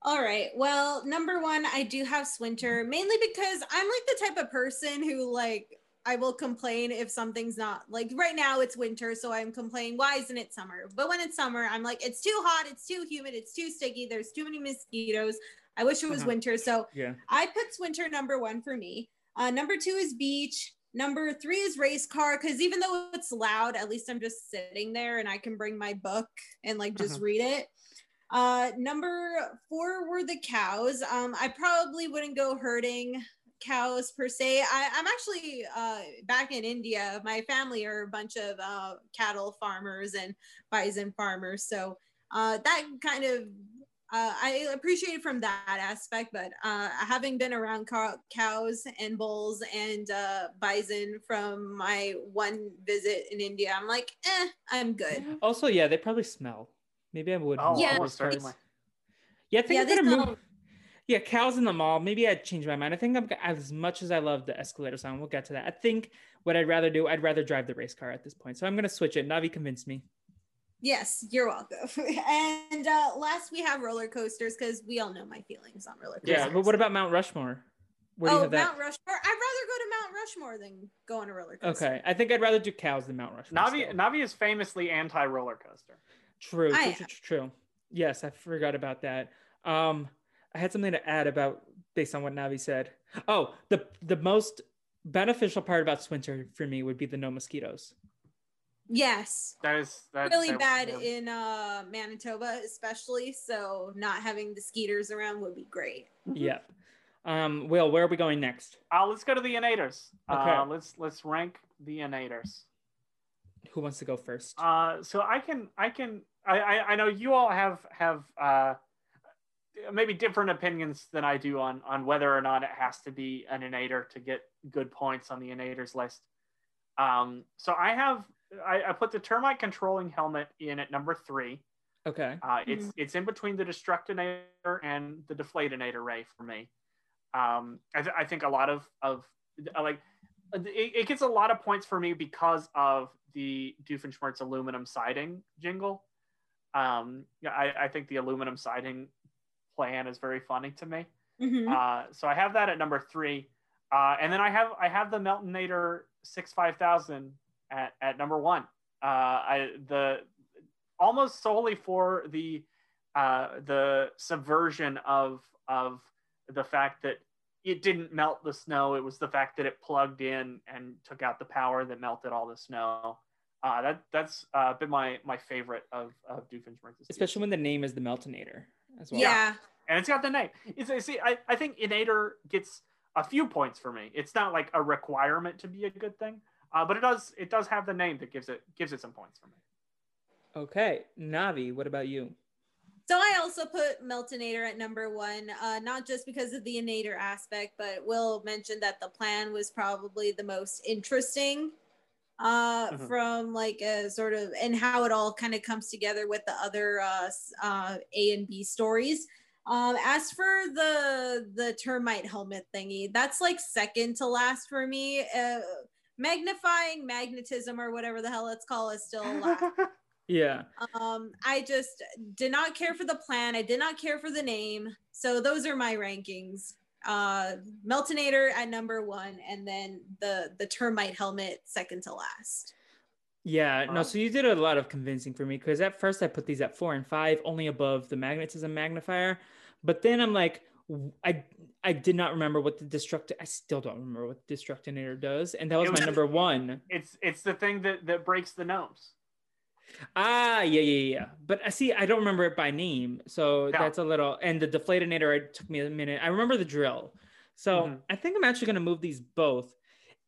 All right. Well, number one, I do have Swinter mainly because I'm like the type of person who like I will complain if something's not like right now it's winter, so I'm complaining, why isn't it summer? But when it's summer, I'm like, it's too hot, it's too humid, it's too sticky, there's too many mosquitoes. I wish it was Uh-huh. winter. So Yeah. I put winter number one for me. Uh, number two is beach. Number three is race car because even though it's loud, at least I'm just sitting there and I can bring my book and like just Uh-huh. read it. Uh, number four were the cows. Um, I probably wouldn't go herding cows per se. I, I'm actually uh, back in India. My family are a bunch of uh, cattle farmers and bison farmers. So uh, that kind of uh, I appreciate it from that aspect, but uh, having been around cow- cows and bulls and bison from my one visit in India, I'm like, eh, I'm good. Also, yeah, they probably smell. Maybe I would. Oh, Yeah, towards almost certainly. Yeah, I think Yeah, I'm gonna smell- move. Yeah, cows in the mall. Maybe I'd change my mind. I think I'm as much as I love the escalator sound. We'll get to that. I think what I'd rather do, I'd rather drive the race car at this point. So I'm gonna switch it. Navi convinced me. Yes, you're welcome. and uh, last we have roller coasters because we all know my feelings on roller coasters. Yeah, but what about Mount Rushmore? Where do you oh, have that? Mount Rushmore. I'd rather go to Mount Rushmore than go on a roller coaster. Okay, I think I'd rather do cows than Mount Rushmore. Navi still. Navi is famously anti roller coaster. True, I true, true, true, true. Yes, I forgot about that. Um, I had something to add about based on what Navi said. Oh, the the most beneficial part about winter for me would be the no mosquitoes. Yes. That is that, Really that- bad yeah. in uh, Manitoba, especially. So not having the skeeters around would be great. Yep. Um, Will, where are we going next? Uh, let's go to the innators. Uh, Okay. let's let's rank the innators. Who wants to go first? Uh, so I can I can I, I I know you all have have uh, maybe different opinions than I do on on whether or not it has to be an innator to get good points on the innators list. Um, so I have I, I put the termite controlling helmet in at number three. Okay. Uh, it's it's in between the destructinator and the deflatinator ray for me. Um, I, th- I think a lot of of uh, like it, it gets a lot of points for me because of the Doofenshmirtz aluminum siding jingle. Um, yeah, I, I think the aluminum siding plan is very funny to me. Mhm. Uh, so I have that at number three, uh, and then I have I have the Meltonator six five thousand at, at number one. Uh, I the almost solely for the uh, the subversion of of the fact that it didn't melt the snow. It was the fact that it plugged in and took out the power that melted all the snow. Uh, that that's uh, been my my favorite of of Doofenshmirtz. Especially when the name is the Meltonator as well. yeah. and it's got the name. It's I see. I, I think Innator gets a few points for me. It's not like a requirement to be a good thing, uh, but it does it does have the name that gives it gives it some points for me. Okay. Navi, what about you? So I also put Meltonator at number one, uh, not just because of the innator aspect, but Will mentioned that the plan was probably the most interesting uh, Mhm. from like a sort of and how it all kind of comes together with the other uh, uh, A and B stories. Um, as for the the termite helmet thingy, that's like second to last for me. Uh, magnifying magnetism or whatever the hell it's called is still last. Yeah. Um, I just did not care for the plan. I did not care for the name. So those are my rankings. Uh, Meltonator at number one, and then the the termite helmet second to last. Yeah, no, so you did a lot of convincing for me because at first I put these at four and five, only above the magnetism magnifier. But then I'm like, I I did not remember what the destruct. I still don't remember what the destructinator does, and that was It my number one. It's it's the thing that that breaks the gnomes. Ah, yeah, yeah, yeah. But I see, I don't remember it by name, so Yeah. that's a little. And the deflatinator, it took me a minute. I remember the drill, so Mhm. I think I'm actually gonna move these both.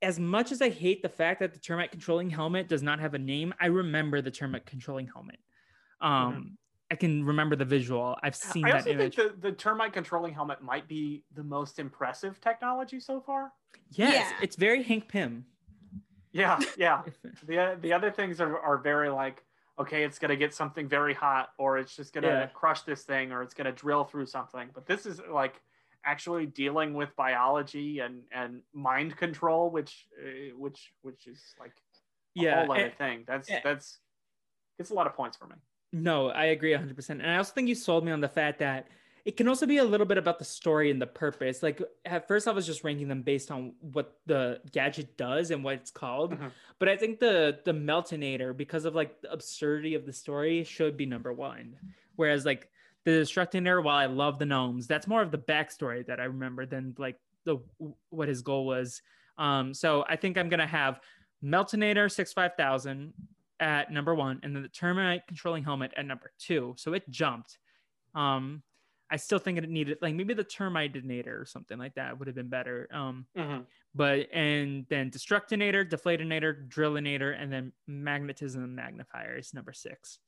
As much as I hate the fact that the termite controlling helmet does not have a name, I remember the termite controlling helmet. Um, I can remember the visual. I've seen I that also image. think the, the termite controlling helmet might be the most impressive technology so far. yes, Yeah. it's very Hank Pym. Yeah, yeah. The the other things are, are very like okay it's going to get something very hot or it's just going to Yeah. crush this thing or it's going to drill through something but this is like actually dealing with biology and and mind control which uh, which which is like a Yeah, whole other and- thing that's and- that's it's a lot of points for me No, I agree 100%. And I also think you sold me on the fact that it can also be a little bit about the story and the purpose. Like at first I was just ranking them based on what the gadget does and what it's called. Mhm. But I think the the Meltonator because of like the absurdity of the story should be number 1. Whereas like the Destructinator, while I love the gnomes, that's more of the backstory that I remember than like the what his goal was. Um, so I think I'm gonna have Meltonator six five thousand at number one, and then the Termite controlling helmet at number two. So it jumped. Um, I still think it needed like maybe the Termitinator or something like that would have been better. Um, Mhm. but and then Destructinator, Deflatinator, Drillinator, and then Magnetism Magnifier is number six.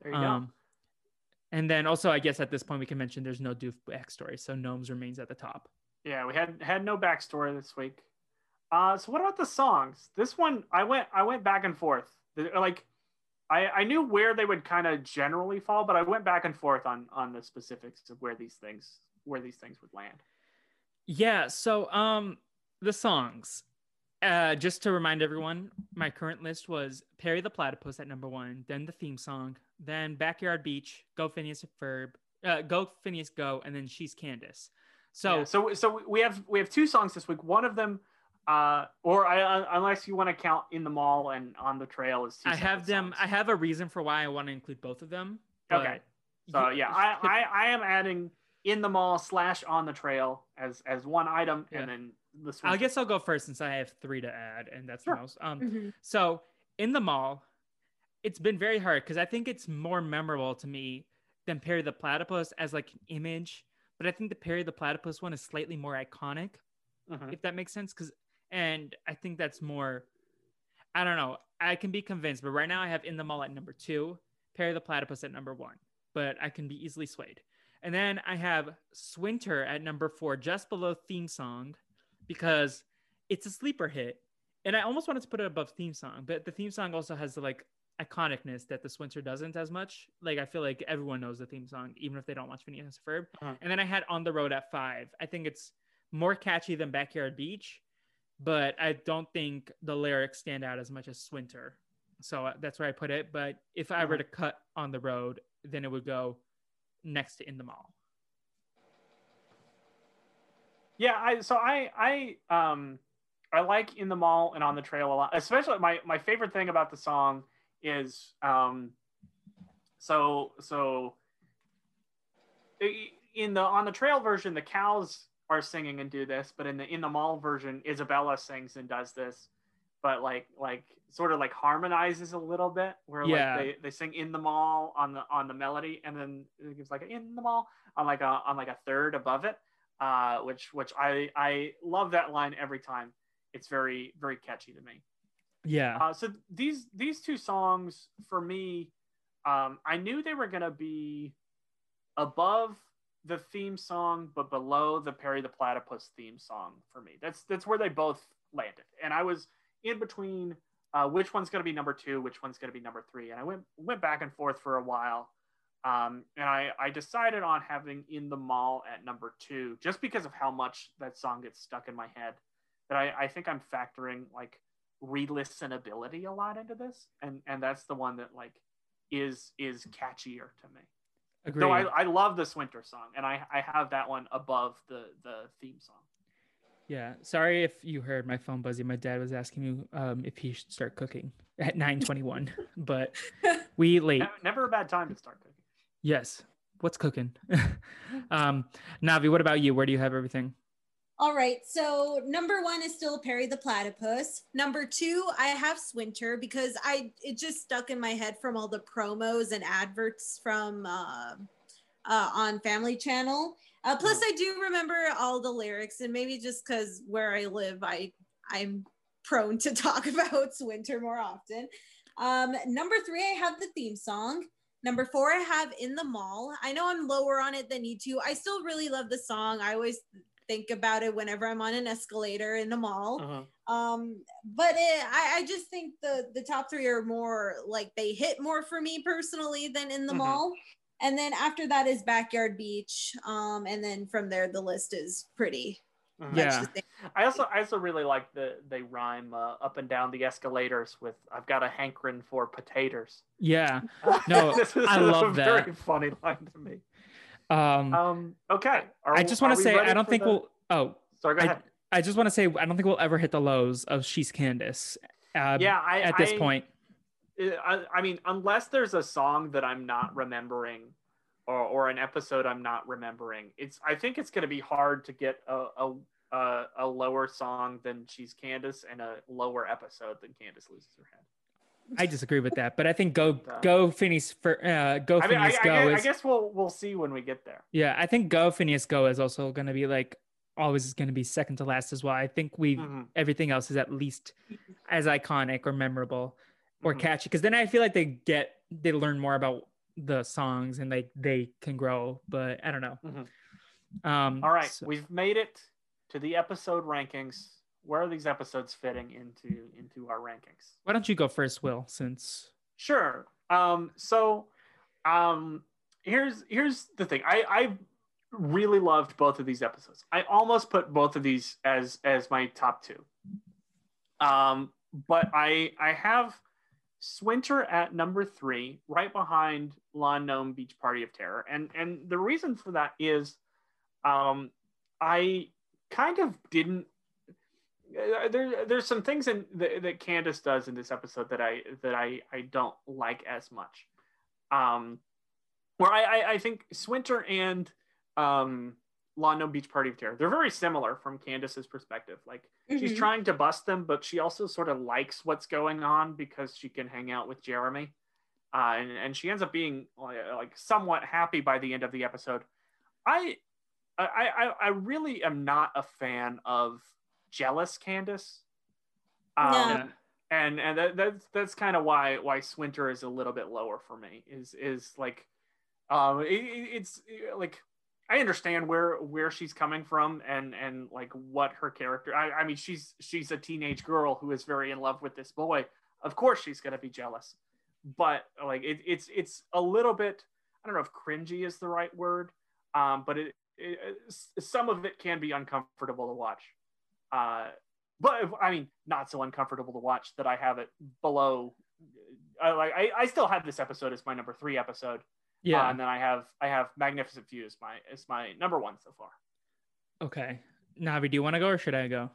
There you go. Um, and then also, I guess at this point we can mention there's no Doof backstory, so Gnomes remains at the top. Yeah, we had had no backstory this week. Uh, so what about the songs? This one, I went I went back and forth. Like, I I knew where they would kind of generally fall, but I went back and forth on on the specifics of where these things where these things would land. Yeah. So, um, the songs. Uh, just to remind everyone, my current list was Perry the Platypus at number one, then the theme song, then Backyard Beach, Go Phineas Ferb, uh, Go Phineas Go, and then She's Candace. So, So so so we have we have two songs this week. One of them, uh, or I, uh, unless you want to count in the mall and on the trail as two I have them. songs. I have a reason for why I want to include both of them. Okay. So you- yeah, I, I I am adding in the mall slash on the trail as as one item, Yeah. and then the. I guess I'll go first since I have three to add, and that's Sure. the most. Um, Mhm. So in the mall, it's been very hard because I think it's more memorable to me than Perry the Platypus as like an image. But I think the Perry the Platypus one is slightly more iconic, Mhm. if that makes sense. Because and I think that's more. I don't know. I can be convinced, but right now I have in the mall at number two, Perry the Platypus at number one. But I can be easily swayed. And then I have Swinter at number four, just below theme song, because it's a sleeper hit and I almost wanted to put it above theme song, but the theme song also has the like iconicness that the Swinter doesn't as much. Like I feel like everyone knows the theme song, even if they don't watch Phineas and Ferb. Uh-huh. And then I had On the Road at five. I think it's more catchy than Backyard Beach, but I don't think the lyrics stand out as much as Swinter. So uh, that's where I put it. But if I were Uh-huh. to cut On the Road, then it would go next to In the Mall. Yeah, I so I I um I like in the mall and on the trail a lot. Especially my my favorite thing about the song is um so so in the on the trail version the cows are singing and do this, but in the in the mall version Isabella sings and does this, but like like sort of like harmonizes a little bit where Yeah. like they, they sing in the mall on the on the melody and then it gives like in the mall on like a on like a third above it uh, which which I I love that line every time. It's very very catchy to me. Yeah. Uh, so these these two songs for me, um, I knew they were gonna be above the theme song, but below the Perry the Platypus theme song for me. That's that's where they both landed, and I was in between uh, which one's gonna be number two, which one's gonna be number three, and I went went back and forth for a while. Um, and I, I decided on having in the mall at number two just because of how much that song gets stuck in my head that I, I think i'm factoring like re-listenability a lot into this and and that's the one that like is is catchier to me Agreed. though I, I love this Swinter song and I, I have that one above the the theme song Yeah, sorry if you heard my phone buzzing. My dad was asking me um, if he should start cooking at 9:21, but we eat late. Never a bad time to start cooking Yes. What's cooking? um, Navi, what about you? Where do you have everything? All right. So number one is still Perry the Platypus. Number two, I have Swinter because I it just stuck in my head from all the promos and adverts from uh, uh, on Family Channel. Uh, plus, I do remember all the lyrics, and maybe just because where I live, I I'm prone to talk about Swinter more often. Um, number three, I have the theme song. Number four, I have In the Mall. I know I'm lower on it than you two. I still really love the song. I always think about it whenever I'm on an escalator in the mall. Uh-huh. Um, but it, I, I just think the the top three are more like they hit more for me personally than in the Mhm. mall. And then after that is Backyard Beach. Um, and then from there the list is pretty Mhm. Yeah. I also I also really like the they rhyme uh, up and down the escalators with I've got a hankering for potatoes. Yeah. No, this is I a love that. very funny line to me. Um, Um, okay, Are- I just want to say I don't think the- we'll. Oh, Sorry, go I, ahead. I just want to say I don't think we'll ever hit the lows of She's Candace. Uh, yeah, I, At this I- point, I, I mean, unless there's a song that I'm not remembering or, or an episode I'm not remembering. It's I think it's going to be hard to get a, a a a lower song than She's Candace and a lower episode than Candace loses her head. I disagree with that, but I think go go Phineas for uh, go I mean, I, Phineas I, go guess, I is guess we'll we'll see when we get there. yeah. I think go Phineas go is also going to be like always is going to be second to last as well. I think we Mhm, everything else is at least as iconic or memorable or mhm. catchy because then I feel like they get they learn more about the songs and like they can grow. But I don't know. Mhm. Um, All right, so- we've made it to the episode rankings. Where are these episodes fitting into into our rankings? why don't you go first, Will? Since Sure. Um, so um, here's here's the thing. I I really loved both of these episodes. I almost put both of these as as my top two. Um, but I I have Swinter at number three, right behind Lawn Gnome Beach Party of Terror, and and the reason for that is, um, I kind of didn't. Uh, There, there's some things in that, that Candace does in this episode that I that I I don't like as much. Um, where I I, I think Swinter and um Beach Party of Terror they're very similar from Candace's perspective. Like she's Mhm. trying to bust them, but she also sort of likes what's going on because she can hang out with Jeremy. Uh, and, and she ends up being like, like somewhat happy by the end of the episode. I, I, I, I really am not a fan of jealous Candace. Um, No. Yeah. and and that, that's that's kind of why why Swinter is a little bit lower for me. Is is like, um, it, it- it's like I understand where where she's coming from and and like what her character. I, I mean, she's she's a teenage girl who is very in love with this boy. Of course, she's gonna be jealous, but like it, it's it's a little bit. I don't know if cringy is the right word, um, but it, it some of it can be uncomfortable to watch. Uh, but if- I mean, not so uncomfortable to watch that I have it below. I like I, I still have this episode as my number three episode. yeah, Uh, and then I have I have Magnificent Few as my as my number one so far. okay. Navi, do you want to go or should I go?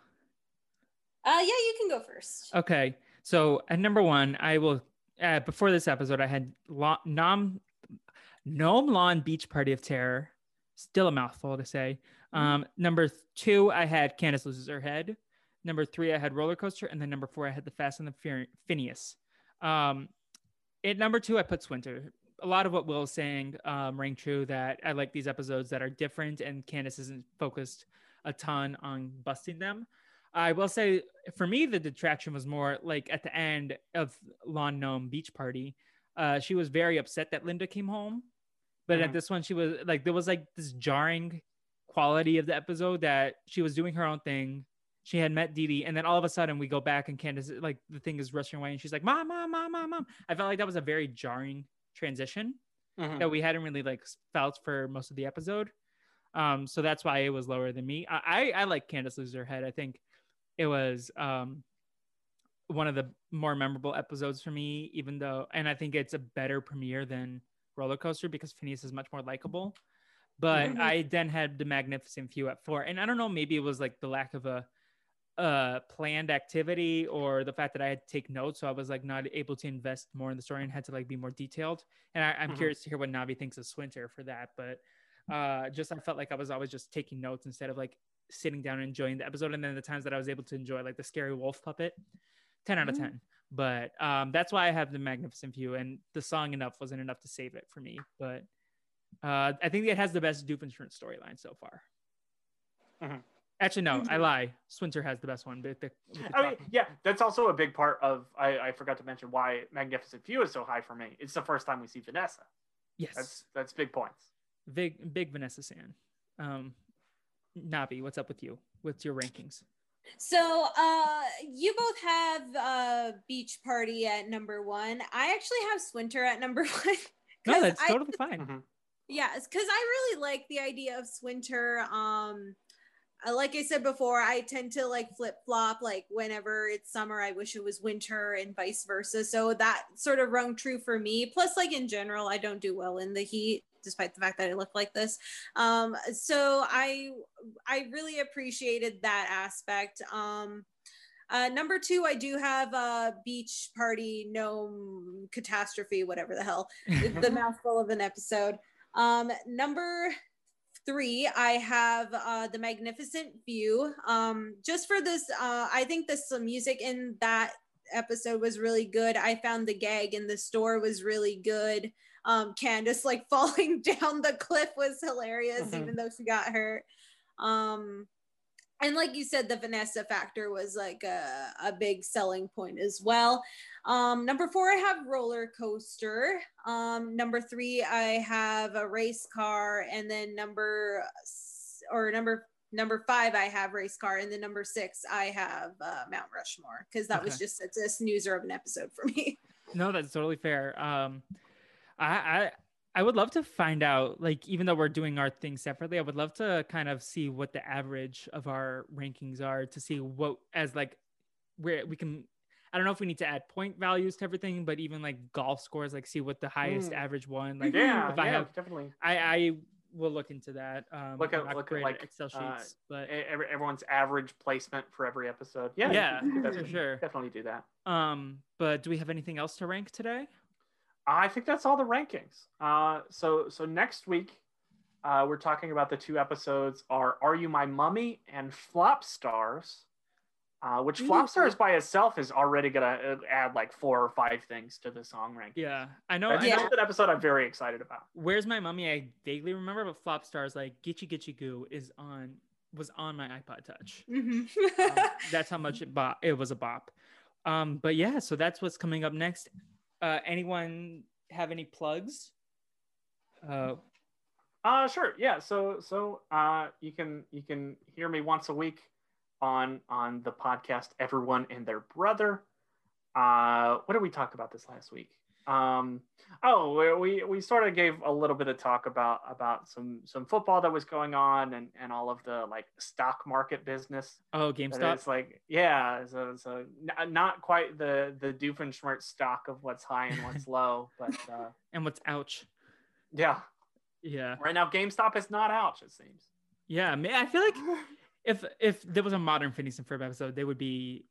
Uh, yeah, you can go first. Okay, so at number one, I will. Uh, before this episode, I had Lo- Nom Gnome Lawn Beach Party of Terror. Still a mouthful to say. Um, number two, I had Candace loses her head. Number three, I had Roller Coaster, and then number four, I had The Fast and the Fur- Phineas. Um, at number two, I put Swinter. A lot of what Will is saying um, rang true. That I like these episodes that are different, and Candace isn't focused a ton on busting them. I will say, for me, the detraction was more like at the end of Lawn Gnome Beach Party. Uh, she was very upset that Linda came home, but at Mhm. this one, she was like, there was like this jarring quality of the episode that she was doing her own thing. She had met Dee Dee, and then all of a sudden we go back and Candace, like the thing is rushing away, and she's like, "Mom, mom, mom, mom, mom." I felt like that was a very jarring transition that we hadn't really like felt for most of the episode. Um, so that's why it was lower than me. I I, I like Candace lose her head. I think it was um one of the more memorable episodes for me, even though, and I think it's a better premiere than Roller Coaster because Phineas is much more likable. But Mhm. I then had the Magnificent Few at four, and I don't know, maybe it was like the lack of a uh planned activity or the fact that I had to take notes, so I was like not able to invest more in the story and had to like be more detailed. And I, I'm Mhm. curious to hear what Navi thinks of Swinter for that, but uh just I felt like I was always just taking notes instead of like sitting down and enjoying the episode. And then the times that I was able to enjoy like the scary wolf puppet, 10 out of Mhm. 10. But um that's why I have the magnificent few and the song enough wasn't enough to save it for me. But uh I think it has the best Doofenshmirtz storyline so far. Mhm. Actually, no, I lie. Swinter has the best one. But the, with the I mean, yeah, that's also a big part of. I, I forgot to mention why Magnificent Few is so high for me. It's the first time we see Vanessa. yes, That's that's big points. big big Vanessa San. Um, Navi, what's up with you? What's your rankings? So, uh, you both have uh, Beach Party at number one. I actually have Swinter at number one. no, that's I- totally fine. Mhm. Yeah, because I really like the idea of Swinter. Um, uh, like I said before, I tend to like flip flop. Like whenever it's summer, I wish it was winter, and vice versa. So that sort of rung true for me. Plus, like in general, I don't do well in the heat, despite the fact that I look like this. Um, so I I really appreciated that aspect. Um, uh, number two, I do have a beach party gnome catastrophe, whatever the hell the mouthful of an episode. Um, number three, I have uh, the Magnificent Few. Um, just for this, uh, I think this uh, music in that episode was really good. I found the gag in the store was really good. Um, Candace like falling down the cliff was hilarious, Mhm. even though she got hurt. Um, and like you said, the Vanessa factor was like a, a big selling point as well. Um, number four, I have roller coaster. Um, number three, I have a race car, and then number or number number five, I have race car, and then number six, I have uh, Mount Rushmore because that was just it's a snoozer of an episode for me. No, that's totally fair. Um, I, I I would love to find out, like, even though we're doing our thing separately, I would love to kind of see what the average of our rankings are to see what as like where we can. I don't know if we need to add point values to everything, but even like golf scores, like see what the highest Mm. average one. Like, yeah, if I yeah, have- definitely. I I will look into that. Um, Look at- look at, like, Excel uh, sheets, but E- every- everyone's average placement for every episode. Yeah, Yeah, for sure. definitely do that. um, but do we have anything else to rank today? I think that's all the rankings. Uh, so so next week, uh, we're talking about the two episodes are "Are You My Mummy" and "Flop Stars," uh, which "Flop Stars" by itself is already gonna uh, add like four or five things to the song ranking. Yeah, I know. that's, I Yeah. know that's an episode I'm very excited about. Where's My Mummy? I vaguely remember, but Flop Stars like Gitchee Gitchee Goo is on was on my iPod Touch. Mhm. Um, that's how much it bop. It was a bop. Um, but yeah, so that's what's coming up next. Uh, anyone have any plugs? Uh, Uh sure. Yeah. So so uh you can you can hear me once a week on on the podcast Everyone and Their Brother. Uh what did we talk about this last week? Um oh we we, sort of gave a little bit of talk about about some some football that was going on and and all of the like stock market business. oh, GameStop. It's like yeah, so so not quite the the Doofenshmirtz stock of what's high and what's low, but uh And what's ouch? yeah, Yeah, right now GameStop is not ouch It seems. yeah. Man, I feel like if if there was a modern Phineas and Ferb episode, they would be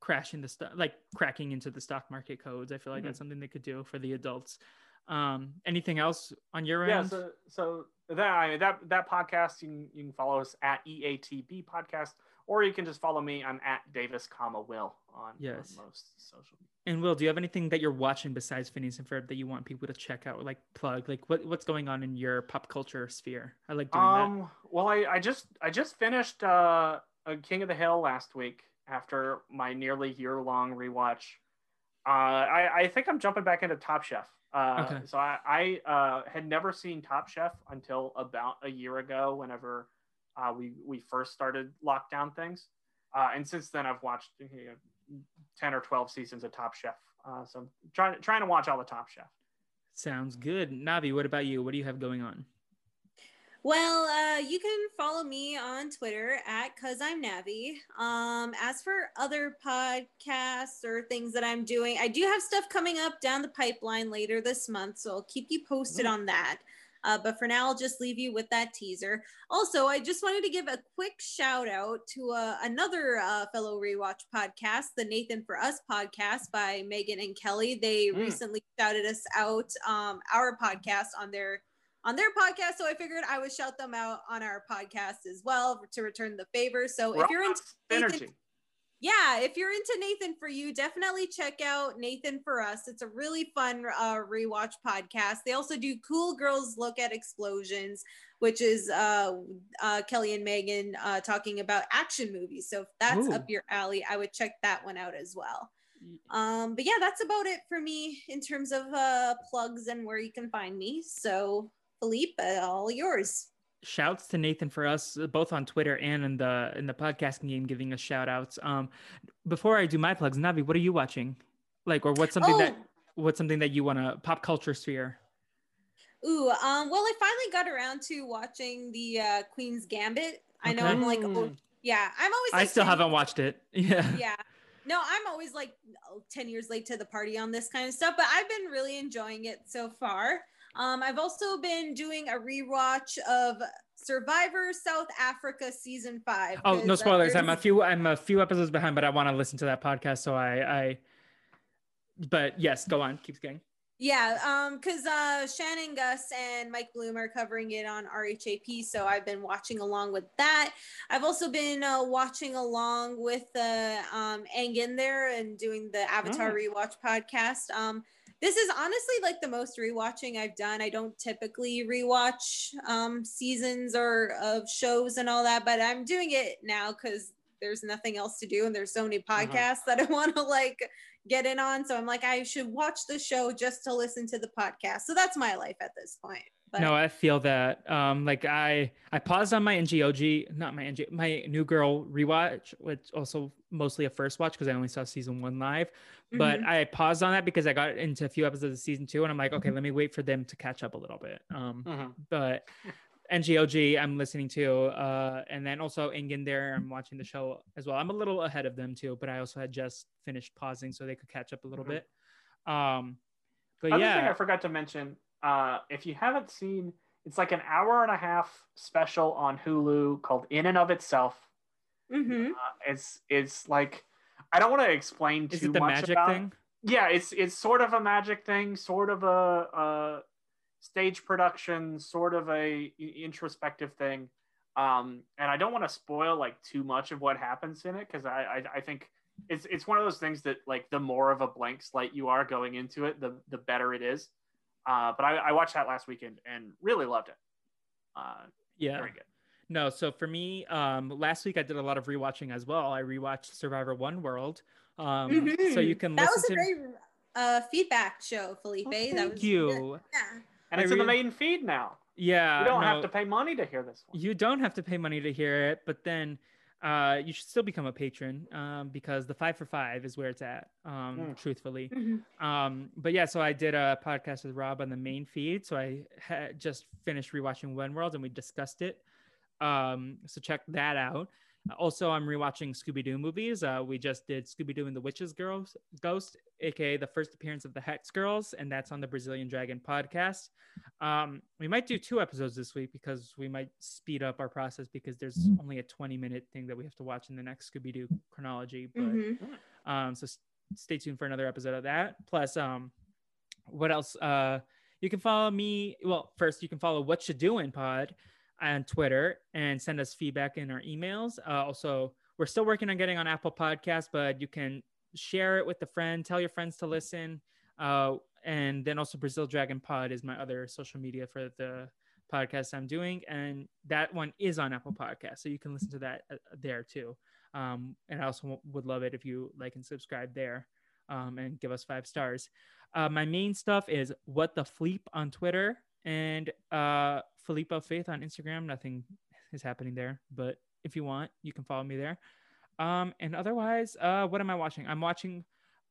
crashing the stock, like cracking into the stock market codes. I feel like Mhm. that's something they could do for the adults. Um, anything else on your yeah end? so so that I mean, that that podcast you can, you can follow us at eatb podcast or you can just follow me i'm at davis comma will on, on Yes. most social media And Will, do you have anything that you're watching besides Phineas and Ferb that you want people to check out, or like plug? Like what what's going on in your pop culture sphere? I like doing that. um well i i just i just finished uh a king of the hill last week after my nearly year long rewatch uh i i think i'm jumping back into top chef uh Okay. so i i uh had never seen top chef until about a year ago whenever uh we we first started lockdown things uh and since then i've watched you know, 10 or 12 seasons of top chef uh so i'm trying trying to watch all the top chef Sounds good. Navi, what about you? What do you have going on? Well, uh, you can follow me on Twitter at cause I'm Navi. Um, as for other podcasts or things that I'm doing, I do have stuff coming up down the pipeline later this month, so I'll keep you posted Mm. on that. Uh, but for now, I'll just leave you with that teaser. Also, I just wanted to give a quick shout out to uh, another uh, fellow rewatch podcast, the Nathan for Us podcast by Megan and Kelly. They Mm. recently shouted us out, um, our podcast on their on their podcast. So I figured I would shout them out on our podcast as well to return the favor. So if you're into Rock Nathan, yeah, if you're into Nathan for You, definitely check out Nathan for Us. It's a really fun uh, rewatch podcast. They also do Cool Girls Look at Explosions, which is uh, uh, Kelly and Megan uh, talking about action movies. So if that's Ooh. up your alley, I would check that one out as well. Um, but yeah, that's about it for me in terms of uh, plugs and where you can find me. So Philippe, all yours. Shouts to Nathan for us, uh, both on Twitter and in the in the podcasting game, giving us shout outs. Um, before I do my plugs, Navi, what are you watching? Like, or what's something that Oh. what's something that you want to pop culture sphere? Ooh, um, well, I finally got around to watching the uh, Queen's Gambit. I know I'm like, oh, yeah, I'm always. I still haven't watched it. Yeah. Yeah, no, I'm always like ten years late to the party on this kind of stuff, but I've been really enjoying it so far. Um, I've also been doing a rewatch of Survivor South Africa season five. Oh, no uh, spoilers. I'm a few I'm a few episodes behind, but I want to listen to that podcast. So I I. But yes, go on. Keeps going. Yeah, um, because uh, Shannon Guss and Mike Bloom are covering it on RHAP, so I've been watching along with that. I've also been uh, watching along with the um, Ang in there and doing the Avatar rewatch podcast. Um, this is honestly like the most rewatching I've done. I don't typically rewatch um, seasons or of shows and all that, but I'm doing it now because there's nothing else to do and there's so many podcasts that I want to like get in on. So I'm like, I should watch the show just to listen to the podcast. So that's my life at this point. But No, I feel that. Um, like I I paused on my NGOG, not my NG, my New Girl rewatch, which also mostly a first watch because I only saw season one live. But Mhm. I paused on that because I got into a few episodes of season two, and I'm like, okay, let me wait for them to catch up a little bit. Um, Mhm. but NGOG I'm listening to, uh, and then also Ingen there I'm watching the show as well. I'm a little ahead of them too, but I also had just finished pausing so they could catch up a little Mhm. bit. Um, but Other thing yeah, I forgot to mention, uh, if you haven't seen, it's like an hour and a half special on Hulu called "In and of Itself." Mhm. Uh, it's it's like I don't want to explain too is it the much magic about. thing? Yeah, it's it's sort of a magic thing, sort of a, a stage production, sort of a introspective thing. Um, and I don't want to spoil like too much of what happens in it because I, I I think it's it's one of those things that like the more of a blank slate you are going into it, the the better it is. Uh, but I, I watched that last weekend and really loved it. Uh, Yeah. Very good. No, so for me, um, last week I did a lot of rewatching as well. I rewatched Survivor One World. Um, so Mhm. you can that listen was a to. great uh, feedback show, Felipe. Oh, that thank was you. good. Yeah. And I it's in the main feed now. Yeah, You don't no, have to pay money to hear this one. You don't have to pay money to hear it, but then uh, you should still become a patron um, because the five for five is where it's at. Um, Mm. Truthfully, Mhm. um, but yeah, so I did a podcast with Rob on the main feed. So I had just finished rewatching One World and we discussed it. Um, so check that out. Also, I'm rewatching Scooby Doo movies. Uh, we just did Scooby Doo and the Witches Girls Ghost, aka the first appearance of the Hex Girls, and that's on the Brazilian Dragon podcast. Um, we might do two episodes this week because we might speed up our process because there's only a 20 minute thing that we have to watch in the next Scooby Doo chronology. But Mhm. um, so s- stay tuned for another episode of that. Plus, um, what else? Uh, you can follow me. Well, first you can follow What You Doing Pod on Twitter and send us feedback in our emails. Uh, also, we're still working on getting on Apple Podcasts, but you can share it with a friend, tell your friends to listen. Uh, and then also Brazil Dragon Pod is my other social media for the podcast I'm doing, and that one is on Apple Podcasts, so you can listen to that uh, there too. Um, and I also would love it if you like and subscribe there um, and give us five stars. Uh, my main stuff is What the Fleep on Twitter and uh, Filippo Faith on Instagram. Nothing is happening there, but if you want, you can follow me there. Um, and otherwise, uh, what am I watching? I'm watching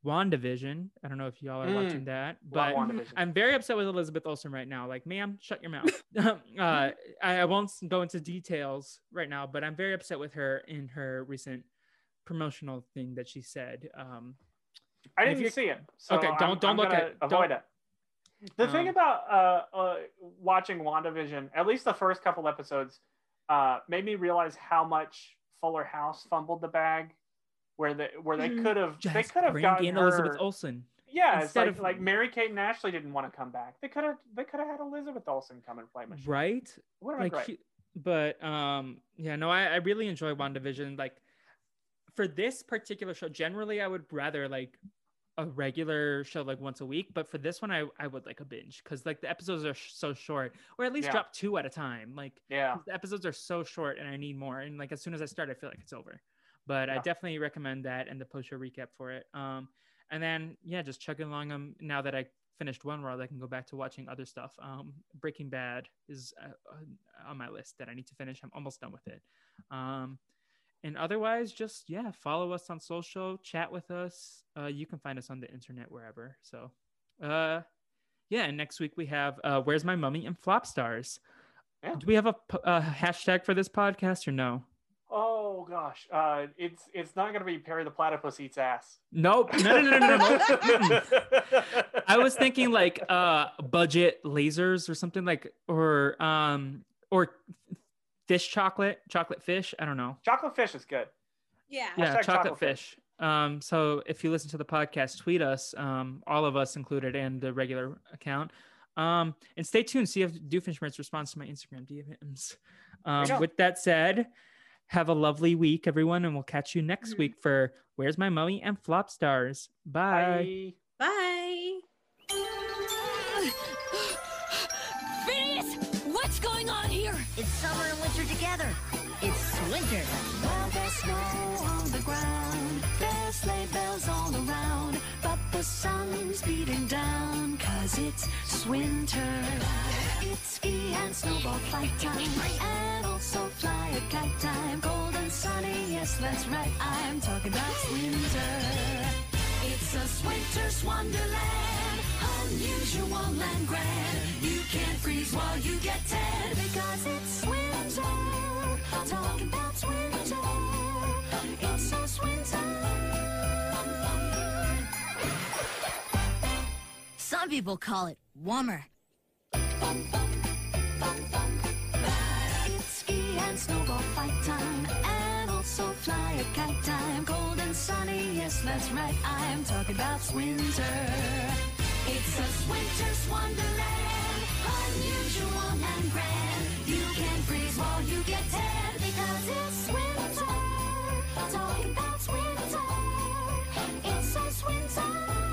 WandaVision. I don't know if y'all are Mm. watching that, but. I'm very upset with Elizabeth Olsen right now. Like, ma'am, shut your mouth. uh, I, I won't go into details right now, but I'm very upset with her in her recent promotional thing that she said. Um, I didn't see it. So Okay, don't- I'm- don't I'm look at- avoid don't- it. The thing Um, about uh, uh, watching WandaVision, at least the first couple episodes, uh, made me realize how much Fuller House fumbled the bag, where they where they Mhm. could have they could have gotten in her, Elizabeth Olsen. Yeah, it's instead like of- like Mary Kate and Ashley didn't want to come back. They could have they could have had Elizabeth Olsen come and play Michelle. Right? Have like but um yeah no I, I really enjoy WandaVision like for this particular show generally I would rather like a regular show like once a week but for this one I, I would like a binge because like the episodes are sh- so short or at least Yeah. drop two at a time like yeah, the episodes are so short and I need more and like as soon as I start I feel like it's over but I definitely recommend that and the post show recap for it um and then yeah just chugging along them now that I finished one world I can go back to watching other stuff um Breaking Bad is uh, on my list that I need to finish I'm almost done with it um and otherwise just yeah follow us on social chat with us. Uh you can find us on the internet wherever. So uh yeah and next week we have uh where's my mummy and flop stars? Yeah. do we have a, a hashtag for this podcast or no? Oh gosh, uh, it's it's not gonna be Perry the Platypus eats ass. nope. No no no no no, no. I was thinking like uh budget lasers or something like or um or fish chocolate chocolate fish i don't know chocolate fish is good. Yeah. yeah chocolate chocolate fish Um, so if you listen to the podcast, tweet us, um, all of us included, and the regular account. Um, and stay tuned. See if Doofenshmirtz responds to my Instagram DMs. Um, with that said, have a lovely week, everyone, and we'll catch you next Mhm. week for Where's My Mummy and Flop Stars. Bye. Bye. Bye. Snow on the ground. There's sleigh bells all around. But the sun's beating down, cause it's winter. It's ski and snowball fight time. And also fly a kite time. Cold and sunny, yes, that's right. I'm talking about winter. It's a winter's wonderland, unusual and grand. You can't freeze while you get tan because it's winter. Talking about winter. Some people call it warmer. It's ski and snowball fight time, and also fly a kite time. Cold and sunny, yes, that's right. I'm talking about winter. It's a winter's wonderland, unusual and grand. You can freeze while you get tan because it's winter. Don't that's winter. it's says winter.